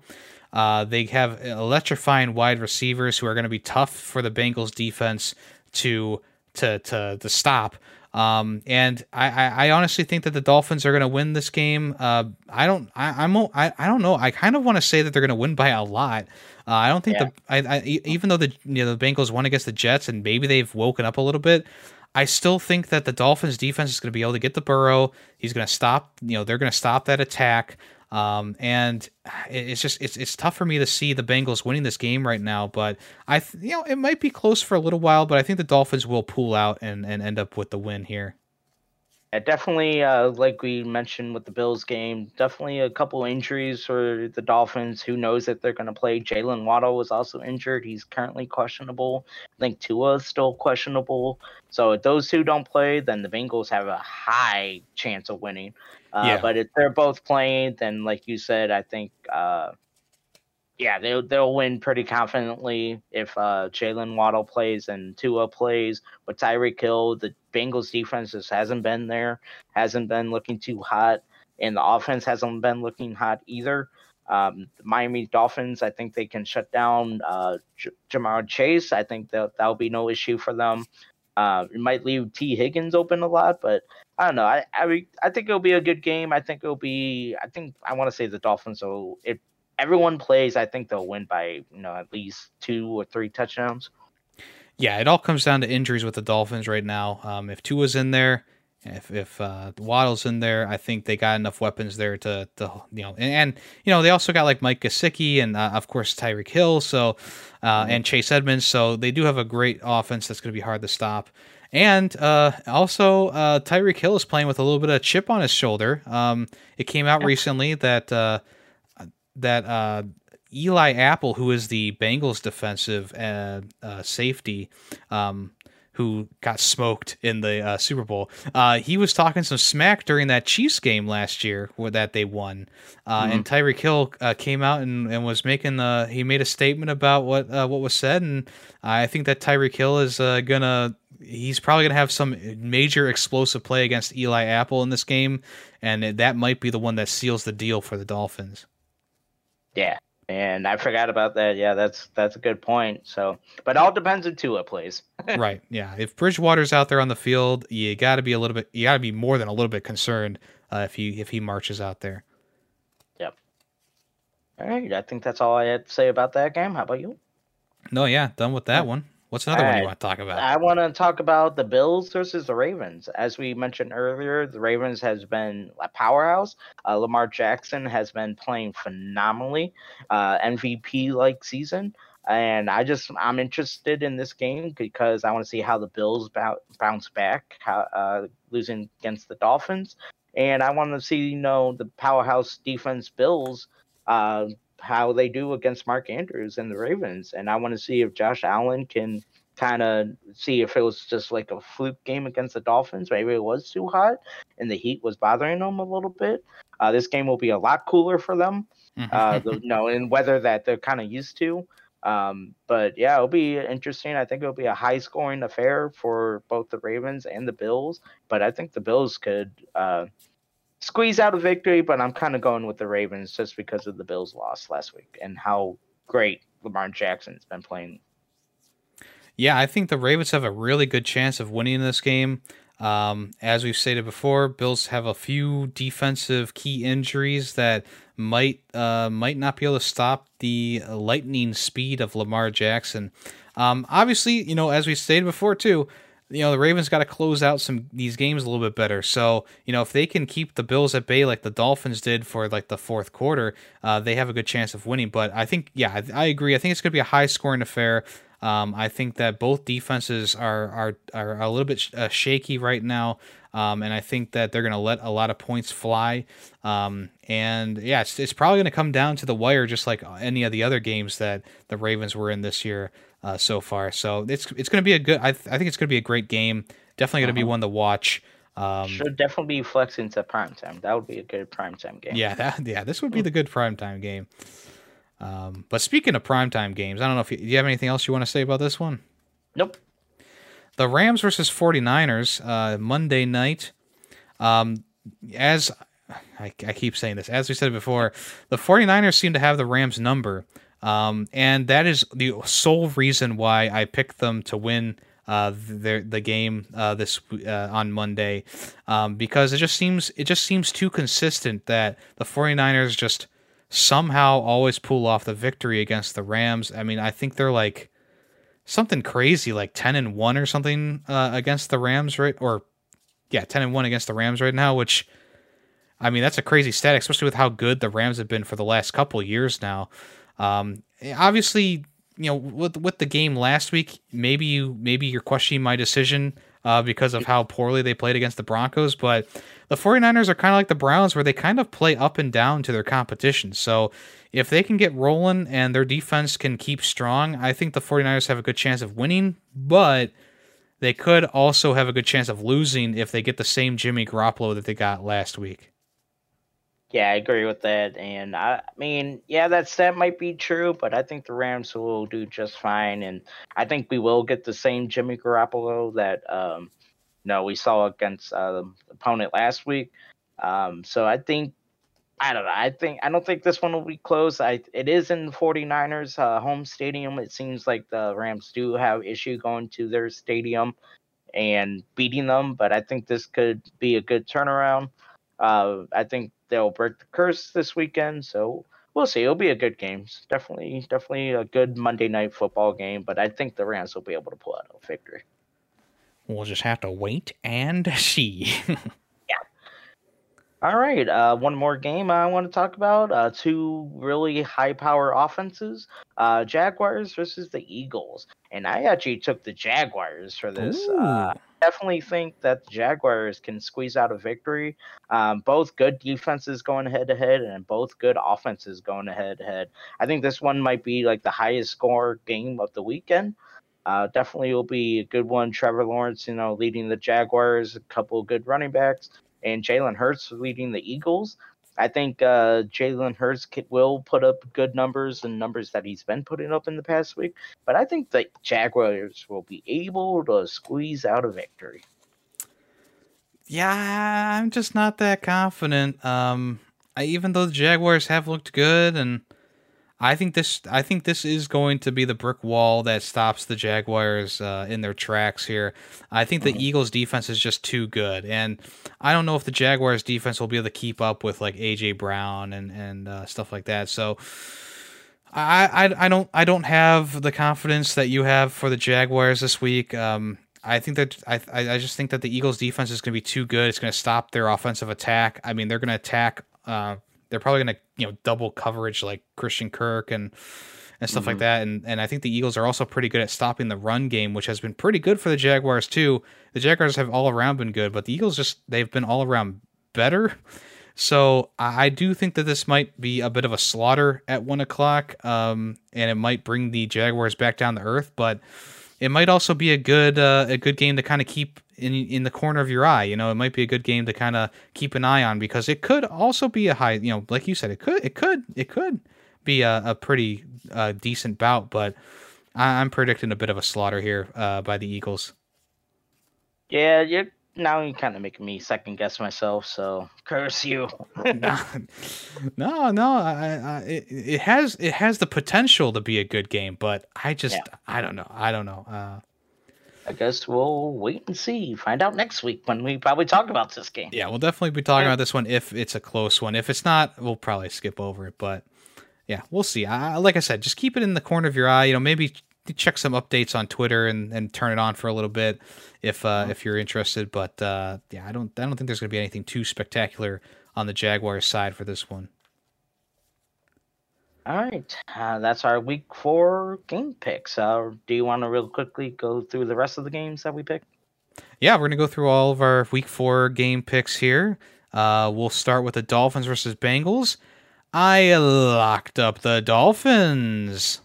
Uh, they have electrifying wide receivers who are going to be tough for the Bengals defense to to to, to stop. Um, and I, I, I, honestly think that the Dolphins are going to win this game. Uh, I don't, I, I'm, I, I don't know. I kind of want to say that they're going to win by a lot. Uh, I don't think yeah. the, I, I, even though the, you know, the Bengals won against the Jets and maybe they've woken up a little bit. I still think that the Dolphins defense is going to be able to get the Burrow. He's going to stop, you know, they're going to stop that attack. Um, and it's just it's it's tough for me to see the Bengals winning this game right now. But I, you know, it might be close for a little while, but I think the Dolphins will pull out and and end up with the win here. Yeah, definitely, uh, like we mentioned with the Bills game, definitely a couple injuries for the Dolphins. Who knows if they're going to play? Jaylen Waddle was also injured. He's currently questionable. I think Tua is still questionable. So if those two don't play, then the Bengals have a high chance of winning. Uh, yeah. But if they're both playing, then like you said, I think uh, yeah, they'll they'll win pretty confidently if uh, Jaylen Waddle plays and Tua plays. With Tyreek Hill, the Bengals defense just hasn't been there, hasn't been looking too hot, and the offense hasn't been looking hot either. Um, the Miami Dolphins, I think they can shut down uh, J- Ja'Marr Chase. I think that that'll be no issue for them. Uh, it might leave Tee Higgins open a lot, but I don't know. I I, I think it'll be a good game. I think it'll be. I think I want to say the Dolphins will. If everyone plays, I think they'll win by you know at least two or three touchdowns. Yeah, it all comes down to injuries with the Dolphins right now. Um, if Tua's in there, if if uh, Waddle's in there, I think they got enough weapons there to to you know, and, and you know they also got like Mike Gesicki and uh, of course Tyreek Hill, so uh, mm-hmm. and Chase Edmonds, so they do have a great offense that's going to be hard to stop. And uh, also, uh, Tyreek Hill is playing with a little bit of chip on his shoulder. Um, it came out recently that uh, that uh, Eli Apple, who is the Bengals defensive uh, uh, safety, um, who got smoked in the uh, Super Bowl. Uh, he was talking some smack during that Chiefs game last year where that they won. Uh, mm-hmm. And Tyreek Hill uh, came out and, and was making the he made a statement about what uh, what was said, and I think that Tyreek Hill is uh, gonna he's probably gonna have some major explosive play against Eli Apple in this game, and that might be the one that seals the deal for the Dolphins. Yeah, and I forgot about that. Yeah, that's that's a good point. So, but all depends on Tua plays. right. Yeah. If Bridgewater's out there on the field, you got to be a little bit. You got to be more than a little bit concerned uh, if he if he marches out there. Yep. All right. I think that's all I had to say about that game. How about you? No. Yeah. Done with that one. What's another one you want to talk about? I want to talk about the Bills versus the Ravens. As we mentioned earlier, the Ravens has been a powerhouse. Uh, Lamar Jackson has been playing phenomenally, uh, MVP like season. And I just I'm interested in this game because I want to see how the Bills bounce back, how, uh, losing against the Dolphins, and I want to see you know the powerhouse defense Bills uh, how they do against Mark Andrews and the Ravens. And I want to see if Josh Allen can kind of see if it was just like a fluke game against the Dolphins. Maybe it was too hot and the heat was bothering them a little bit. Uh, this game will be a lot cooler for them. Mm-hmm. Uh, the, you know, in weather that they're kind of used to. Um, but yeah, it'll be interesting. I think it'll be a high scoring affair for both the Ravens and the Bills. But I think the Bills could uh, squeeze out a victory, but I'm kind of going with the Ravens just because of the Bills' loss last week and how great Lamar Jackson's been playing. Yeah, I think the Ravens have a really good chance of winning this game. Um, as we've stated before, Bills have a few defensive key injuries that might uh, might not be able to stop the lightning speed of Lamar Jackson. Um, obviously, you know, as we stated before too, you know the Ravens got to close out some these games a little bit better. So you know if they can keep the Bills at bay like the Dolphins did for like the fourth quarter, uh, they have a good chance of winning. But I think yeah, I, I agree. I think it's going to be a high scoring affair. Um, I think that both defenses are are are a little bit sh- uh, shaky right now, um, and I think that they're going to let a lot of points fly. Um, and yeah, it's, it's probably going to come down to the wire, just like any of the other games that the Ravens were in this year uh, so far. So it's it's going to be a good. I, th- I think it's going to be a great game. Definitely going to uh-huh. be one to watch. Um, Should definitely be flexing to prime time. That would be a good prime time game. Yeah, that, yeah, this would be the good prime time game. Um, but speaking of prime time games, I don't know if you, do you have anything else you want to say about this one? Nope. The Rams versus 49ers, uh, Monday night. Um, as I, I, keep saying this, as we said before, the 49ers seem to have the Rams number. Um, and that is the sole reason why I picked them to win uh, the the game uh, this uh, on Monday um, because it just seems it just seems too consistent that the 49ers just somehow always pull off the victory against the Rams. I mean, I think they're like something crazy like 10 and 1 or something uh, against the Rams right or yeah, 10 and 1 against the Rams right now, which I mean, that's a crazy stat especially with how good the Rams have been for the last couple years now. Um, obviously, you know, with with the game last week, maybe you maybe you're questioning my decision uh, because of how poorly they played against the Broncos, but the 49ers are kind of like the Browns where they kind of play up and down to their competition. So if they can get rolling and their defense can keep strong, I think the 49ers have a good chance of winning, but they could also have a good chance of losing if they get the same Jimmy Garoppolo that they got last week. Yeah, I agree with that. And I, mean, yeah, that stat might be true, but I think the Rams will do just fine. And I think we will get the same Jimmy Garoppolo that um, we saw against uh, the opponent last week. Um, so I think I don't know. I think I don't think this one will be close. I it is in the 49ers uh, home stadium. It seems like the Rams do have issue going to their stadium and beating them, but I think this could be a good turnaround. Uh, I think they'll break the curse this weekend. So we'll see. It'll be a good game. definitely, definitely a good Monday night football game. But I think the Rams will be able to pull out a victory. We'll just have to wait and see. All right, uh, one more game I want to talk about. Uh, two really high power offenses uh, Jaguars versus the Eagles. And I actually took the Jaguars for this. Definitely think that the Jaguars can squeeze out a victory. Um, both good defenses going head to head and both good offenses going head to head. I think this one might be like the highest score game of the weekend. Uh, definitely will be a good one. Trevor Lawrence, you know, leading the Jaguars, a couple good running backs, and Jalen Hurts leading the Eagles. I think uh, Jalen Hurts will put up good numbers and numbers that he's been putting up in the past week, but I think the Jaguars will be able to squeeze out a victory. Yeah, I'm just not that confident. Um, I, even though the Jaguars have looked good and I think this I think this is going to be the brick wall that stops the Jaguars uh, in their tracks here. I think the mm-hmm. Eagles defense is just too good, and I don't know if the Jaguars defense will be able to keep up with like AJ Brown and and uh, stuff like that. So. I, I, I don't I don't have the confidence that you have for the Jaguars this week. Um, I think that I I just think that the Eagles defense is going to be too good. It's going to stop their offensive attack. I mean, they're going to attack uh, they're probably going to you know double coverage like Christian Kirk and and stuff mm-hmm. like that. And and I think the Eagles are also pretty good at stopping the run game, which has been pretty good for the Jaguars too. The Jaguars have all around been good, but the Eagles just they've been all around better. So I do think that this might be a bit of a slaughter at one o'clock, um, and it might bring the Jaguars back down to earth. But it might also be a good uh, a good game to kind of keep in in the corner of your eye. You know, it might be a good game to kind of keep an eye on because it could also be a high. You know, like you said, it could it could it could be a, a pretty uh, decent bout, but I, am predicting a bit of a slaughter here uh, by the Eagles. Yeah, you now you're kind of making me second guess myself. So curse you. no, no, I, I, it, it has it has the potential to be a good game, but I just yeah. I don't know. I don't know. Uh, I guess we'll wait and see. Find out next week when we probably talk about this game. Yeah, we'll definitely be talking about this one if it's a close one. If it's not, we'll probably skip over it. But yeah, we'll see. I, like I said, just keep it in the corner of your eye. You know, maybe check some updates on Twitter and, and turn it on for a little bit if uh, if you're interested. But uh, yeah, I don't I don't think there's going to be anything too spectacular on the Jaguars side for this one. All right, uh, that's our week four game picks. Uh, do you want to real quickly go through the rest of the games that we picked? Yeah, we're gonna go through all of our week four game picks here. Uh, we'll start with the Dolphins versus Bengals. I locked up the Dolphins.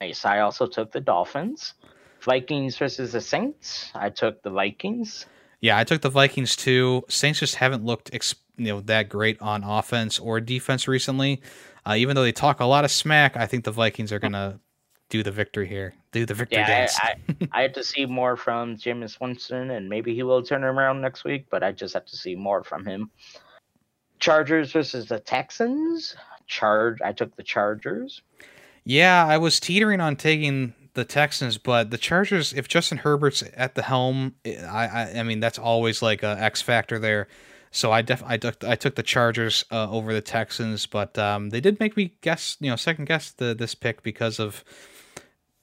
Nice. I also took the Dolphins. Vikings versus the Saints. I took the Vikings. Yeah, I took the Vikings too. Saints just haven't looked you know that great on offense or defense recently. Uh, even though they talk a lot of smack, I think the Vikings are gonna do the victory here. Do the victory yeah, dance. I, I, I have to see more from Jameis Winston, and maybe he will turn him around next week. But I just have to see more from him. Chargers versus the Texans. Charge. I took the Chargers. Yeah, I was teetering on taking the Texans, but the Chargers. If Justin Herbert's at the helm, I I, I mean that's always like a X factor there. So I def I took I took the Chargers uh, over the Texans, but um, they did make me guess, you know, second guess the this pick because of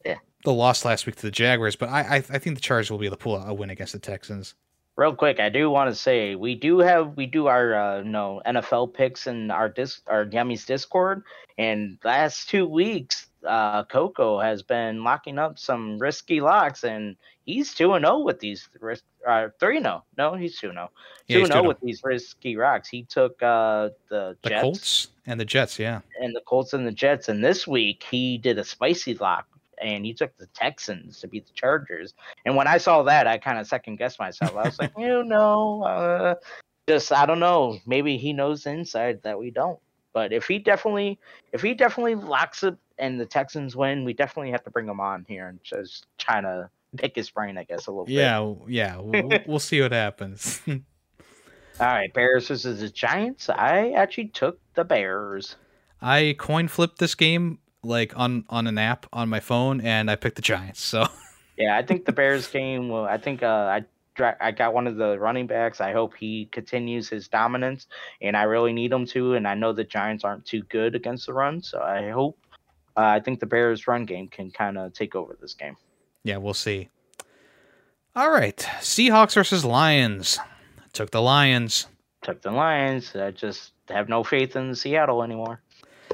yeah. the loss last week to the Jaguars. But I I, I think the Chargers will be able to pull a win against the Texans. Real quick, I do want to say we do have we do our uh, no NFL picks in our disc our Yummies Discord, and last two weeks uh, Coco has been locking up some risky locks, and he's two and zero oh with these risk. Uh, three zero. No, he's two zero. Two zero with these risky rocks. He took uh, the the Jets Colts and the Jets, yeah, and the Colts and the Jets. And this week he did a spicy lock, and he took the Texans to beat the Chargers. And when I saw that, I kind of second guessed myself. I was like, you know, uh, just I don't know. Maybe he knows the inside that we don't. But if he definitely, if he definitely locks it and the Texans win, we definitely have to bring him on here and just try to pick his brain, I guess, a little yeah, bit. Yeah, yeah. We'll, we'll see what happens. All right, Bears versus the Giants. I actually took the Bears. I coin flipped this game like on on an app on my phone, and I picked the Giants. So yeah, I think the Bears game. Well, I think uh, I I got one of the running backs. I hope he continues his dominance, and I really need him to. And I know the Giants aren't too good against the run, so I hope. Uh, I think the Bears' run game can kind of take over this game. Yeah, we'll see. All right, Seahawks versus Lions. Took the Lions. Took the Lions. I just have no faith in Seattle anymore.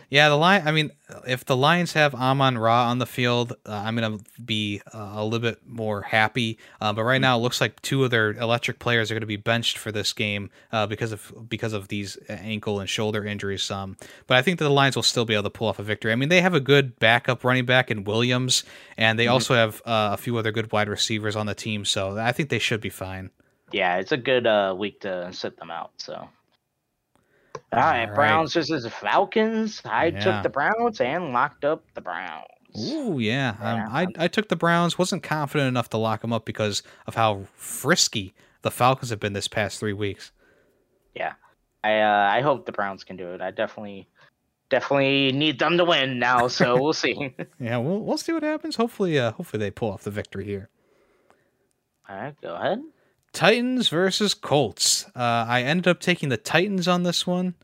Yeah, the line. I mean, if the Lions have Amon Ra on the field, uh, I'm gonna be uh, a little bit more happy. Uh, but right now, it looks like two of their electric players are going to be benched for this game uh, because of because of these ankle and shoulder injuries. Um, but I think that the Lions will still be able to pull off a victory. I mean, they have a good backup running back in Williams, and they mm-hmm. also have uh, a few other good wide receivers on the team. So I think they should be fine. Yeah, it's a good uh, week to sit them out. So. All right, All Browns right. versus Falcons. I yeah. took the Browns and locked up the Browns. Ooh, yeah. yeah. Um, I I took the Browns. wasn't confident enough to lock them up because of how frisky the Falcons have been this past three weeks. Yeah, I uh, I hope the Browns can do it. I definitely definitely need them to win now. So we'll see. yeah, we'll we'll see what happens. Hopefully, uh, hopefully they pull off the victory here. All right, go ahead. Titans versus Colts. Uh, I ended up taking the Titans on this one.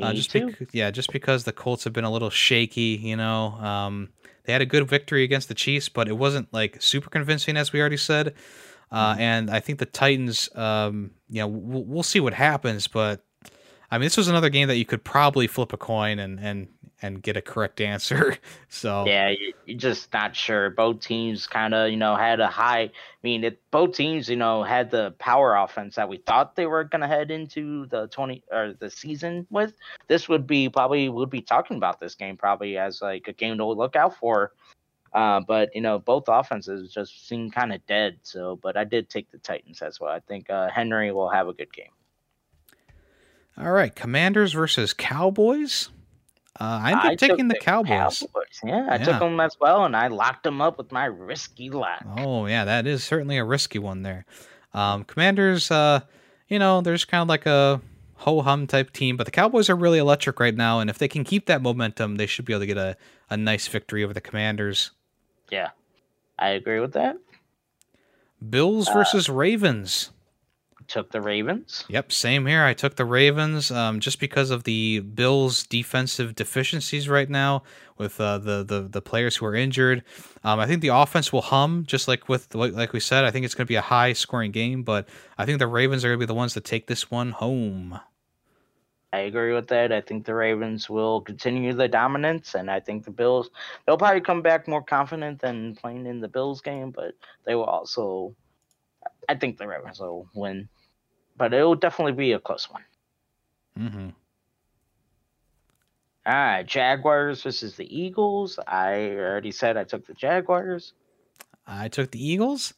Uh, just. Bec- yeah, just because the Colts have been a little shaky, you know. Um, they had a good victory against the Chiefs, but it wasn't like super convincing, as we already said. Uh, mm-hmm. And I think the Titans, um, you know, we'll, we'll see what happens, but I mean, this was another game that you could probably flip a coin and and and get a correct answer. so yeah, you're just not sure. Both teams kind of you know had a high. I mean, it, both teams you know had the power offense that we thought they were gonna head into the twenty or the season with. This would be probably would be talking about this game probably as like a game to look out for. Uh, but you know, both offenses just seem kind of dead. So, but I did take the Titans as well. I think uh, Henry will have a good game. All right, Commanders versus Cowboys. Uh, I ended up taking the, the Cowboys. Cowboys. Yeah, I yeah. took them as well, and I locked them up with my risky lock. Oh yeah, that is certainly a risky one there. Um, Commanders, uh, you know, there's kind of like a ho hum type team, but the Cowboys are really electric right now, and if they can keep that momentum, they should be able to get a, a nice victory over the Commanders. Yeah, I agree with that. Bills uh, versus Ravens took the Ravens. Yep, same here. I took the Ravens um, just because of the Bills' defensive deficiencies right now with uh, the, the the players who are injured. Um, I think the offense will hum just like with like we said. I think it's going to be a high scoring game, but I think the Ravens are going to be the ones that take this one home. I agree with that. I think the Ravens will continue the dominance, and I think the Bills they'll probably come back more confident than playing in the Bills game, but they will also. I think the Ravens will win but it will definitely be a close one. Mm-hmm. All right, Jaguars versus the Eagles. I already said I took the Jaguars. I took the Eagles.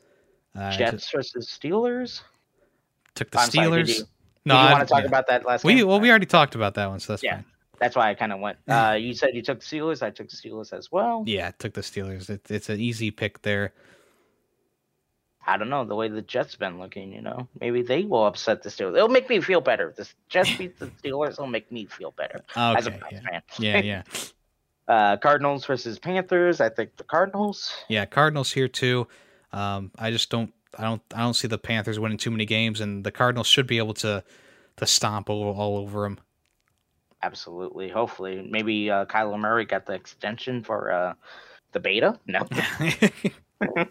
Uh, Jets took... versus Steelers. Took the I'm Steelers. Sorry, you, no, I want to talk yeah. about that last. We game? well, we already talked about that one, so that's yeah. fine. That's why I kind of went. Uh, you said you took the Steelers. I took the Steelers as well. Yeah, I took the Steelers. It, it's an easy pick there. I don't know the way the Jets been looking. You know, maybe they will upset the Steelers. It'll make me feel better. The Jets beat the Steelers. It'll make me feel better okay, as a yeah. fan. Yeah, yeah. uh, Cardinals versus Panthers. I think the Cardinals. Yeah, Cardinals here too. Um, I just don't. I don't. I don't see the Panthers winning too many games, and the Cardinals should be able to to stomp all, all over them. Absolutely. Hopefully, maybe uh, Kyler Murray got the extension for uh, the beta. No.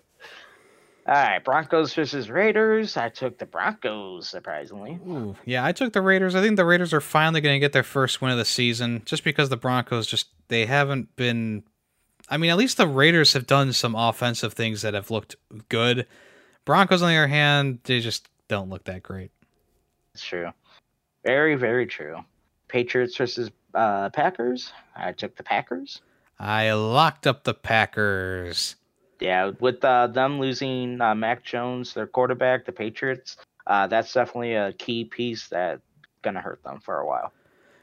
All right, Broncos versus Raiders. I took the Broncos, surprisingly. Ooh, yeah, I took the Raiders. I think the Raiders are finally going to get their first win of the season, just because the Broncos just they haven't been. I mean, at least the Raiders have done some offensive things that have looked good. Broncos, on the other hand, they just don't look that great. It's true. Very, very true. Patriots versus uh, Packers. I took the Packers. I locked up the Packers yeah, with uh, them losing uh, Mac Jones, their quarterback, the Patriots, uh, that's definitely a key piece that's gonna hurt them for a while.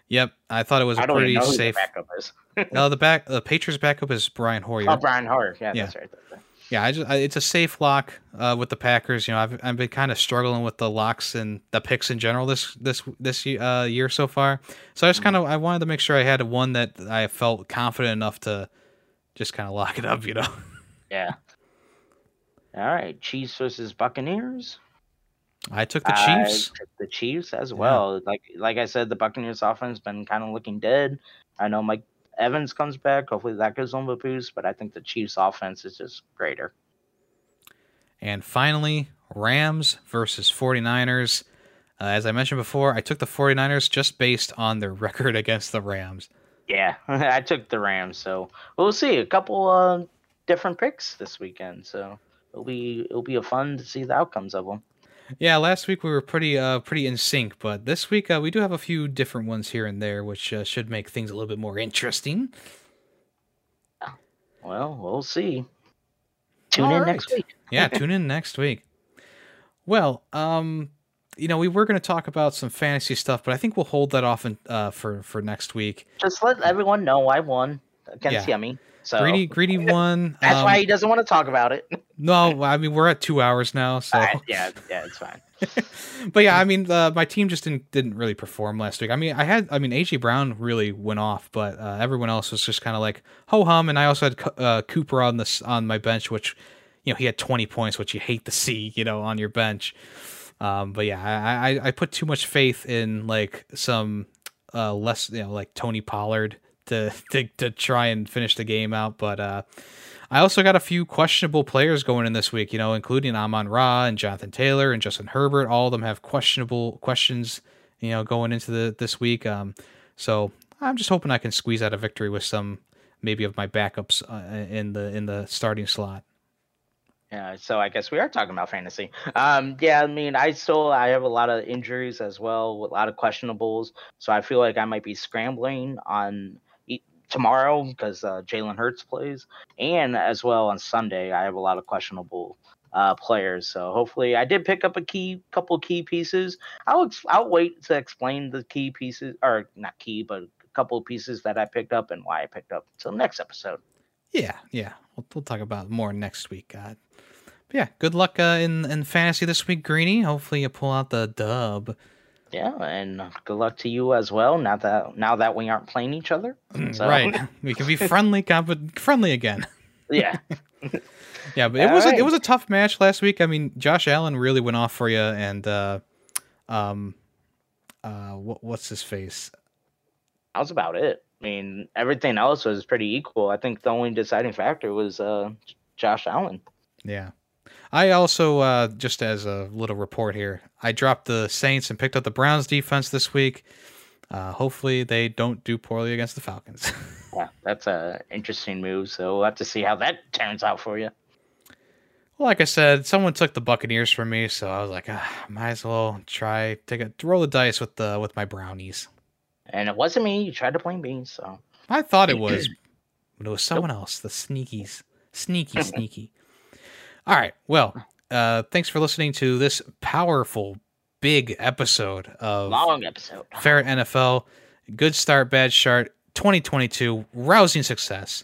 Yep, I thought it was a pretty safe. backup is. no, the back the Patriots backup is Brian Hoyer. Oh, Brian Hoyer. Yeah, yeah. that's right. That's right. Yeah, I just I, it's a safe lock uh, with the Packers. You know, I've I've been kind of struggling with the locks and the picks in general this this this uh, year so far. So I just kind of I wanted to make sure I had one that I felt confident enough to just kind of lock it up. You know. Yeah. All right, Chiefs versus Buccaneers. I took the Chiefs. Took the Chiefs as well. Yeah. Like like I said, the Buccaneers offense been kind of looking dead. I know Mike Evans comes back. Hopefully that gives them a boost, but I think the Chiefs offense is just greater. And finally, Rams versus 49ers. Uh, as I mentioned before, I took the 49ers just based on their record against the Rams. Yeah, I took the Rams, so we'll see. A couple uh, different picks this weekend, so it'll be it'll be a fun to see the outcomes of them. Yeah, last week we were pretty uh pretty in sync, but this week uh, we do have a few different ones here and there, which uh, should make things a little bit more interesting. Well, we'll see. Tune All in right. next week. yeah, tune in next week. Well, um, you know, we were going to talk about some fantasy stuff, but I think we'll hold that off in, uh, for for next week. Just let everyone know I won against Yeah. Yemi. So Greedy, greedy one. that's um, why he doesn't want to talk about it. No, I mean we're at two hours now, so. Alright, yeah, yeah, it's fine. but yeah, I mean, uh, my team just didn't didn't really perform last week. I mean, I had, I mean, AJ Brown really went off, but uh, everyone else was just kind of like ho hum. And I also had uh, Cooper on this on my bench, which you know he had 20 points, which you hate to see, you know, on your bench. Um, but yeah, I, I I put too much faith in like some uh, less, you know, like Tony Pollard to to to try and finish the game out, but. uh I also got a few questionable players going in this week, you know, including Amon-Ra and Jonathan Taylor and Justin Herbert. All of them have questionable questions, you know, going into the this week. Um, so I'm just hoping I can squeeze out a victory with some maybe of my backups uh, in the in the starting slot. Yeah, so I guess we are talking about fantasy. Um, yeah, I mean, I still I have a lot of injuries as well, a lot of questionables. So I feel like I might be scrambling on tomorrow because uh, Jalen Hurts plays, and as well on Sunday I have a lot of questionable uh, players. So hopefully, I did pick up a key couple key pieces. I'll ex- I'll wait to explain the key pieces, or not key, but a couple pieces that I picked up and why I picked up until next episode. Yeah, yeah, we'll, we'll talk about more next week. Yeah, good luck uh, in in fantasy this week, Greeny. Hopefully, you pull out the dub. Yeah, and good luck to you as well. Now that now that we aren't playing each other, So- Right, we can be friendly, comp- friendly again. yeah, Yeah, but it was a, it was a tough match last week. I mean, Josh Allen really went off for you, and uh, um, uh, what, what's his face? that was about it. I mean, everything else was pretty equal. I think the only deciding factor was uh, Josh Allen. Yeah, I also uh, just as a little report here, I dropped the Saints and picked up the Browns defense this week. Uh, hopefully, they don't do poorly against the Falcons. Yeah, that's a interesting move. So we'll have to see how that turns out for you. well, like I said, someone took the Buccaneers from me, so I was like, ah, might as well try take a roll the dice with the with my brownies. And it wasn't me. You tried to blame me. So I thought it was, but it was someone else. The sneakies, sneaky, sneaky. All right. Well, uh, thanks for listening to this powerful, big episode of long episode. Ferret NFL. Good start, bad start. 2022, rousing success.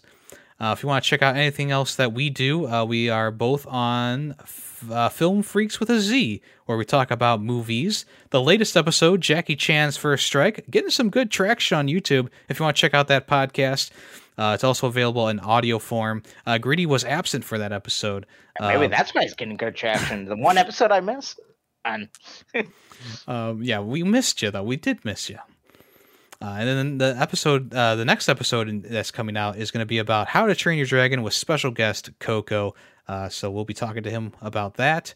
Uh, if you want to check out anything else that we do, uh, we are both on f- uh, Film Freaks with a Z, where we talk about movies. The latest episode, Jackie Chan's First Strike, getting some good traction on YouTube. If you want to check out that podcast, uh, it's also available in audio form. Uh, Grady was absent for that episode. Maybe Uh, that's why it's getting good traction. The one episode I missed. And Um, yeah, we missed you though. We did miss you. Uh, and then the episode, uh, the next episode in- that's coming out is going to be about how to train your dragon with special guest Coco. Uh, so we'll be talking to him about that.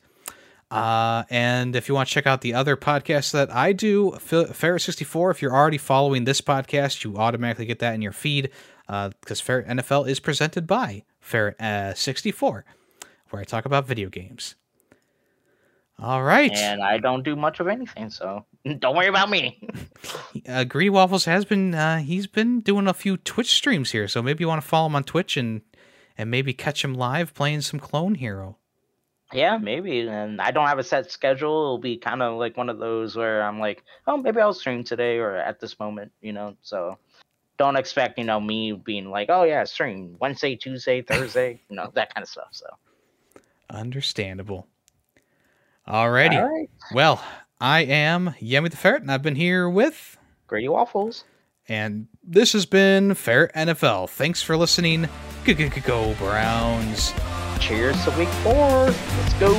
Uh, and if you want to check out the other podcasts that I do, Ferret sixty four. If you're already following this podcast, you automatically get that in your feed because Ferret NFL is presented by Ferret uh, sixty four, where I talk about video games. All right. and I don't do much of anything, so don't worry about me. uh, Grady Waffles has been uh, he's been doing a few Twitch streams here, so maybe you want to follow him on Twitch and and maybe catch him live playing some Clone Hero. Yeah, maybe. And I don't have a set schedule. It'll be kind of like one of those where I'm like, oh, maybe I'll stream today or at this moment, you know. So don't expect, you know, me being like, oh yeah, stream Wednesday, Tuesday, Thursday, you know, that kind of stuff. So Understandable. Alrighty. all right, Well, I am Yemi the Ferret, and I've been here with, Grady Waffles. and this has been Ferret NFL. Thanks for listening. Go, go, go, go Browns. Cheers to week four. Let's go.